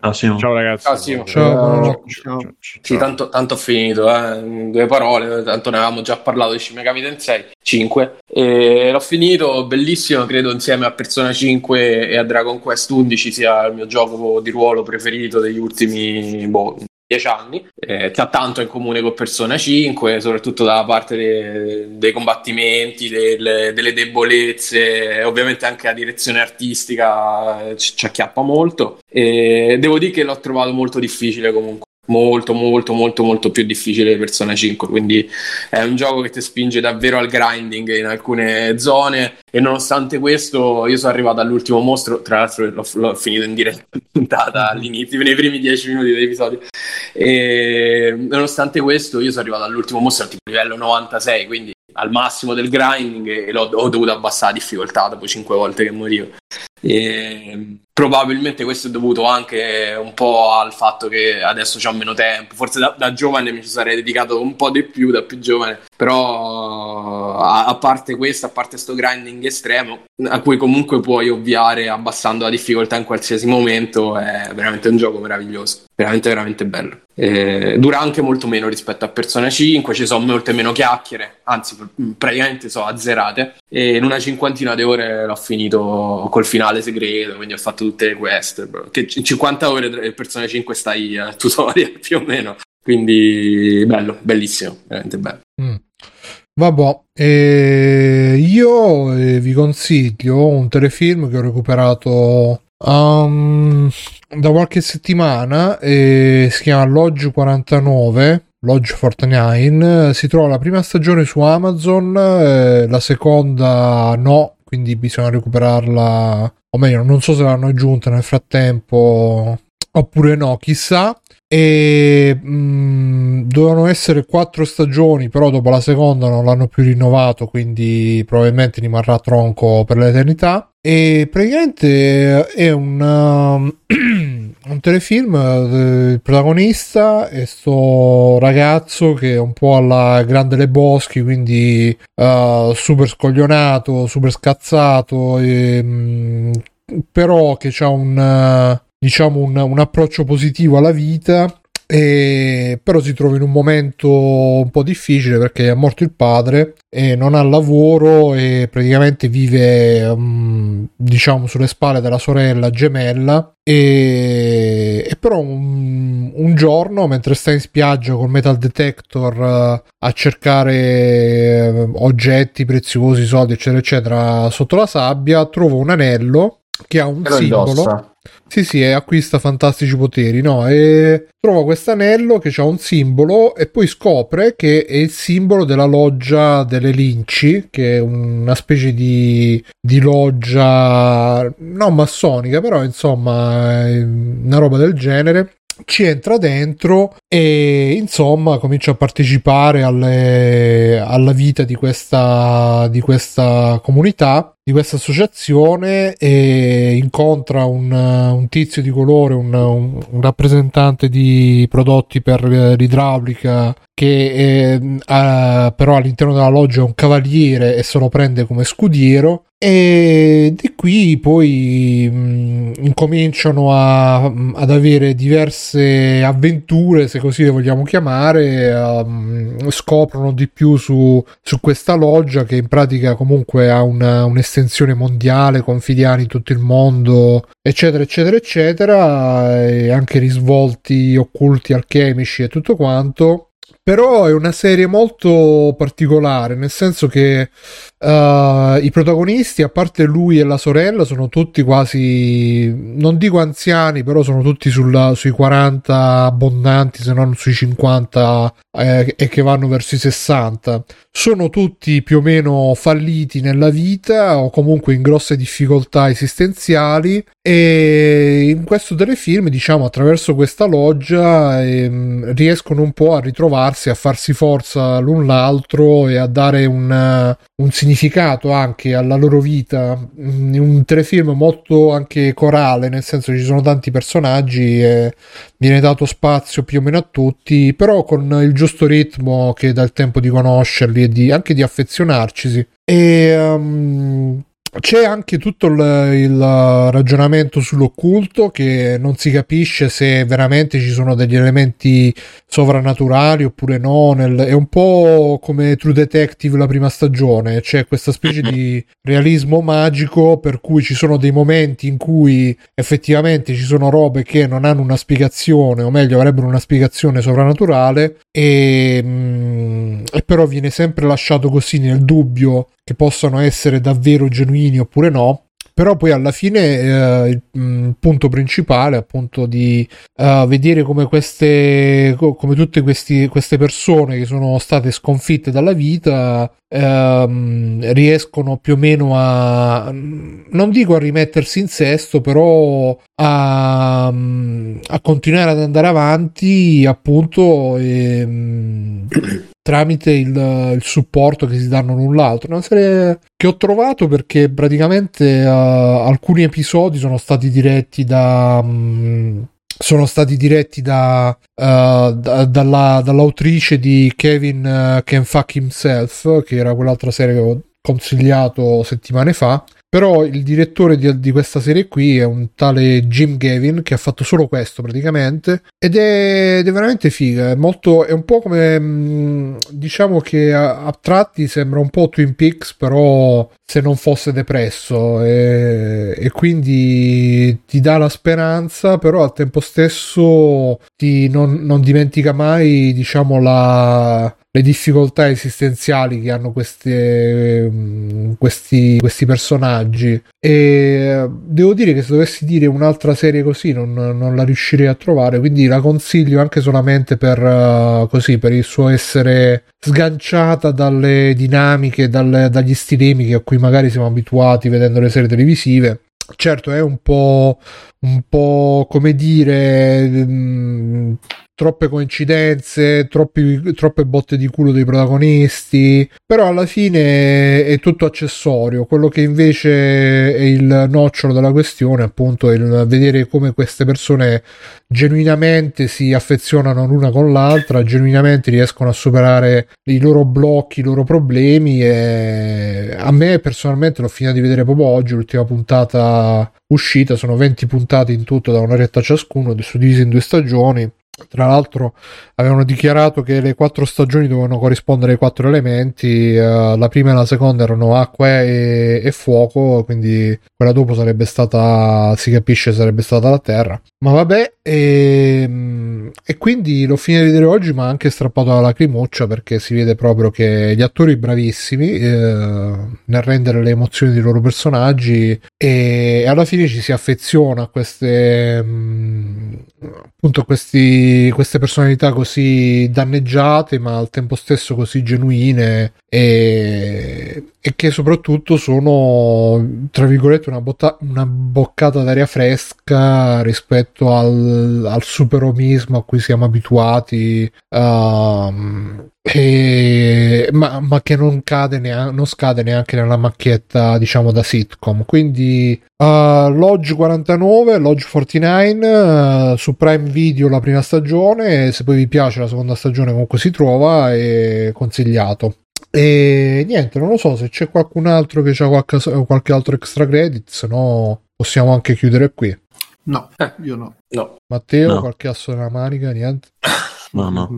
ah, ciao ragazzi. Ciao Simo ciao, ciao. ciao. Sì, tanto, tanto ho finito eh. due parole tanto ne avevamo già parlato di Shin Megami Tensei 5 e l'ho finito bellissimo credo insieme a Persona 5 e a Dragon Quest 11 sia il mio gioco di ruolo preferito degli ultimi boh, 10 anni, eh, che ha tanto in comune con Persona 5, soprattutto dalla parte de- dei combattimenti, delle, delle debolezze, ovviamente anche la direzione artistica eh, ci, ci acchiappa molto. E devo dire che l'ho trovato molto difficile comunque molto molto molto molto più difficile di Persona 5 quindi è un gioco che ti spinge davvero al grinding in alcune zone e nonostante questo io sono arrivato all'ultimo mostro tra l'altro l'ho, l'ho finito in diretta puntata all'inizio nei primi 10 minuti dell'episodio. E nonostante questo io sono arrivato all'ultimo mostro tipo livello 96 quindi al massimo del grinding e l'ho, ho dovuto abbassare la difficoltà dopo 5 volte che morivo. E probabilmente questo è dovuto anche un po' al fatto che adesso ho meno tempo. Forse da, da, giovane mi ci sarei dedicato un po' di più, da più giovane. Però a, a parte questo, a parte sto grinding estremo, a cui comunque puoi ovviare abbassando la difficoltà in qualsiasi momento, è veramente un gioco meraviglioso. Veramente, veramente bello. Eh, dura anche molto meno rispetto a Persona 5, ci sono molte meno chiacchiere, anzi praticamente sono azzerate. E in una cinquantina di ore l'ho finito col finale segreto, quindi ho fatto tutte le quest. Che in 50 ore il Persona 5 stai al tutorial più o meno. Quindi bello, bellissimo, veramente bello. Mm. Vabbè, eh, io eh, vi consiglio un telefilm che ho recuperato um, da qualche settimana, eh, si chiama Lodge 49, Lodge 49, si trova la prima stagione su Amazon, eh, la seconda no, quindi bisogna recuperarla, o meglio, non so se l'hanno aggiunta nel frattempo oppure no, chissà. E mh, mm, dovevano essere quattro stagioni però dopo la seconda non l'hanno più rinnovato quindi probabilmente rimarrà tronco per l'eternità. E praticamente è un, un telefilm, eh, il protagonista è sto ragazzo che è un po' alla grande Le Boschi, quindi eh, super scoglionato, super scazzato, e, mm, però che ha un, eh, diciamo un, un approccio positivo alla vita. E, però si trova in un momento un po' difficile perché è morto il padre e non ha lavoro e praticamente vive um, diciamo sulle spalle della sorella gemella. E, e però un, un, giorno mentre sta in spiaggia col metal detector uh, a cercare uh, oggetti preziosi soldi eccetera eccetera sotto la sabbia trova un anello che ha un lo simbolo indossa. sì, sì, e acquista fantastici poteri, no? E trova questo anello che ha un simbolo e poi scopre che è il simbolo della loggia delle Linci, che è una specie di, di loggia non massonica, però insomma una roba del genere ci entra dentro e insomma comincia a partecipare alle, alla vita di questa, di questa comunità di questa associazione e incontra un, un tizio di colore, un, un, un rappresentante di prodotti per eh, l'idraulica che è, ha- però all'interno della loggia è un cavaliere e se lo prende come scudiero e di qui poi mh, incominciano a- ad avere diverse avventure se così le vogliamo chiamare ehm, scoprono di più su, su questa loggia che in pratica comunque ha una- un'estensione mondiale con filiali in tutto il mondo eccetera eccetera eccetera e anche risvolti occulti alchemici e tutto quanto però è una serie molto particolare, nel senso che uh, i protagonisti, a parte lui e la sorella, sono tutti quasi, non dico anziani, però sono tutti sulla- sui 40 abbondanti, se non sui 50 eh, e che vanno verso i 60. Sono tutti più o meno falliti nella vita o comunque in grosse difficoltà esistenziali e in questo telefilm, diciamo, attraverso questa loggia ehm, riescono un po' a ritrovarsi, a farsi forza l'un l'altro e a dare un, eh, un significato anche alla loro vita. Mm, Un telefilm molto anche corale, nel senso ci sono tanti personaggi e viene dato spazio più o meno a tutti, però con il giusto ritmo che dà il tempo di conoscerli e di, anche di affezionarcisi. E um, c'è anche tutto il, il ragionamento sull'occulto che non si capisce se veramente ci sono degli elementi sovrannaturali oppure no. nel- è un po' come True Detective la prima stagione, c'è questa specie di realismo magico per cui ci sono dei momenti in cui effettivamente ci sono robe che non hanno una spiegazione, o meglio avrebbero una spiegazione sovrannaturale e, mm, e però viene sempre lasciato così nel dubbio che possano essere davvero genuini oppure no. Però poi alla fine eh, il mm, punto principale appunto di eh, vedere come queste, co- come tutte questi- queste persone che sono state sconfitte dalla vita ehm, riescono più o meno a, non dico a rimettersi in sesto, però a, a continuare ad andare avanti appunto ehm, tramite il, il supporto che si danno l'un l'altro. Una serie che ho trovato perché praticamente eh, alcuni episodi sono stati diretti da. mm, sono stati diretti da, eh, da- dalla- dall'autrice di Kevin eh, Can Fuck Himself, che era quell'altra serie che ho consigliato settimane fa. Però il direttore di, di questa serie qui è un tale Jim Gavin che ha fatto solo questo praticamente ed è, ed è veramente figa. È, molto, è un po' come mh, diciamo che a, a tratti sembra un po' Twin Peaks, però se non fosse depresso e, e quindi ti dà la speranza, però al tempo stesso ti non, non dimentica mai, diciamo, la, le difficoltà esistenziali che hanno queste, mm, questi, questi personaggi. E eh, devo dire che se dovessi dire un'altra serie così non, non la riuscirei a trovare, quindi la consiglio anche solamente per, eh, così, per il suo essere sganciata dalle dinamiche, dalle- dagli stilemi a cui magari siamo abituati vedendo le serie televisive. Certo, è un po', un po' come dire, mm, troppe coincidenze, troppi- troppe botte di culo dei protagonisti, però alla fine è tutto accessorio. Quello che invece è il nocciolo della questione, appunto, è il vedere come queste persone genuinamente si affezionano l'una con l'altra, genuinamente riescono a superare i loro blocchi, i loro problemi e a me personalmente l'ho finita di vedere proprio oggi, l'ultima puntata uscita, sono 20 puntate in tutto da un'oretta ciascuno, suddivise in due stagioni. Tra l'altro avevano dichiarato che le quattro stagioni dovevano corrispondere ai quattro elementi, eh, la prima e la seconda erano acqua e, e fuoco, quindi quella dopo sarebbe stata, si capisce, sarebbe stata la terra. Ma vabbè, e, e quindi l'ho finito di vedere oggi, ma anche strappato la lacrimuccia perché si vede proprio che gli attori bravissimi eh, nel rendere le emozioni dei loro personaggi e alla fine ci si affeziona a queste mh, appunto questi, queste personalità così danneggiate ma al tempo stesso così genuine e, e che soprattutto sono tra virgolette una, botta, una boccata d'aria fresca rispetto al, al superomismo a cui siamo abituati um, e, ma, ma, che non cade neanche, non scade neanche nella macchietta diciamo da sitcom quindi uh, Lodge 49 Lodge 49 uh, su Prime Video la prima stagione se poi vi piace la seconda stagione comunque si trova e consigliato e niente, non lo so se c'è qualcun altro che ha qualche, qualche altro extra credit, se no possiamo anche chiudere qui. No, io no. No. Matteo, No. qualche asso nella manica, niente. No, no.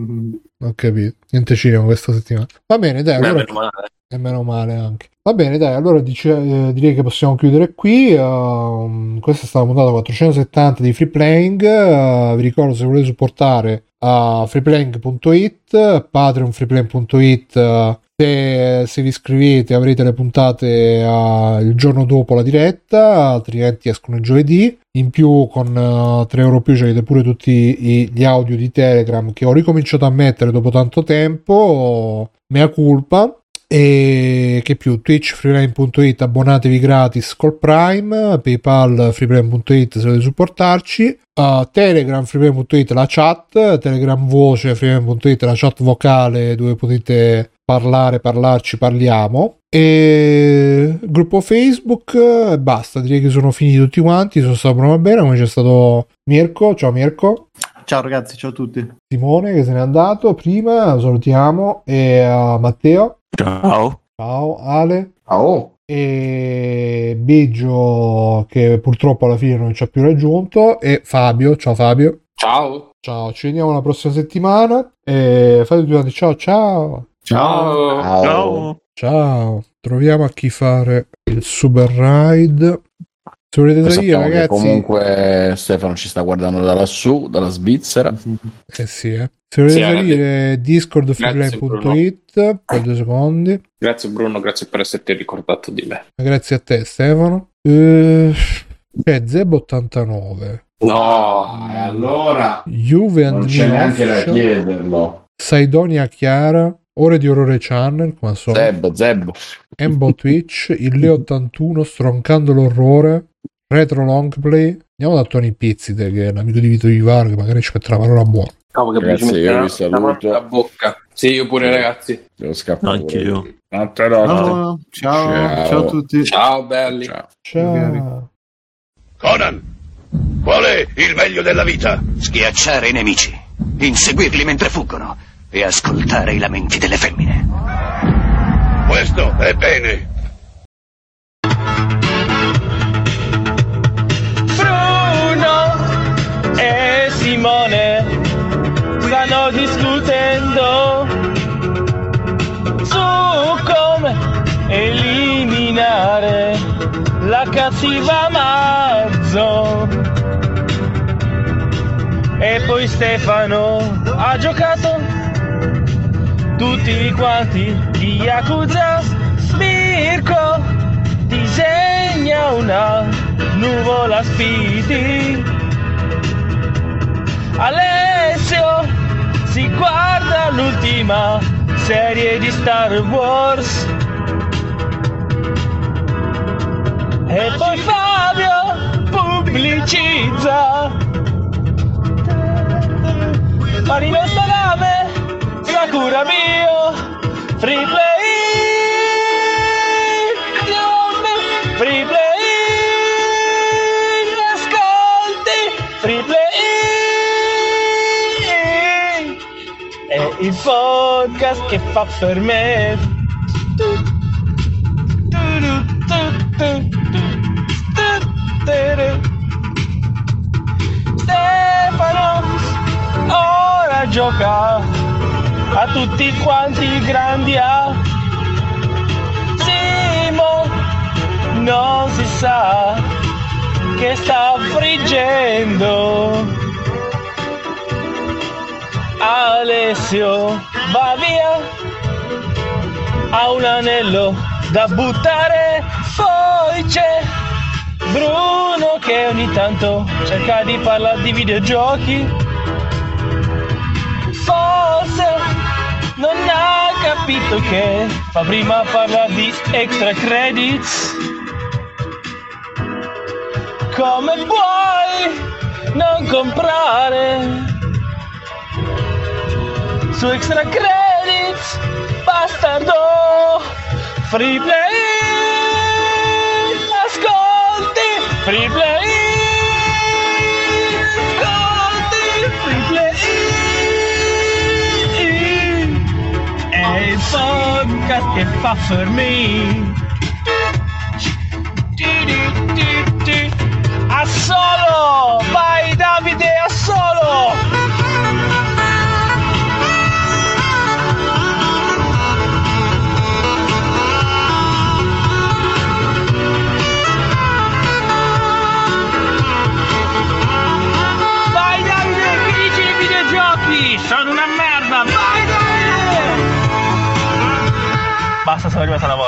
Ho capito. Niente cinema questa settimana. Va bene, dai, Beh, allora meno male. e meno male anche. Va bene, dai, allora dice- eh, direi che possiamo chiudere qui. ehm, questa è stata la puntata 470 di Free Playing. eh, vi ricordo se volete supportare a freeplaying.it, patreonfreeplaying.it. eh, se, se vi iscrivete avrete le puntate eh, il giorno dopo la diretta, altrimenti escono il giovedì. In più, con eh, 3 euro più, avete pure tutti i- gli audio di Telegram che ho ricominciato a mettere dopo tanto tempo. Mea culpa. E che più? Twitch freeline.it abbonatevi gratis col Prime, PayPal freeline.it se volete supportarci, uh, Telegram freeline.it la chat, Telegram voce freeline.it la chat vocale dove potete parlare, parlarci, parliamo. E gruppo Facebook basta, direi che sono finiti tutti quanti, sono stato proprio bene, come c'è stato Mirko, ciao Mirko. Ciao ragazzi, ciao a tutti. Simone che se n'è andato prima, salutiamo, e uh, Matteo, Ciao. ciao Ale, Oh, e Biggio che purtroppo alla fine non ci ha più raggiunto, e Fabio, ciao Fabio, Ciao. ciao, ci vediamo la prossima settimana, e fate tutti quanti ciao ciao, Ciao. ciao. Ciao. ciao, troviamo a chi fare il super ride. Se volete Poi che ragazzi, comunque Stefano ci sta guardando da lassù, dalla Svizzera. eh sì, eh. se volete Sì, salire discord Grazie, poi due secondi. Grazie Bruno, grazie per esserti ricordato di me. Grazie a te Stefano. Eh, c'è Zeb89. No. E allora Juve non c'è neanche da chiederlo. Saidonia Chiara, Ore di Orrore Channel, come al solito, Zeb, Zeb. Embo Twitch, il Leo 81, Stroncando l'Orrore, Retro Longplay. Andiamo da Tony Pizzite, che è l'amico di Vito Vivaro, che magari ci mette la parola buona. Cavolo, che Ragazzi, io vi la saluto. nella bocca. Sì, io pure ragazzi. Devo scappare. Anche io. Notte, notte. Ciao, ciao, Ciao. ciao a tutti. Ciao belli. Ciao. Ciao. Conan, qual è il meglio della vita? Schiacciare i nemici, inseguirli mentre fuggono e ascoltare i lamenti delle femmine. Questo è bene. Bruno e Simone stanno discutendo su come eliminare la cattiva Mazzo. E poi Stefano ha giocato tutti quanti di Yakuza. Mirko disegna una nuvola spiti. Alessio si guarda l'ultima serie di Star Wars. E poi Fabio pubblicizza Marino salame, la cura mio, free play, free play, ascolti, free play, è il podcast che fa per me. Stefano ora gioca a tutti quanti i grandi a Simo. Non si sa che sta friggendo. Alessio va via. Ha un anello da buttare. Poi c'è Bruno che ogni tanto cerca di parlare di videogiochi. Forse non ha capito che fa prima parlare di extra credits? Come puoi non comprare? Su extra credits bastardo free play ascolti free play è il podcast che fa per me. A solo vai Davide a Sono una merda, vai